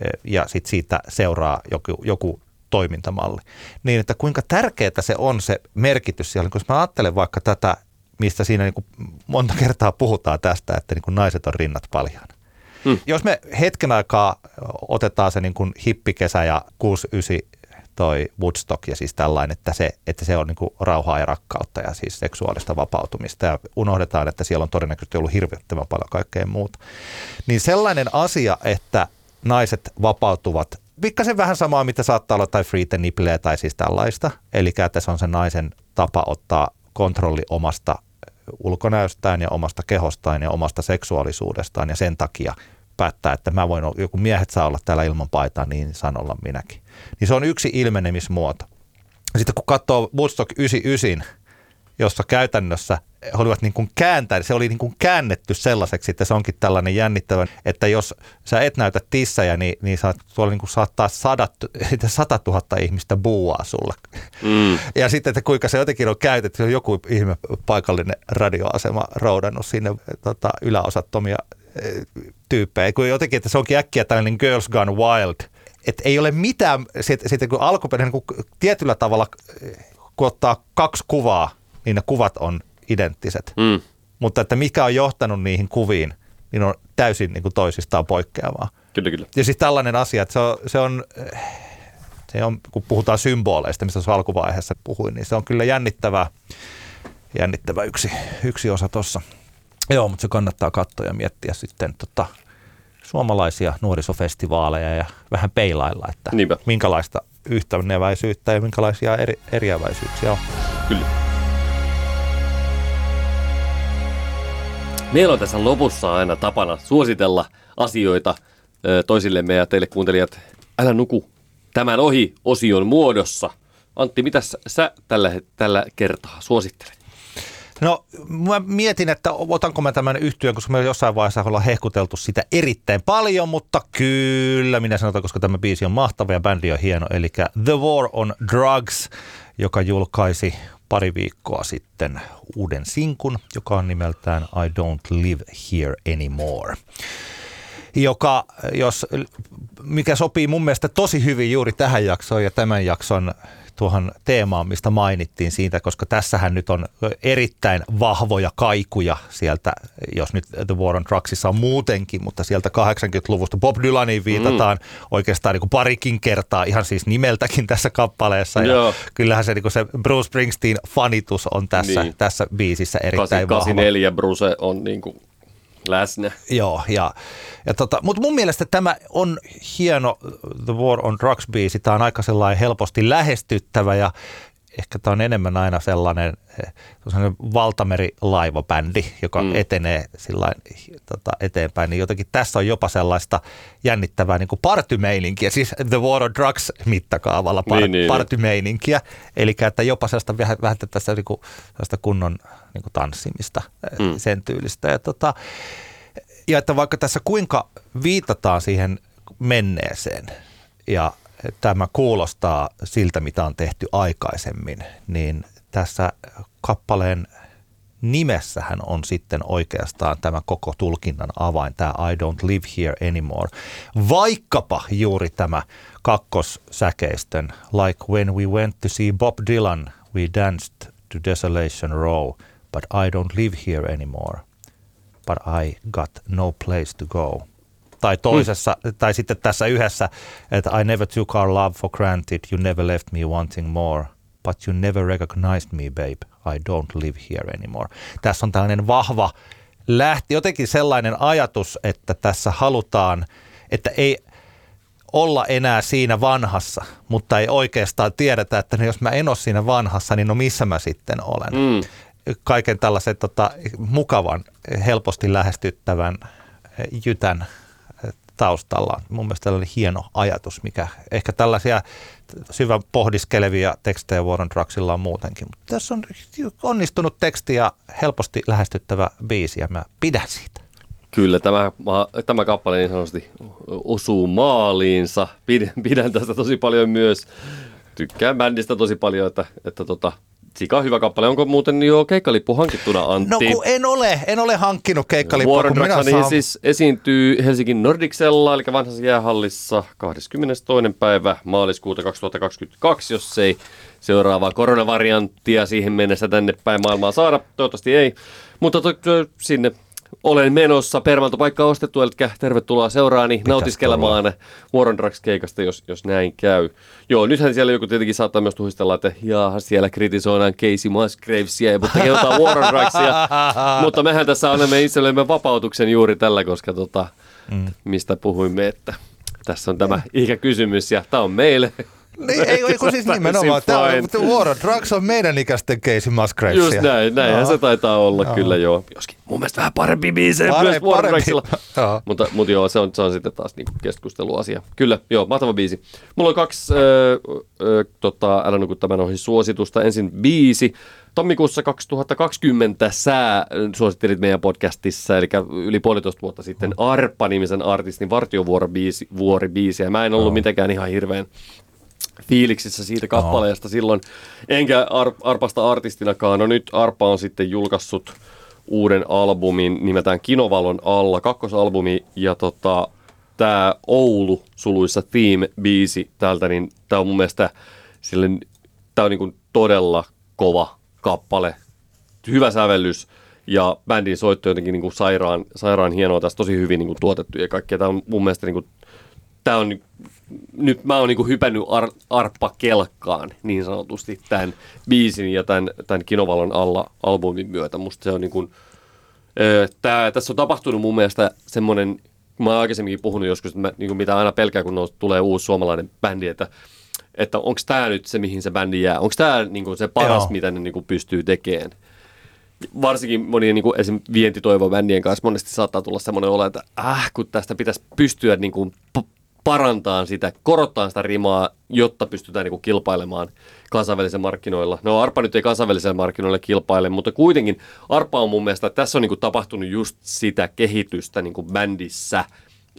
Speaker 2: e, ja sit siitä seuraa joku, joku toimintamalli, niin että kuinka tärkeää se on se merkitys siellä. Kun mä ajattelen vaikka tätä, mistä siinä niin kuin monta kertaa puhutaan tästä, että niin kuin naiset on rinnat paljaana. Mm. Jos me hetken aikaa otetaan se niin kuin hippikesä ja 69 toi Woodstock ja siis tällainen, että se, että se on niin kuin rauhaa ja rakkautta ja siis seksuaalista vapautumista ja unohdetaan, että siellä on todennäköisesti ollut hirvittävän paljon kaikkea muuta. Niin sellainen asia, että naiset vapautuvat pikkasen vähän samaa, mitä saattaa olla tai free the nipple tai siis tällaista. Eli että se on se naisen tapa ottaa kontrolli omasta ulkonäöstään ja omasta kehostaan ja omasta seksuaalisuudestaan ja sen takia päättää, että mä voin, joku miehet saa olla täällä ilman paitaa, niin saan olla minäkin. niin se on yksi ilmenemismuoto. Sitten kun katsoo Woodstock 99, jossa käytännössä he olivat niin kuin kääntäen, se oli niin kuin käännetty sellaiseksi, että se onkin tällainen jännittävä, että jos sä et näytä tissejä, niin, niin saat, tuolla niin kuin saattaa sadat, [laughs] sata tuhatta ihmistä buuaa sulle. Mm. [laughs] Ja sitten, että kuinka se jotenkin on käytetty, on joku ihme paikallinen radioasema roudannut sinne tota, yläosattomia tyyppejä, kun jotenkin, että se onkin äkkiä tällainen Girls Gone Wild, että ei ole mitään, sitten, kun alkuperäinen, niin tietyllä tavalla, kun ottaa kaksi kuvaa, niin ne kuvat on identtiset. Mm. Mutta että mikä on johtanut niihin kuviin, niin on täysin niin kuin toisistaan poikkeavaa.
Speaker 3: Kyllä, kyllä.
Speaker 2: Ja siis tällainen asia, että se on, se on, se on kun puhutaan symboleista, mistä se alkuvaiheessa puhuin, niin se on kyllä jännittävä, jännittävä yksi, yksi osa tuossa. Joo, mutta se kannattaa katsoa ja miettiä sitten tota, suomalaisia nuorisofestivaaleja ja vähän peilailla, että Niinpä. minkälaista yhtäneväisyyttä ja minkälaisia eri, eriäväisyyksiä on.
Speaker 3: Kyllä. Meillä on tässä lopussa aina tapana suositella asioita toisillemme ja teille kuuntelijat. Älä nuku tämän ohi osion muodossa. Antti, mitä sä tällä, tällä kertaa suosittelet?
Speaker 2: No mä mietin, että otanko mä tämän yhtyön, koska me jossain vaiheessa ollaan hehkuteltu sitä erittäin paljon, mutta kyllä minä sanotaan, koska tämä biisi on mahtava ja bändi on hieno. Eli The War on Drugs, joka julkaisi pari viikkoa sitten uuden sinkun, joka on nimeltään I Don't Live Here Anymore joka, jos, mikä sopii mun mielestä tosi hyvin juuri tähän jaksoon ja tämän jakson tuohon teemaan, mistä mainittiin siitä, koska tässähän nyt on erittäin vahvoja kaikuja sieltä, jos nyt The War on Drugsissa on muutenkin, mutta sieltä 80-luvusta Bob Dylaniin viitataan mm. oikeastaan niin kuin parikin kertaa, ihan siis nimeltäkin tässä kappaleessa. Ja kyllähän se, niin kuin se Bruce Springsteen fanitus on tässä, niin. tässä biisissä erittäin 84
Speaker 3: vahva. Bruce on niin kuin läsnä.
Speaker 2: Joo, ja, ja tota, mutta mun mielestä tämä on hieno The War on Drugs-biisi. Tämä on aika sellainen helposti lähestyttävä ja ehkä tämä on enemmän aina sellainen, sellainen valtamerilaivabändi, joka mm. etenee sillain, tota, eteenpäin, niin jotenkin tässä on jopa sellaista jännittävää niin partymeininkiä, siis The War on Drugs mittakaavalla par, niin, niin, partymeininkiä, eli että jopa sellaista vähän, vähän tässä niin kuin, sellaista kunnon niin kuin tanssimista, mm. sen tyylistä. Ja, tota, ja että vaikka tässä kuinka viitataan siihen menneeseen ja tämä kuulostaa siltä, mitä on tehty aikaisemmin, niin tässä kappaleen nimessähän on sitten oikeastaan tämä koko tulkinnan avain, tämä I don't live here anymore. Vaikkapa juuri tämä kakkossäkeistön, like when we went to see Bob Dylan, we danced to Desolation Row, but I don't live here anymore, but I got no place to go tai toisessa, mm. tai sitten tässä yhdessä, että I never took our love for granted, you never left me wanting more, but you never recognized me, babe, I don't live here anymore. Tässä on tällainen vahva lähti, jotenkin sellainen ajatus, että tässä halutaan, että ei olla enää siinä vanhassa, mutta ei oikeastaan tiedetä, että jos mä en ole siinä vanhassa, niin no missä mä sitten olen. Mm. Kaiken tällaisen tota, mukavan, helposti lähestyttävän jytän taustalla. Mun mielestä oli hieno ajatus, mikä ehkä tällaisia syvän pohdiskelevia tekstejä Warren Drugsilla on muutenkin. Mutta tässä on onnistunut teksti ja helposti lähestyttävä biisi ja mä pidän siitä.
Speaker 3: Kyllä, tämä, tämä kappale niin sanotusti osuu maaliinsa. Pidän, pidän tästä tosi paljon myös. Tykkään bändistä tosi paljon, että, että tota, Sika hyvä kappale. Onko muuten jo keikkalippu hankittuna, Antti?
Speaker 2: No kun en ole, en ole hankkinut keikkalippua.
Speaker 3: Warren Dragoni saan... siis esiintyy Helsingin Nordicsella, eli vanhassa jäähallissa 22. päivä maaliskuuta 2022, jos ei seuraavaa koronavarianttia siihen mennessä tänne päin maailmaa saada. Toivottavasti ei. Mutta to, to, sinne olen menossa. Permantopaikka ostettu, eli tervetuloa seuraani Pitäis nautiskelemaan Warren keikasta, jos, jos näin käy. Joo, nythän siellä joku tietenkin saattaa myös tuhistella, että jaa, siellä kritisoidaan Casey Musgravesia, mutta kehotaan Warren Drugsia. [laughs] mutta mehän tässä annamme itsellemme vapautuksen juuri tällä, koska tota, mm. mistä puhuimme, että tässä on tämä ikäkysymys ja tämä on meille.
Speaker 2: Niin, ei, ei kun siis nimenomaan. Tämä on, War on Drugs on meidän ikäisten Casey Musgravesia.
Speaker 3: Just näin, näinhän no. se taitaa olla no. kyllä joo. Joskin mun mielestä vähän parempi Pare, myös War no. [laughs] mutta, mutta joo, se on, se on sitten taas niinku keskusteluasia. Kyllä, joo, mahtava biisi. Mulla on kaksi äh, äh, tota, Älä nuku tämän ohi suositusta. Ensin biisi. Tammikuussa 2020 sä suosittelit meidän podcastissa, eli yli puolitoista vuotta sitten Arppa-nimisen artistin Vartiovuori-biisi. Ja mä en ollut mitenkään ihan hirveän fiiliksissä siitä kappaleesta no. silloin, enkä Ar- Arpasta artistinakaan. No nyt Arpa on sitten julkaissut uuden albumin nimeltään Kinovalon alla, kakkosalbumi, ja tota, tämä Oulu suluissa Theme-biisi täältä, niin tämä on mun mielestä sille, tää on niinku todella kova kappale, hyvä sävellys, ja bändin soitto jotenkin niinku sairaan, sairaan hienoa, tässä tosi hyvin niinku tuotettu ja kaikkea. Tämä on mun mielestä niinku tämä on nyt mä oon niinku hypännyt ar, arppakelkkaan niin sanotusti tämän biisin ja tämän, tämän Kinovalon alla albumin myötä. Musta se on niinku, tää, tässä on tapahtunut mun mielestä semmoinen, mä oon aikaisemminkin puhunut joskus, että mä, niinku mitä aina pelkää, kun tulee uusi suomalainen bändi, että että onko tämä nyt se, mihin se bändi jää. Onko tämä niinku se paras, Joo. mitä ne niinku pystyy tekemään. Varsinkin monien niinku, esim. vientitoivobändien kanssa monesti saattaa tulla semmoinen olo, että äh, kun tästä pitäisi pystyä niinku, parantaa sitä, korottaa sitä rimaa, jotta pystytään niin kuin kilpailemaan kansainvälisillä markkinoilla. No Arpa nyt ei kansainvälisillä markkinoilla kilpaile, mutta kuitenkin Arpa on mun mielestä, että tässä on niin kuin tapahtunut just sitä kehitystä niin kuin bändissä,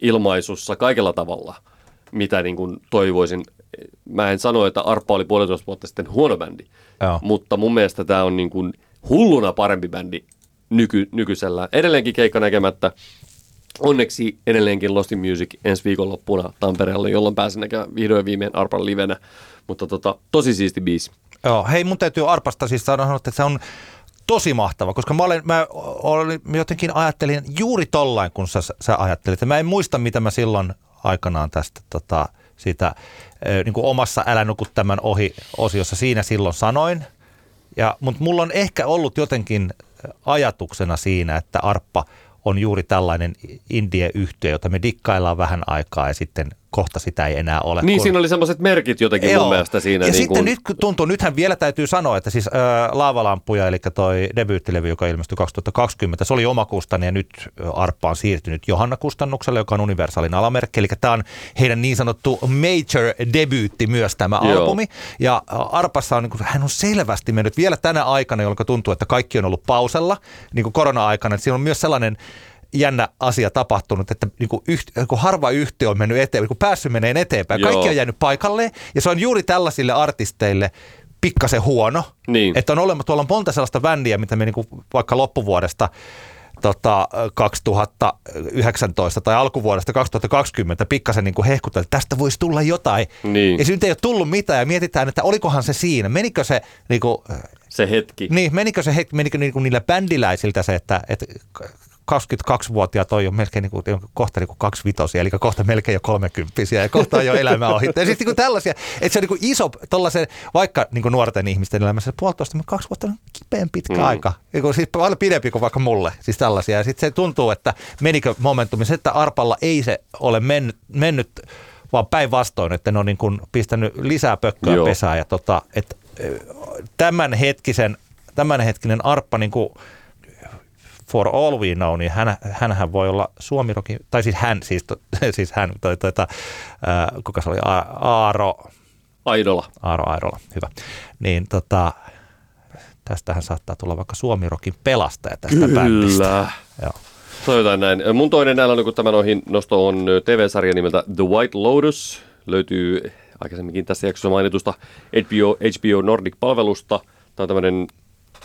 Speaker 3: ilmaisussa, kaikella tavalla, mitä niin kuin toivoisin. Mä en sano, että Arpa oli puolitoista vuotta sitten huono bändi, Joo. mutta mun mielestä tämä on niin kuin hulluna parempi bändi nyky, nykyisellä. Edelleenkin keikka näkemättä, onneksi edelleenkin Lost in Music ensi viikonloppuna Tampereella, jolloin pääsen näkemään vihdoin viimein Arpan livenä. Mutta tota, tosi siisti biisi.
Speaker 2: Joo, hei mun täytyy Arpasta siis sanoa, että se on tosi mahtava, koska mä, olen, mä olen, jotenkin ajattelin juuri tollain, kun sä, sä ajattelit. Mä en muista, mitä mä silloin aikanaan tästä tota, siitä niin kuin omassa Älä nuku tämän ohi osiossa siinä silloin sanoin. Ja, mutta mulla on ehkä ollut jotenkin ajatuksena siinä, että Arppa – on juuri tällainen indie-yhtiö, jota me dikkaillaan vähän aikaa ja sitten kohta sitä ei enää ole.
Speaker 3: Niin, kun... siinä oli semmoiset merkit jotenkin Joo. mun mielestä siinä.
Speaker 2: Ja
Speaker 3: niin
Speaker 2: sitten kun... nyt tuntuu, nythän vielä täytyy sanoa, että siis äh, Laavalampuja, eli toi debyyttilevy, joka ilmestyi 2020, se oli omakustanne ja nyt Arppa on siirtynyt Johanna Kustannukselle, joka on Universalin alamerkki, eli tämä on heidän niin sanottu major debyytti myös tämä Joo. albumi. Ja Arpassa on, niin kuin, hän on selvästi mennyt vielä tänä aikana, jolloin tuntuu, että kaikki on ollut pausella, niin kuin korona-aikana, että siinä on myös sellainen jännä asia tapahtunut, että niin kuin yht, kun harva yhtiö on mennyt eteenpäin, kun päässyt menee eteenpäin, Joo. kaikki on jäänyt paikalle ja se on juuri tällaisille artisteille pikkasen huono, niin. että on olemassa, tuolla on monta sellaista bändiä, mitä me niin kuin vaikka loppuvuodesta tota, 2019 tai alkuvuodesta 2020 pikkasen niin hehkuteltiin, että tästä voisi tulla jotain. Niin. Ja nyt ei ole tullut mitään ja mietitään, että olikohan se siinä, menikö se niin kuin,
Speaker 3: se hetki.
Speaker 2: Niin, menikö se hetki, menikö niin kuin niillä bändiläisiltä se, että, että 22-vuotiaat on jo melkein niin kuin, kohta niin kuin kaksi vitosia, eli kohta melkein jo kolmekymppisiä ja kohta on jo elämä ohi. Ja siis niin kuin tällaisia, että se on niin kuin iso, tollaisen, vaikka niin kuin nuorten ihmisten elämässä puolitoista, kaksi vuotta on kipeän pitkä mm. aika. Niin kuin, siis paljon pidempi kuin vaikka mulle, siis tällaisia. Ja sitten se tuntuu, että menikö momentumi, se, että Arpalla ei se ole mennyt, mennyt vaan päinvastoin, että ne on niin kuin pistänyt lisää pökköä Joo. pesää ja tota, että tämän hetkisen, tämänhetkinen Arppa niin kuin, for all we know, niin hän, hänhän voi olla Suomirokin, tai siis hän, siis, to, [laughs] siis hän, toi, toi, toi, ää, kuka se oli, A, Aaro.
Speaker 3: Aidola.
Speaker 2: Aaro Aidola, hyvä. Niin tota, tästähän saattaa tulla vaikka Suomirokin pelastaja tästä
Speaker 3: Kyllä.
Speaker 2: bändistä.
Speaker 3: Joo. Toivotaan näin. Mun toinen älä kun tämän ohin nosto on TV-sarja nimeltä The White Lotus. Löytyy aikaisemminkin tässä jaksossa mainitusta HBO, HBO Nordic-palvelusta. Tämä on tämmöinen,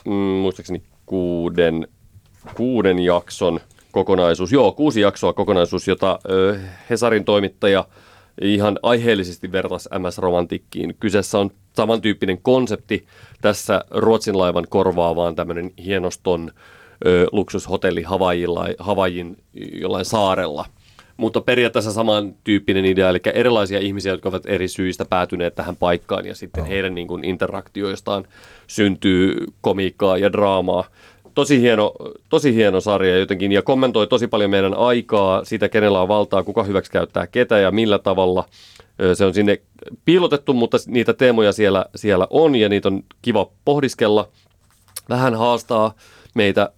Speaker 3: mm, muistaakseni kuuden kuuden jakson kokonaisuus, joo, kuusi jaksoa kokonaisuus, jota ö, Hesarin toimittaja ihan aiheellisesti vertas MS-romantikkiin. Kyseessä on samantyyppinen konsepti tässä Ruotsin laivan korvaavaan tämmöinen hienoston ö, luksushotelli Havajilla, Havajin jollain saarella. Mutta periaatteessa samantyyppinen idea, eli erilaisia ihmisiä, jotka ovat eri syistä päätyneet tähän paikkaan ja sitten heidän niin kuin, interaktioistaan syntyy komiikkaa ja draamaa tosi hieno, tosi hieno sarja jotenkin ja kommentoi tosi paljon meidän aikaa, siitä kenellä on valtaa, kuka hyväksi käyttää ketä ja millä tavalla. Se on sinne piilotettu, mutta niitä teemoja siellä, siellä on ja niitä on kiva pohdiskella. Vähän haastaa meitä,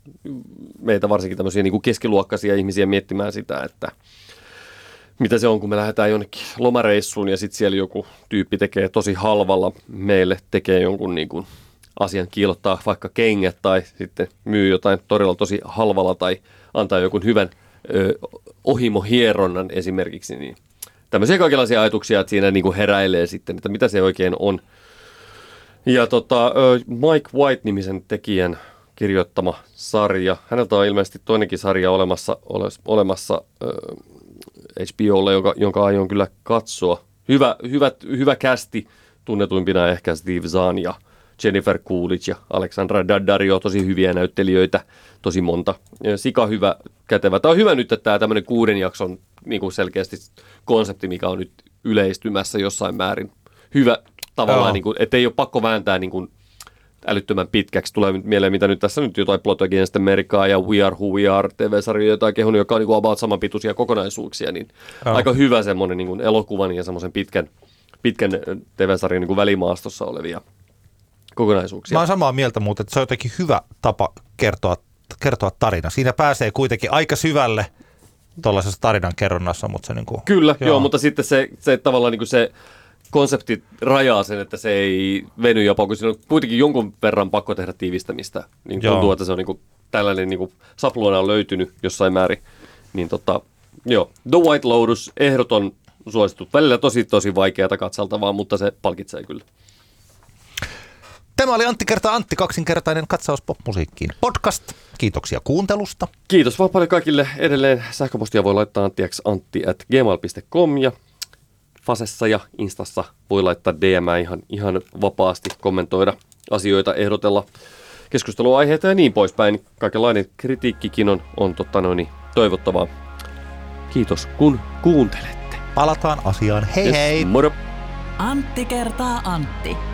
Speaker 3: meitä varsinkin tämmöisiä niin kuin keskiluokkaisia ihmisiä miettimään sitä, että mitä se on, kun me lähdetään jonnekin lomareissuun ja sitten siellä joku tyyppi tekee tosi halvalla meille, tekee jonkun niin kuin asian kiilottaa vaikka kengät tai sitten myy jotain todella tosi halvalla tai antaa joku hyvän ohimohieronnan esimerkiksi, niin tämmöisiä kaikenlaisia ajatuksia, että siinä niin kuin heräilee sitten, että mitä se oikein on. Ja tota, Mike White-nimisen tekijän kirjoittama sarja. Häneltä on ilmeisesti toinenkin sarja olemassa, olemassa äh, HBOlle, jonka, jonka aion kyllä katsoa. Hyvä, hyvä, hyvä kästi, tunnetuimpina ehkä Steve Zahn ja Jennifer Coolidge ja Alexandra Daddario, tosi hyviä näyttelijöitä, tosi monta. Sika hyvä, kätevä. Tämä on hyvä nyt, että tämä tämmöinen kuuden jakson niin kuin selkeästi konsepti, mikä on nyt yleistymässä jossain määrin. Hyvä tavallaan, niin kuin, että ei ole pakko vääntää niin kuin älyttömän pitkäksi. Tulee mieleen, mitä nyt tässä nyt jotain Plot Against Americaa ja We Are Who We Are TV-sarjoja, jotain kehunut, joka on niin kuin about samanpituisia kokonaisuuksia, niin oh. aika hyvä semmoinen niin elokuvan ja semmoisen pitkän, pitkän TV-sarjan niin kuin välimaastossa olevia kokonaisuuksia.
Speaker 2: Mä oon samaa mieltä muuten, että se on jotenkin hyvä tapa kertoa, kertoa tarina. Siinä pääsee kuitenkin aika syvälle tuollaisessa tarinan kerronnassa, mutta se niin kuin,
Speaker 3: Kyllä, joo. joo, mutta sitten se, se tavallaan niin kuin se konsepti rajaa sen, että se ei veny jopa, kun siinä on kuitenkin jonkun verran pakko tehdä tiivistämistä. Niin joo. tuntuu, että se on niin kuin, tällainen niin kuin, sapluona on löytynyt jossain määrin. Niin tota, joo, The White Lotus, ehdoton suosittu. Välillä tosi tosi vaikeata katseltavaa, mutta se palkitsee kyllä.
Speaker 2: Tämä oli Antti kertaa Antti, kaksinkertainen katsaus popmusiikkiin. Podcast. Kiitoksia kuuntelusta.
Speaker 3: Kiitos vaan paljon kaikille. Edelleen sähköpostia voi laittaa antti at gmail.com ja Fasessa ja Instassa voi laittaa DM ihan, ihan vapaasti, kommentoida asioita, ehdotella keskusteluaiheita ja niin poispäin. Kaikenlainen kritiikkikin on, on totta noin, toivottavaa. Kiitos kun kuuntelette.
Speaker 2: Palataan asiaan. Hei yes, hei!
Speaker 3: Moro!
Speaker 1: Antti kertaa Antti.